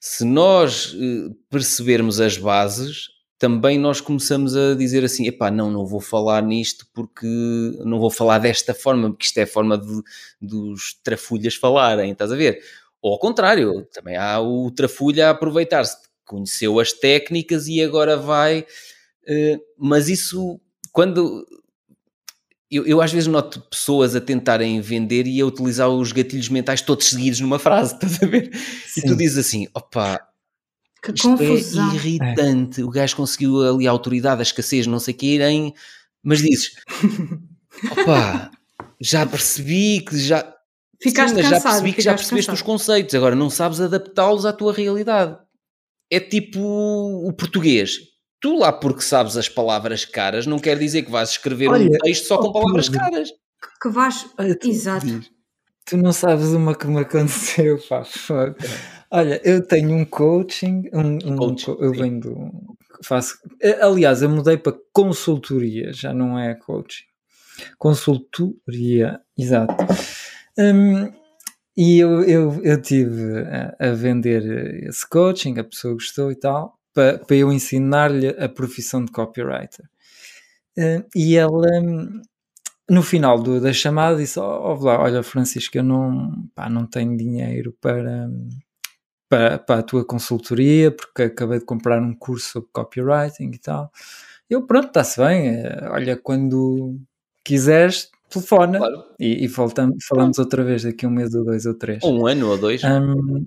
se nós eh, percebermos as bases, também nós começamos a dizer assim: epá, não, não vou falar nisto porque não vou falar desta forma, porque isto é a forma de- dos trafulhas falarem, estás a ver? Ou ao contrário, também há o trafulha a aproveitar-se, conheceu as técnicas e agora vai. eh, mas isso, quando eu, eu às vezes noto pessoas a tentarem vender e a utilizar os gatilhos mentais todos seguidos numa frase, [laughs] estás a ver? E tu Sim. dizes assim, opa, Que isto confusão. é irritante, o gajo conseguiu ali a autoridade, a escassez, não sei o que, irem, mas dizes, [laughs] opa, já percebi que já... Ficaste Sim, mas já cansado, percebi que já percebeste cansado. os conceitos, agora não sabes adaptá-los à tua realidade. É tipo o português. Tu lá porque sabes as palavras caras, não quer dizer que vais escrever um Olha, texto só com palavras Pedro. caras. Que vais. Olha, tu, Exato. tu não sabes uma que me aconteceu, [laughs] pá. Olha, eu tenho um coaching, um, um Coaching, co- eu sim. venho do, faço, eh, aliás, eu mudei para consultoria, já não é coaching. Consultoria, exato. Hum, e eu, eu, eu tive a, a vender esse coaching, a pessoa gostou e tal, para, para eu ensinar-lhe a profissão de copywriter. Hum, e ela, hum, no final do- da chamada, disse: "Ó, ó, lá, Olha, Francisco, eu não, pá, não tenho dinheiro para, para, para a tua consultoria, porque acabei de comprar um curso sobre copywriting e tal. Eu, pronto, está-se bem. eh, Olha, quando quiseres, telefona claro. e, e voltamos, falamos outra vez daqui um mês ou dois ou três. Ou um ano ou dois. Um,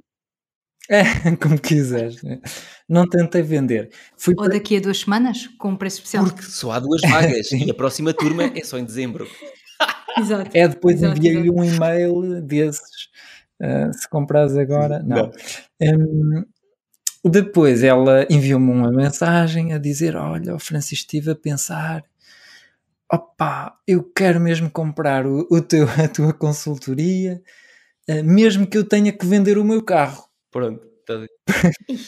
[laughs] é, como quiseres. Não tentei vender. Fui ou para... daqui a duas semanas, com um preço especial. Porque só há duas vagas [laughs] e a próxima turma é só em dezembro. [laughs] exato. É, depois enviei-lhe um e-mail desses. Uh, se compras agora, não. não. Um, depois ela enviou-me uma mensagem a dizer: Olha, o Francisco, estive a pensar opá, eu quero mesmo comprar o, o teu, a tua consultoria, uh, mesmo que eu tenha que vender o meu carro. Pronto. Tá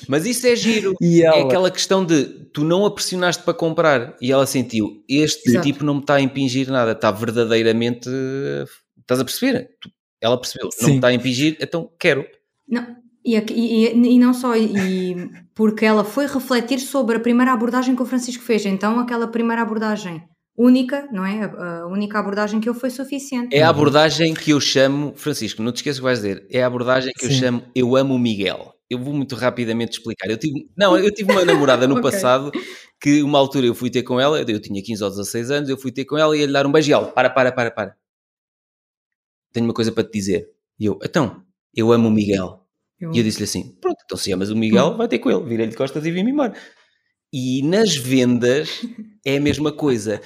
Mas isso é giro. É [laughs] ela... É aquela questão de tu não a pressionaste para comprar e ela sentiu este Exato. tipo não me está a impingir nada, está verdadeiramente. Estás a perceber? Ela percebeu, Sim. não me está a impingir, então quero. Não, e, e, e, não só, e, porque ela foi refletir sobre a primeira abordagem que o Francisco fez. Então, aquela primeira abordagem única, não é? A, única abordagem que eu foi suficiente. É a abordagem que eu chamo, Francisco, não te esqueças o que vais dizer, é a abordagem que Sim. eu chamo Eu Amo o Miguel. Eu vou muito rapidamente explicar. Eu tive, não, eu tive uma [laughs] namorada no okay. passado que uma altura eu fui ter com ela, eu tinha 15 ou 16 anos, eu fui ter com ela e ia lhe dar um beijo e ela, para, para, para, para. Tenho uma coisa para te dizer. E eu, então, eu amo o Miguel. Eu... E eu disse-lhe assim, pronto, então se amas o Miguel, vai ter com ele. Virei-lhe de costas e vim-me embora. E nas vendas é a mesma coisa.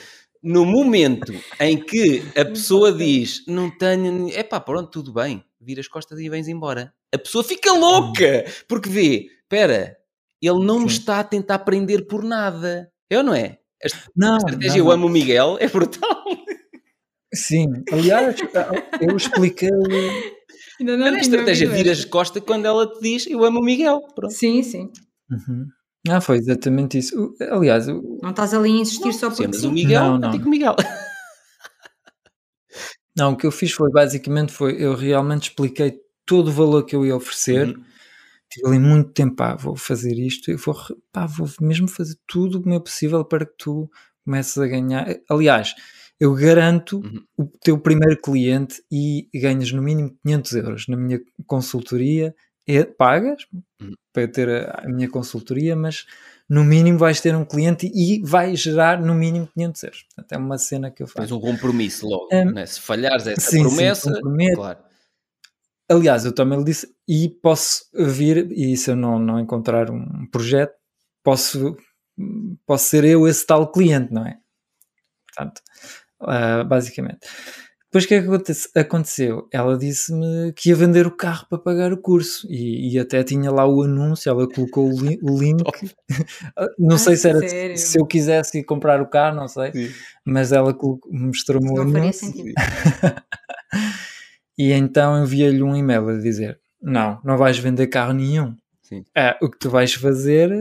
No momento em que a pessoa diz não tenho, é pá, pronto, tudo bem, vira as costas e vens embora. A pessoa fica louca porque vê, espera, ele não Sim. me está a tentar prender por nada. É ou não é? A, não, estratégia não, Eu Amo o Miguel é brutal. Sim, aliás, eu expliquei. Ainda não a estratégia vira as costas quando ela te diz Eu amo o Miguel. Pronto. Sim, sim. Uhum. Ah, foi exatamente isso. Aliás, o... não estás ali a insistir não, só porque. Sim, mas o Miguel, não, não. o Miguel. Não, o que eu fiz foi basicamente foi eu realmente expliquei todo o valor que eu ia oferecer. Uhum. Tive ali muito tempo, pá, vou fazer isto, eu vou, pá, vou mesmo fazer tudo o meu possível para que tu comeces a ganhar. Aliás, eu garanto uhum. o teu primeiro cliente e ganhas no mínimo 500 euros na minha consultoria é, pagas uhum. para eu ter a, a, minha consultoria, mas no mínimo vais ter um cliente e vai gerar no mínimo 500 euros. Portanto, é uma cena que eu faço. Tens um compromisso logo, um, né? se falhares essa sim, promessa, sim, claro. Aliás, eu também lhe disse, e posso vir, e se eu não, não encontrar um projeto, posso, posso ser eu esse tal cliente, não é? Portanto, uh, basicamente. Depois o que é que aconteceu? Ela disse-me que ia vender o carro para pagar o curso e, e até tinha lá o anúncio, ela colocou o, li o [laughs] link. [laughs] não ah, sei se era sério? se eu quisesse ir comprar o carro, não sei, Sim. mas ela mostrou-me o anúncio. [laughs] e então enviei-lhe um e-mail a dizer: Não, não vais vender carro nenhum. É, o que tu vais fazer,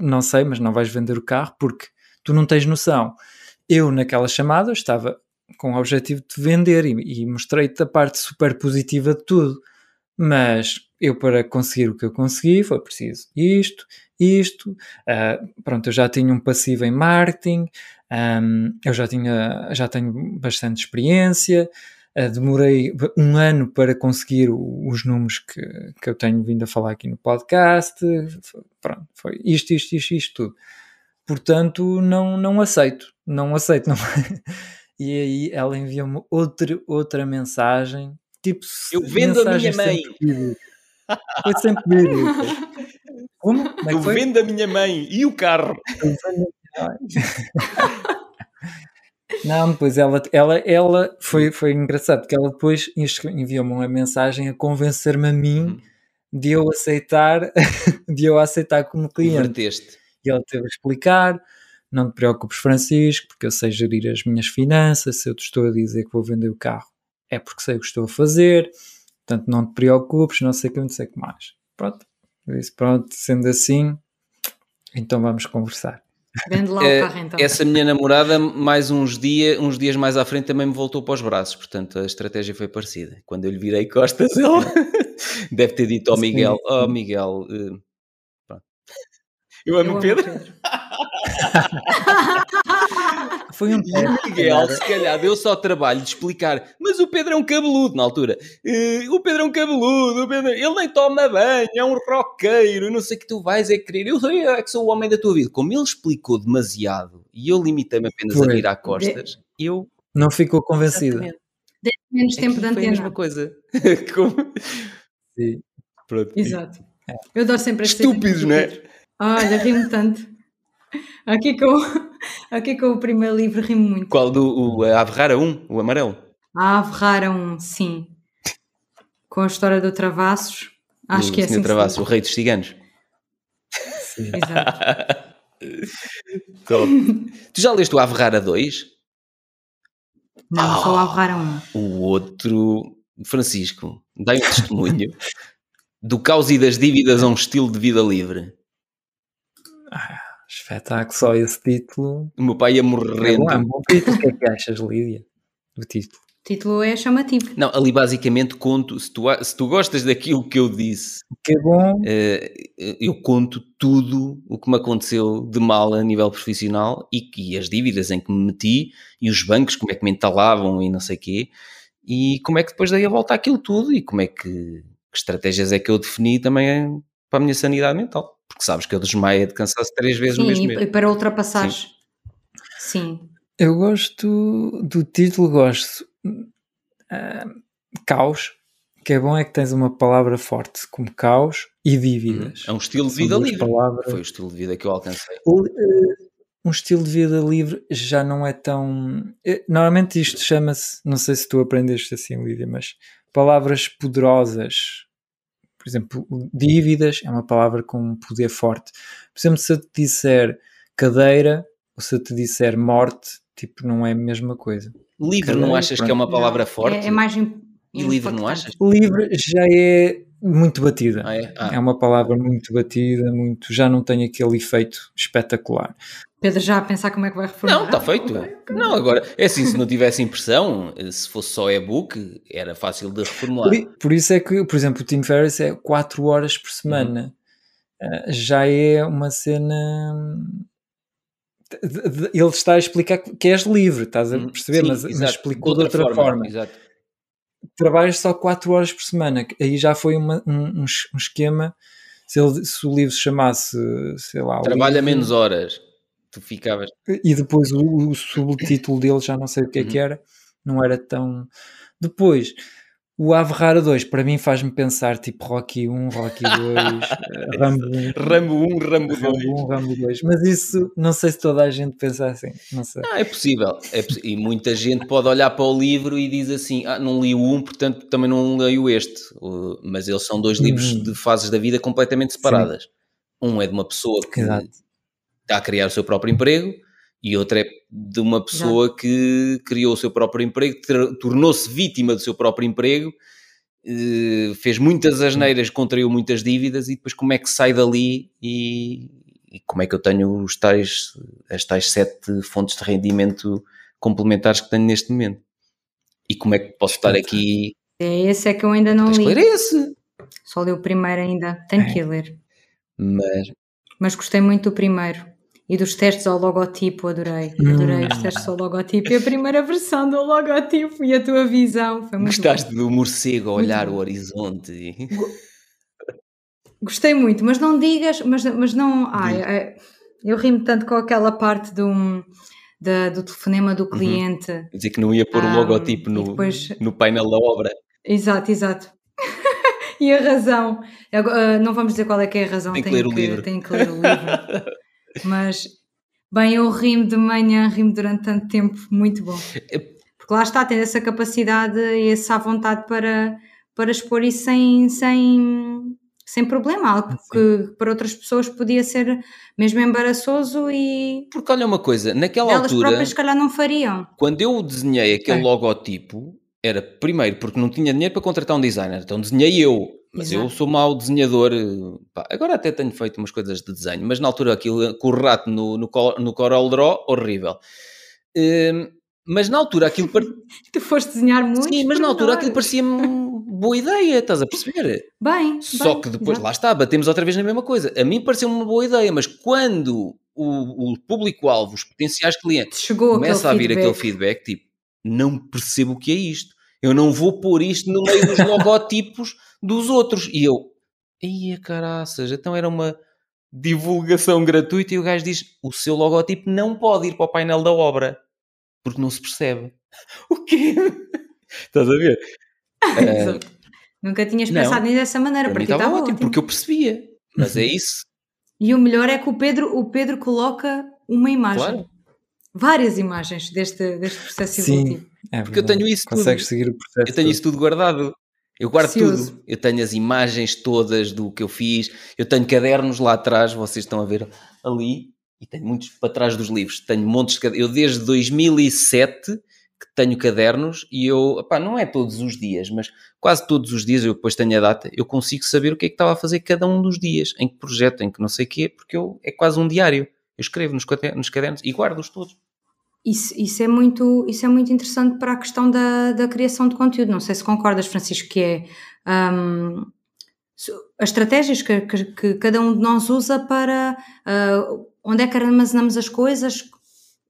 não sei, mas não vais vender o carro porque tu não tens noção. Eu, naquela chamada, estava com o objetivo de vender e, e mostrei-te a parte super positiva de tudo. Mas eu, para conseguir o que eu consegui, foi preciso isto, isto. Uh, pronto, eu já tinha um passivo em marketing, um, eu já, tinha, já tenho bastante experiência. Uh, demorei um ano para conseguir os números que, que eu tenho vindo a falar aqui no podcast. Pronto, foi isto, isto, isto, isto tudo. Portanto, não, não aceito. Não aceito. Não [laughs] e aí ela enviou-me outra, outra mensagem, tipo Eu vendo a minha mãe. Foi sempre bíblica. Como? Como é Eu foi? vendo a minha mãe e o carro. Não, depois ela, ela, ela foi, foi engraçado, porque ela depois enviou-me uma mensagem a convencer-me a mim uhum. de eu aceitar, [laughs] de eu aceitar como cliente. Inverteste. E ela teve a explicar, não te preocupes, Francisco, porque eu sei gerir as minhas finanças. Se eu te estou a dizer que vou vender o carro, é porque sei o que estou a fazer. Portanto, não te preocupes, não sei o que, não sei o que mais. Pronto, eu disse, pronto, sendo assim, então vamos conversar. Vende lá o é, carro então. Essa minha namorada, mais uns, dia, uns dias mais à frente, também me voltou para os braços. Portanto, a estratégia foi parecida. Quando eu lhe virei costas, ele [laughs] deve ter dito ao Miguel: Ó oh, Miguel, uh... eu amo o Pedro. Pedro. [laughs] [laughs] Foi um tempo. Miguel, se calhar, deu só trabalho de explicar. Mas o Pedro é um cabeludo na altura. Uh, o Pedro é um cabeludo. Pedro, ele nem toma banho, é um roqueiro. Não sei o que tu vais é querer. Eu, eu é que sou o homem da tua vida. Como ele explicou demasiado e eu limitei-me apenas Foi. a virar costas, eu Não ficou convencida. menos tempo de antena. a mesma coisa. [laughs] Sim. Pronto. Exato. É. Eu dou sempre Estúpidos, não é? Olha, rimo tanto. Aqui com, [laughs] aqui com o primeiro livro rimo muito. Qual do o, a Ave Rara 1, o amarelo? A Ave Rara 1, sim. Com a história do Travassos. Acho do que é assim. Travassos, o rei dos ciganos. Sim. Exato. [laughs] tu já leste o Ave Rara 2? Não, oh, só o Ave Rara 1. O outro, Francisco, dá um testemunho [laughs] do caos e das dívidas a um estilo de vida livre. Ah, espetáculo, só esse título. O meu pai ia morrendo. É um bom título. O que é que achas, Lídia? Do título? O título é chamativo. Não, ali basicamente conto, se tu, se tu gostas daquilo que eu disse, que é bom. Uh, eu conto tudo o que me aconteceu de mal a nível profissional e, e as dívidas em que me meti e os bancos, como é que me entalavam e não sei o quê, e como é que depois dei a volta àquilo tudo e como é que que estratégias é que eu defini também para a minha sanidade mental. Porque sabes que eu desmaio de cansaço três vezes Sim, no mesmo e, e para ultrapassar. Sim. Sim. Eu gosto do título, gosto. Uh, caos, que é bom é que tens uma palavra forte como caos e dívidas. Hum, é um estilo de vida livre. Palavras. Foi o estilo de vida que eu alcancei. Uh, um estilo de vida livre já não é tão. Eh, normalmente isto chama-se, não sei se tu aprendeste assim, Lídia, mas palavras poderosas. Por exemplo, dívidas é uma palavra com um poder forte. Por exemplo, se eu te disser cadeira ou se eu te disser morte, tipo, não é a mesma coisa. Livre, cadeira, não achas pronto. que é uma palavra não, forte? É, é mais. E livre, não achas? Livre já é muito batida. Ah, é? Ah. é? uma palavra muito batida, muito já não tem aquele efeito espetacular. Pedro já a pensar como é que vai reformular. Não, está feito. Não, agora, é assim, se não tivesse impressão, se fosse só e-book, era fácil de reformular. Por, por, isso é que, por exemplo, o Tim Ferriss é 4 horas por semana. Uhum. Uh, já é uma cena... Ele está a explicar que és livre, estás a uhum. perceber? Sim, mas, mas, explicou de outra, de outra forma. forma. Trabalhas só 4 horas por semana. Aí já foi uma, um, um, esquema. Se, ele, se o livro se chamasse, sei lá... Trabalha livro, menos horas tu ficavas. E depois o, o subtítulo dele, já não sei o que é que uhum. era, não era tão. Depois, o Ave Rara 2, para mim faz-me pensar tipo Rocky 1, Rocky 2, [laughs] eh, Rambo 1. Rambo 1, Rambo 2. Rambo 1, Rambo 2. Mas isso, não sei se toda a gente pensa assim. Não sei. Ah, é possível. É. E muita gente pode olhar para o livro e diz assim: ah, não li o 1, portanto também não leio este. Mas eles são dois livros uhum. de fases da vida completamente separadas. Sim. Um é de uma pessoa que Exato está a criar o seu próprio emprego e outra é de uma pessoa que criou o seu próprio emprego, tornou-se vítima do seu próprio emprego, eh, fez muitas asneiras, contraiu muitas dívidas e depois como é que sai dali e, e como é que eu tenho os tais, as tais sete fontes de rendimento complementares que tenho neste momento. E como é que posso estar aqui... É esse é que eu ainda não li. esse. Só li o primeiro ainda, tenho é. que ler. Mas... Mas gostei muito do primeiro. E dos testes ao logotipo, adorei. Adorei os testes ao logotipo. E a primeira versão do logotipo e a tua visão. Foi muito Gostaste bom. do morcego a olhar o horizonte? Gostei muito, mas não digas, mas, mas não. Ai, eu rimo tanto com aquela parte do, da, do telefonema do uhum. cliente. Uhum. Dizer que não ia pôr o logotipo no, depois... no painel da obra. Exato, exato. [laughs] e a razão. Eu, uh, não vamos dizer qual é que é a razão. Tem que ler o livro. Tem que ler o livro. [laughs] Mas, bem, eu rimo de manhã, rimo durante tanto tempo, muito bom. Porque lá está, tendo essa capacidade e essa vontade para, para expor isso sem, sem, sem problema, algo que para outras pessoas podia ser mesmo embaraçoso e. Porque olha uma coisa, naquela elas altura. Elas próprias, se calhar, não fariam. Quando eu desenhei aquele é. logotipo, era primeiro porque não tinha dinheiro para contratar um designer, então desenhei eu. Mas Exato. eu sou mau desenhador. Pá, agora até tenho feito umas coisas de desenho, mas na altura aquilo com o rato no, no, no Coral Draw, horrível. Uh, mas na altura aquilo. Par... [laughs] tu foste desenhar muito. Sim, mas na altura aquilo parecia-me boa ideia, estás a perceber? Bem. Só bem, que depois, exato. lá está, batemos outra vez na mesma coisa. A mim pareceu-me uma boa ideia, mas quando o, o público-alvo, os potenciais clientes, Chegou começa a vir feedback. aquele feedback, tipo, não percebo o que é isto. Eu não vou pôr isto no meio dos [laughs] logotipos dos outros. E eu, ia caraças, então era uma divulgação gratuita e o gajo diz: o seu logotipo não pode ir para o painel da obra. porque não se percebe. [laughs] O quê? Estás a ver? [laughs] uh, Nunca tinhas pensado nisso dessa maneira, ti estava ótimo, ótimo, porque eu percebia. Mas é [laughs] isso. E o melhor é que o Pedro, o Pedro coloca uma imagem. Claro. Várias imagens deste, deste processo Sim, evolutivo. É porque eu tenho isso Consegues tudo. seguir o processo. Eu tenho isso tudo guardado. Eu guardo Precioso. tudo. Eu tenho as imagens todas do que eu fiz. Eu tenho cadernos lá atrás, vocês estão a ver ali. E tenho muitos para trás dos livros. Tenho montes de Eu desde 2007 que tenho cadernos e eu, opá, não é todos os dias, mas quase todos os dias, eu depois tenho a data, eu consigo saber o que é que estava a fazer cada um dos dias, em que projeto, em que não sei o quê, porque eu, é quase um diário. Eu escrevo nos cadernos, nos cadernos e guardo-os todos. Isso, isso, é muito, isso é muito interessante para a questão da, da criação de conteúdo. Não sei se concordas, Francisco, que é um, as estratégias que, que, que, cada um de nós usa para uh, onde é que armazenamos as coisas,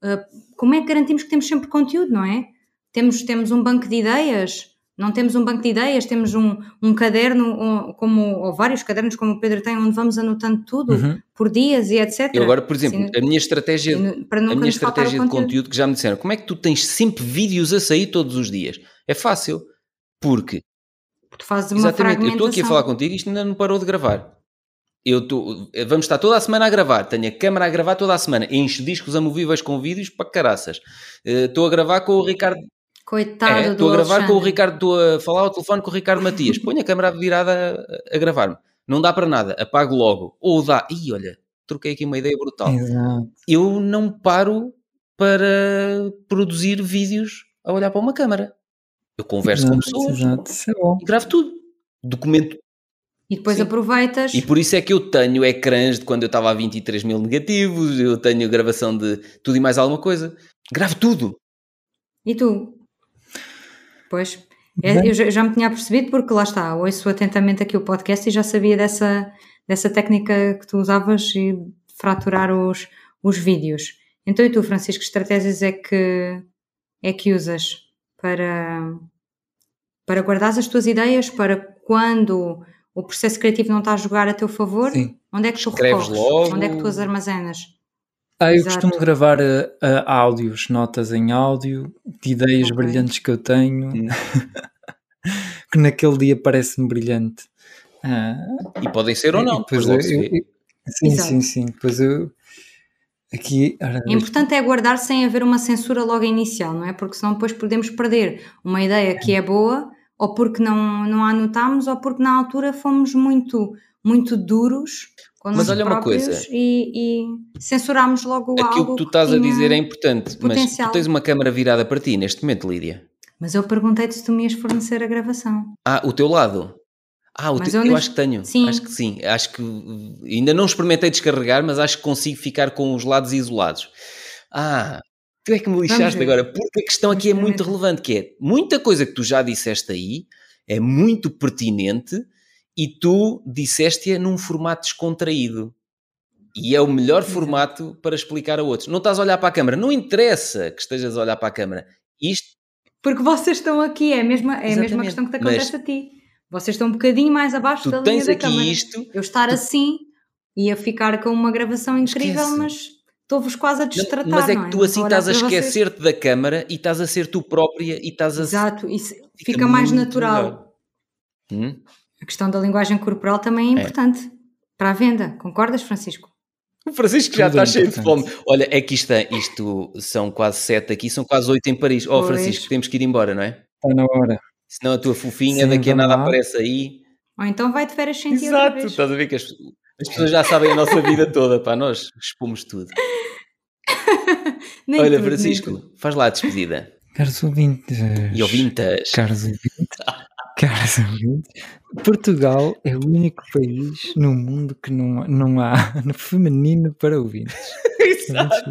uh, como é que garantimos que temos sempre conteúdo, não é? Temos, temos um banco de ideias, não temos um banco de ideias, temos um, um caderno, como, ou vários cadernos, como o Pedro tem, onde vamos anotando tudo uhum. por dias e etc. Eu agora, por exemplo, assim, a minha estratégia, a minha estratégia de conteúdo. conteúdo que já me disseram, como é que tu tens sempre vídeos a sair todos os dias? É fácil, porque tu fazes uma Exatamente, eu estou aqui a falar contigo e isto ainda não parou de gravar eu tô, vamos estar toda a semana a gravar, tenho a câmera a gravar toda a semana, encho discos amovíveis com vídeos para caraças. Eh, estou uh, a gravar com o Ricardo. Coitado é, Estou a gravar Alexandre. com o Ricardo, estou a falar ao telefone com o Ricardo Matias. Ponho a câmera virada a, a gravar-me. Não dá para nada, apago logo. Ou dá, ih, olha, troquei aqui uma ideia brutal. Exato. Eu não paro para produzir vídeos a olhar para uma câmera. Eu converso exato, com pessoas exato. É e gravo tudo. Documento e depois Sim. aproveitas. E por isso é que eu tenho ecrãs de quando eu estava a 23 mil negativos, eu tenho gravação de tudo e mais alguma coisa. Gravo tudo. E tu? Pois, é, eu já, me tinha percebido porque lá está, ouço atentamente aqui o podcast e já sabia dessa, dessa técnica que tu usavas de fraturar os, os vídeos. Então e tu, Francisco, que estratégias é que, é que usas para, para guardar as tuas ideias para quando o processo criativo não está a jogar a teu favor, Sim. onde é que tu recorres? Logo. Onde é que tu as armazenas? Ah, eu Exato. costumo gravar uh, uh, áudios, notas em áudio, de ideias okay. brilhantes que eu tenho, [laughs] que naquele dia parece-me brilhante. Uh, e podem ser ou não, depois eu, eu, eu, Sim, Exato. sim, sim. Depois eu. Aqui, o importante é guardar sem haver uma censura logo inicial, não é? Porque senão depois podemos perder uma ideia que é boa ou porque não, não a anotámos, ou porque na altura fomos muito, muito duros com mas olha uma coisa. e, e censurámos logo aquilo algo que tu estás que a dizer é importante potencial. mas tu tens uma câmara virada para ti neste momento Lídia. Mas eu perguntei-te se tu me ias fornecer a gravação. Ah, o teu lado? Ah, o eu, eu acho que tenho. sim. acho que sim, acho que ainda não experimentei descarregar mas acho que consigo ficar com os lados isolados. Ah, Tu é que me lixaste agora, porque a questão aqui é muito relevante, que é muita coisa que tu já disseste aí é muito pertinente e tu disseste-a num formato descontraído. E é o melhor formato para explicar a outros. Não estás a olhar para a câmara, não interessa que estejas a olhar para a câmara. Isto... Porque vocês estão aqui, é a mesma, é a mesma questão que te acontece Mas, a ti. Vocês estão um bocadinho mais abaixo da linha da câmara. Isto, Eu estar tu... assim ia ficar com uma gravação incrível, Esquece. mas estou-vos quase a destratar. Não, mas é que é? tu assim estás a esquecer-te da câmara e estás a ser tu própria e estás a. Exato, isso fica, fica mais natural. Hum? A questão da linguagem corporal também é, é. importante é. para a venda. Concordas, Francisco? O Francisco já está cheio de fome. Olha, é que isto, isto são quase sete aqui, são quase oito em Paris. Ó, oh, Francisco, temos que ir embora, não é? Está na hora. Senão a tua fofinha Sim, daqui a nada lá. aparece aí. Ou então vai de férias sem Exato, estás a ver que as, as pessoas já sabem a nossa vida toda, pá, nós expomos tudo. [laughs] Olha, tudo, Francisco, faz lá a despedida. Caros ouvintes. E ouvintas. Caros ouvintes. [laughs] Caros ouvintes. Portugal é o único país no mundo que não, não há [laughs] feminino para ouvintes. [laughs] Exato.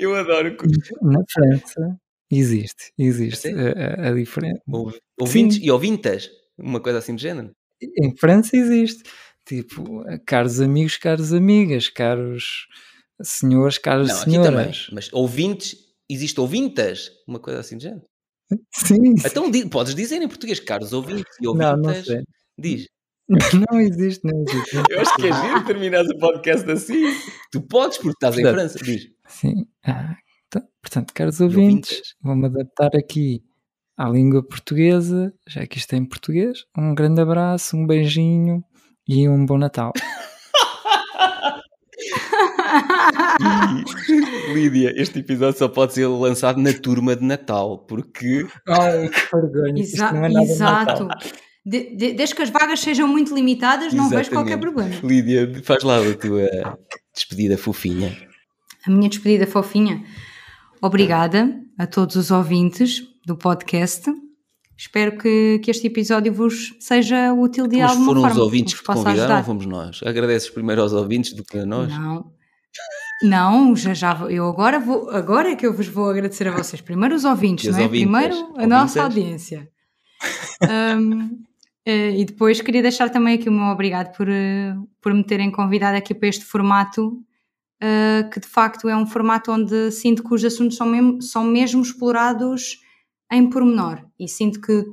Eu adoro. Na França existe, existe a, a, diferença. Ouvintes Sim. e ouvintas? Uma coisa assim de género? Em França existe. Tipo, caros amigos, caros amigas, caros senhores, caros não, senhoras. Também, mas ouvintes, existe ouvintas? Uma coisa assim de género? Sim. Então podes dizer em português, caros ouvintes e ouvintas. Não, não sei. Diz. [laughs] Não existe, não existe. Eu acho que é giro terminar o podcast assim. Tu podes, porque estás em França. Diz. Sim. Ah, Então, portanto, caros ouvintes, vou-me adaptar aqui à língua portuguesa, já que isto é em português. Um grande abraço, um beijinho e um bom Natal. [laughs] e, Lídia, este episódio só pode ser lançado na turma de Natal, porque. Ai, que vergonha. Exa não é nada exato. De, de, desde que as vagas sejam muito limitadas, não vejo qualquer problema. Lídia, faz lá a tua despedida fofinha. A minha despedida fofinha. Obrigada a todos os ouvintes do podcast. Espero que, que este episódio vos seja útil de Mas alguma forma. foram os ouvintes que te convidaram ajudar. fomos nós? Agradeces primeiro aos ouvintes do que a nós? Não. Não, já já eu agora vou, agora é que eu vos vou agradecer a vocês. Primeiro os ouvintes, não é? Ouvintes, primeiro a ouvintes. nossa audiência. um, [laughs] eh, e depois queria deixar também aqui o meu obrigado por, eh, por me terem convidado aqui para este formato uh, que de facto é um formato onde sinto que os assuntos são mesmo, são mesmo explorados em pormenor e sinto que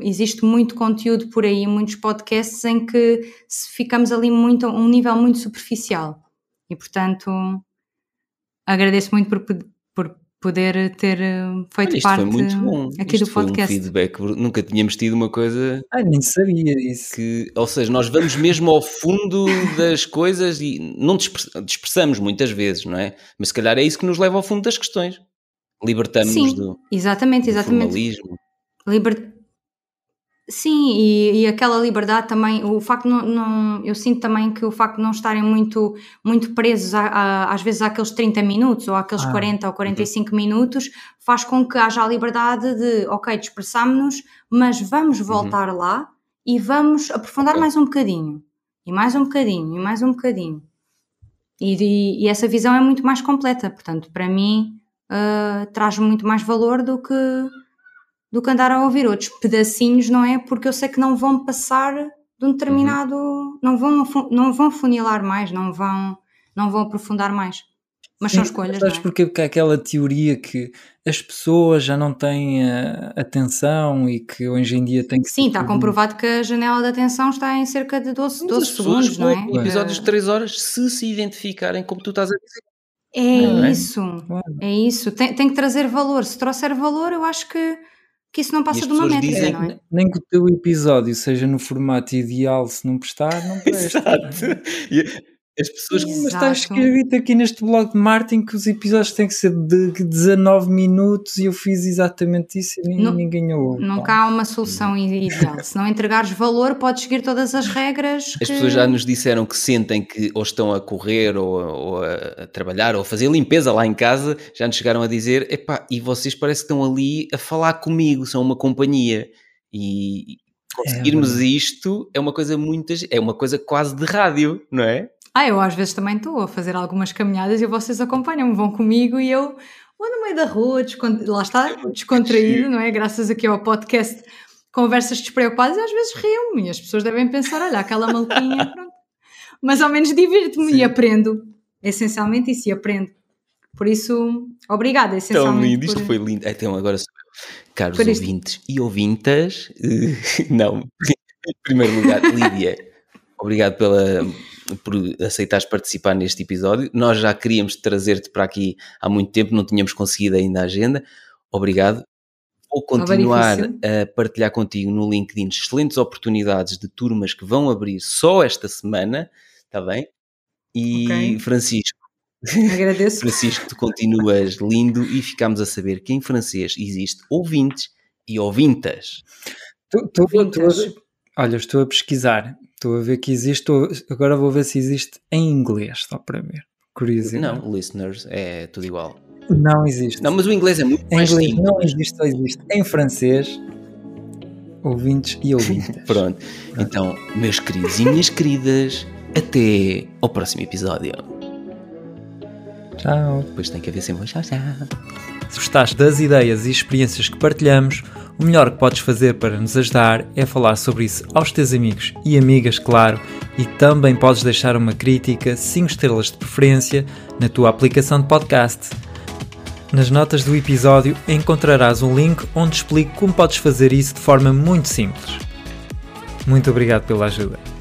existe muito conteúdo por aí, muitos podcasts em que ficamos ali muito a um nível muito superficial e portanto agradeço muito por, por poder ter eh, feito Olha, parte aqui isto do podcast. Foi um feedback, nunca tínhamos tido uma coisa. Ai, nem sabia isso. Que, ou seja, nós vamos mesmo ao fundo [laughs] das coisas e não dispersamos muitas vezes, não é? Mas se calhar é isso que nos leva ao fundo das questões. Libertamos-nos do, exatamente, do exatamente. formalismo. Liber... Sim, e, e, aquela liberdade também, o facto não, não, eu sinto também que o facto de não estarem muito, muito presos a, a, às vezes àqueles 30 minutos ou àqueles ah, 40 ou 45 uhum. minutos faz com que haja a liberdade de, ok, dispersamos-nos, mas vamos uhum. voltar uhum. lá e vamos aprofundar mais um bocadinho, e mais um bocadinho, e mais um bocadinho. E, e, e essa visão é muito mais completa, portanto, para mim, uh, traz muito mais valor do que do que andar a ouvir outros pedacinhos, não é? Porque eu sei que não vão passar de um determinado. Uhum. Não, vão, não vão funilar mais, não vão, não vão aprofundar mais. Mas Sim, são escolhas. Sabes é? Porque há aquela teoria que as pessoas já não têm uh, atenção e que hoje em dia tem que. Sim, está comprovado que a janela de atenção está em cerca de 12, 12 segundos, não é? Episódios de 3 horas, se se identificarem como tu estás a dizer. É, é isso, é isso. Tem, tem que trazer valor. Se trouxer valor, eu acho que que isso não passa de uma métrica, não é? Nem que o teu episódio seja no formato ideal, se não prestar, não [laughs] presta. Exato. As pessoas Exato. Mas está escrito aqui neste blog de Martin que os episódios têm que ser de 19 minutos e eu fiz exatamente isso e não, ninguém ouve. Nunca há uma solução ideal. Se não entregares valor, podes seguir todas as regras. As que... pessoas já nos disseram que sentem que ou estão a correr ou, ou, a trabalhar ou a fazer limpeza lá em casa, já nos chegaram a dizer: epá, e vocês parece que estão ali a falar comigo, são uma companhia. E conseguirmos é, isto é uma coisa muito. é uma coisa quase de rádio, não é? Ah, eu às vezes também estou a fazer algumas caminhadas e vocês acompanham-me, vão comigo e eu vou no meio da rua, lá está, descontraído, não é? Graças aqui ao podcast Conversas Despreocupadas, e às vezes rio-me e as pessoas devem pensar, olha, aquela maluquinha, [laughs] pronto. Mas ao menos divirto-me e aprendo. Essencialmente isso, e aprendo. Por isso, obrigada, essencialmente. Tão lindo, por... isto foi lindo. Então, agora, caros ouvintes e ouvintas, [laughs] não, em primeiro lugar, Lídia, [laughs] obrigado pela por aceitares participar neste episódio. Nós já queríamos trazer-te para aqui há muito tempo, não tínhamos conseguido ainda a agenda. Obrigado. Vou continuar a partilhar contigo no LinkedIn excelentes oportunidades de turmas que vão abrir só esta semana, está bem? E okay. Francisco, Agradeço. [laughs] Francisco, tu continuas lindo e ficamos a saber que em francês existe ouvintes e ouvintas. Tu, tu, tu, olha, estou a pesquisar Estou a ver que existe, agora vou ver se existe em inglês, só para ver. Curiosidade. Não, listeners, é tudo igual. Não existe. Não, mas o inglês é muito em mais inglês não existe, só existe em francês. Ouvintes e ouvintes. [laughs] Pronto. Então, meus queridos e minhas queridas, até ao próximo episódio. Tchau. Depois tem que haver sempre um tchau, tchau. Se gostaste das ideias e experiências que partilhamos, o melhor que podes fazer para nos ajudar é falar sobre isso aos teus amigos e amigas, claro, e também podes deixar uma crítica, 5 estrelas de preferência, na tua aplicação de podcast. Nas notas do episódio encontrarás um link onde explico como podes fazer isso de forma muito simples. Muito obrigado pela ajuda.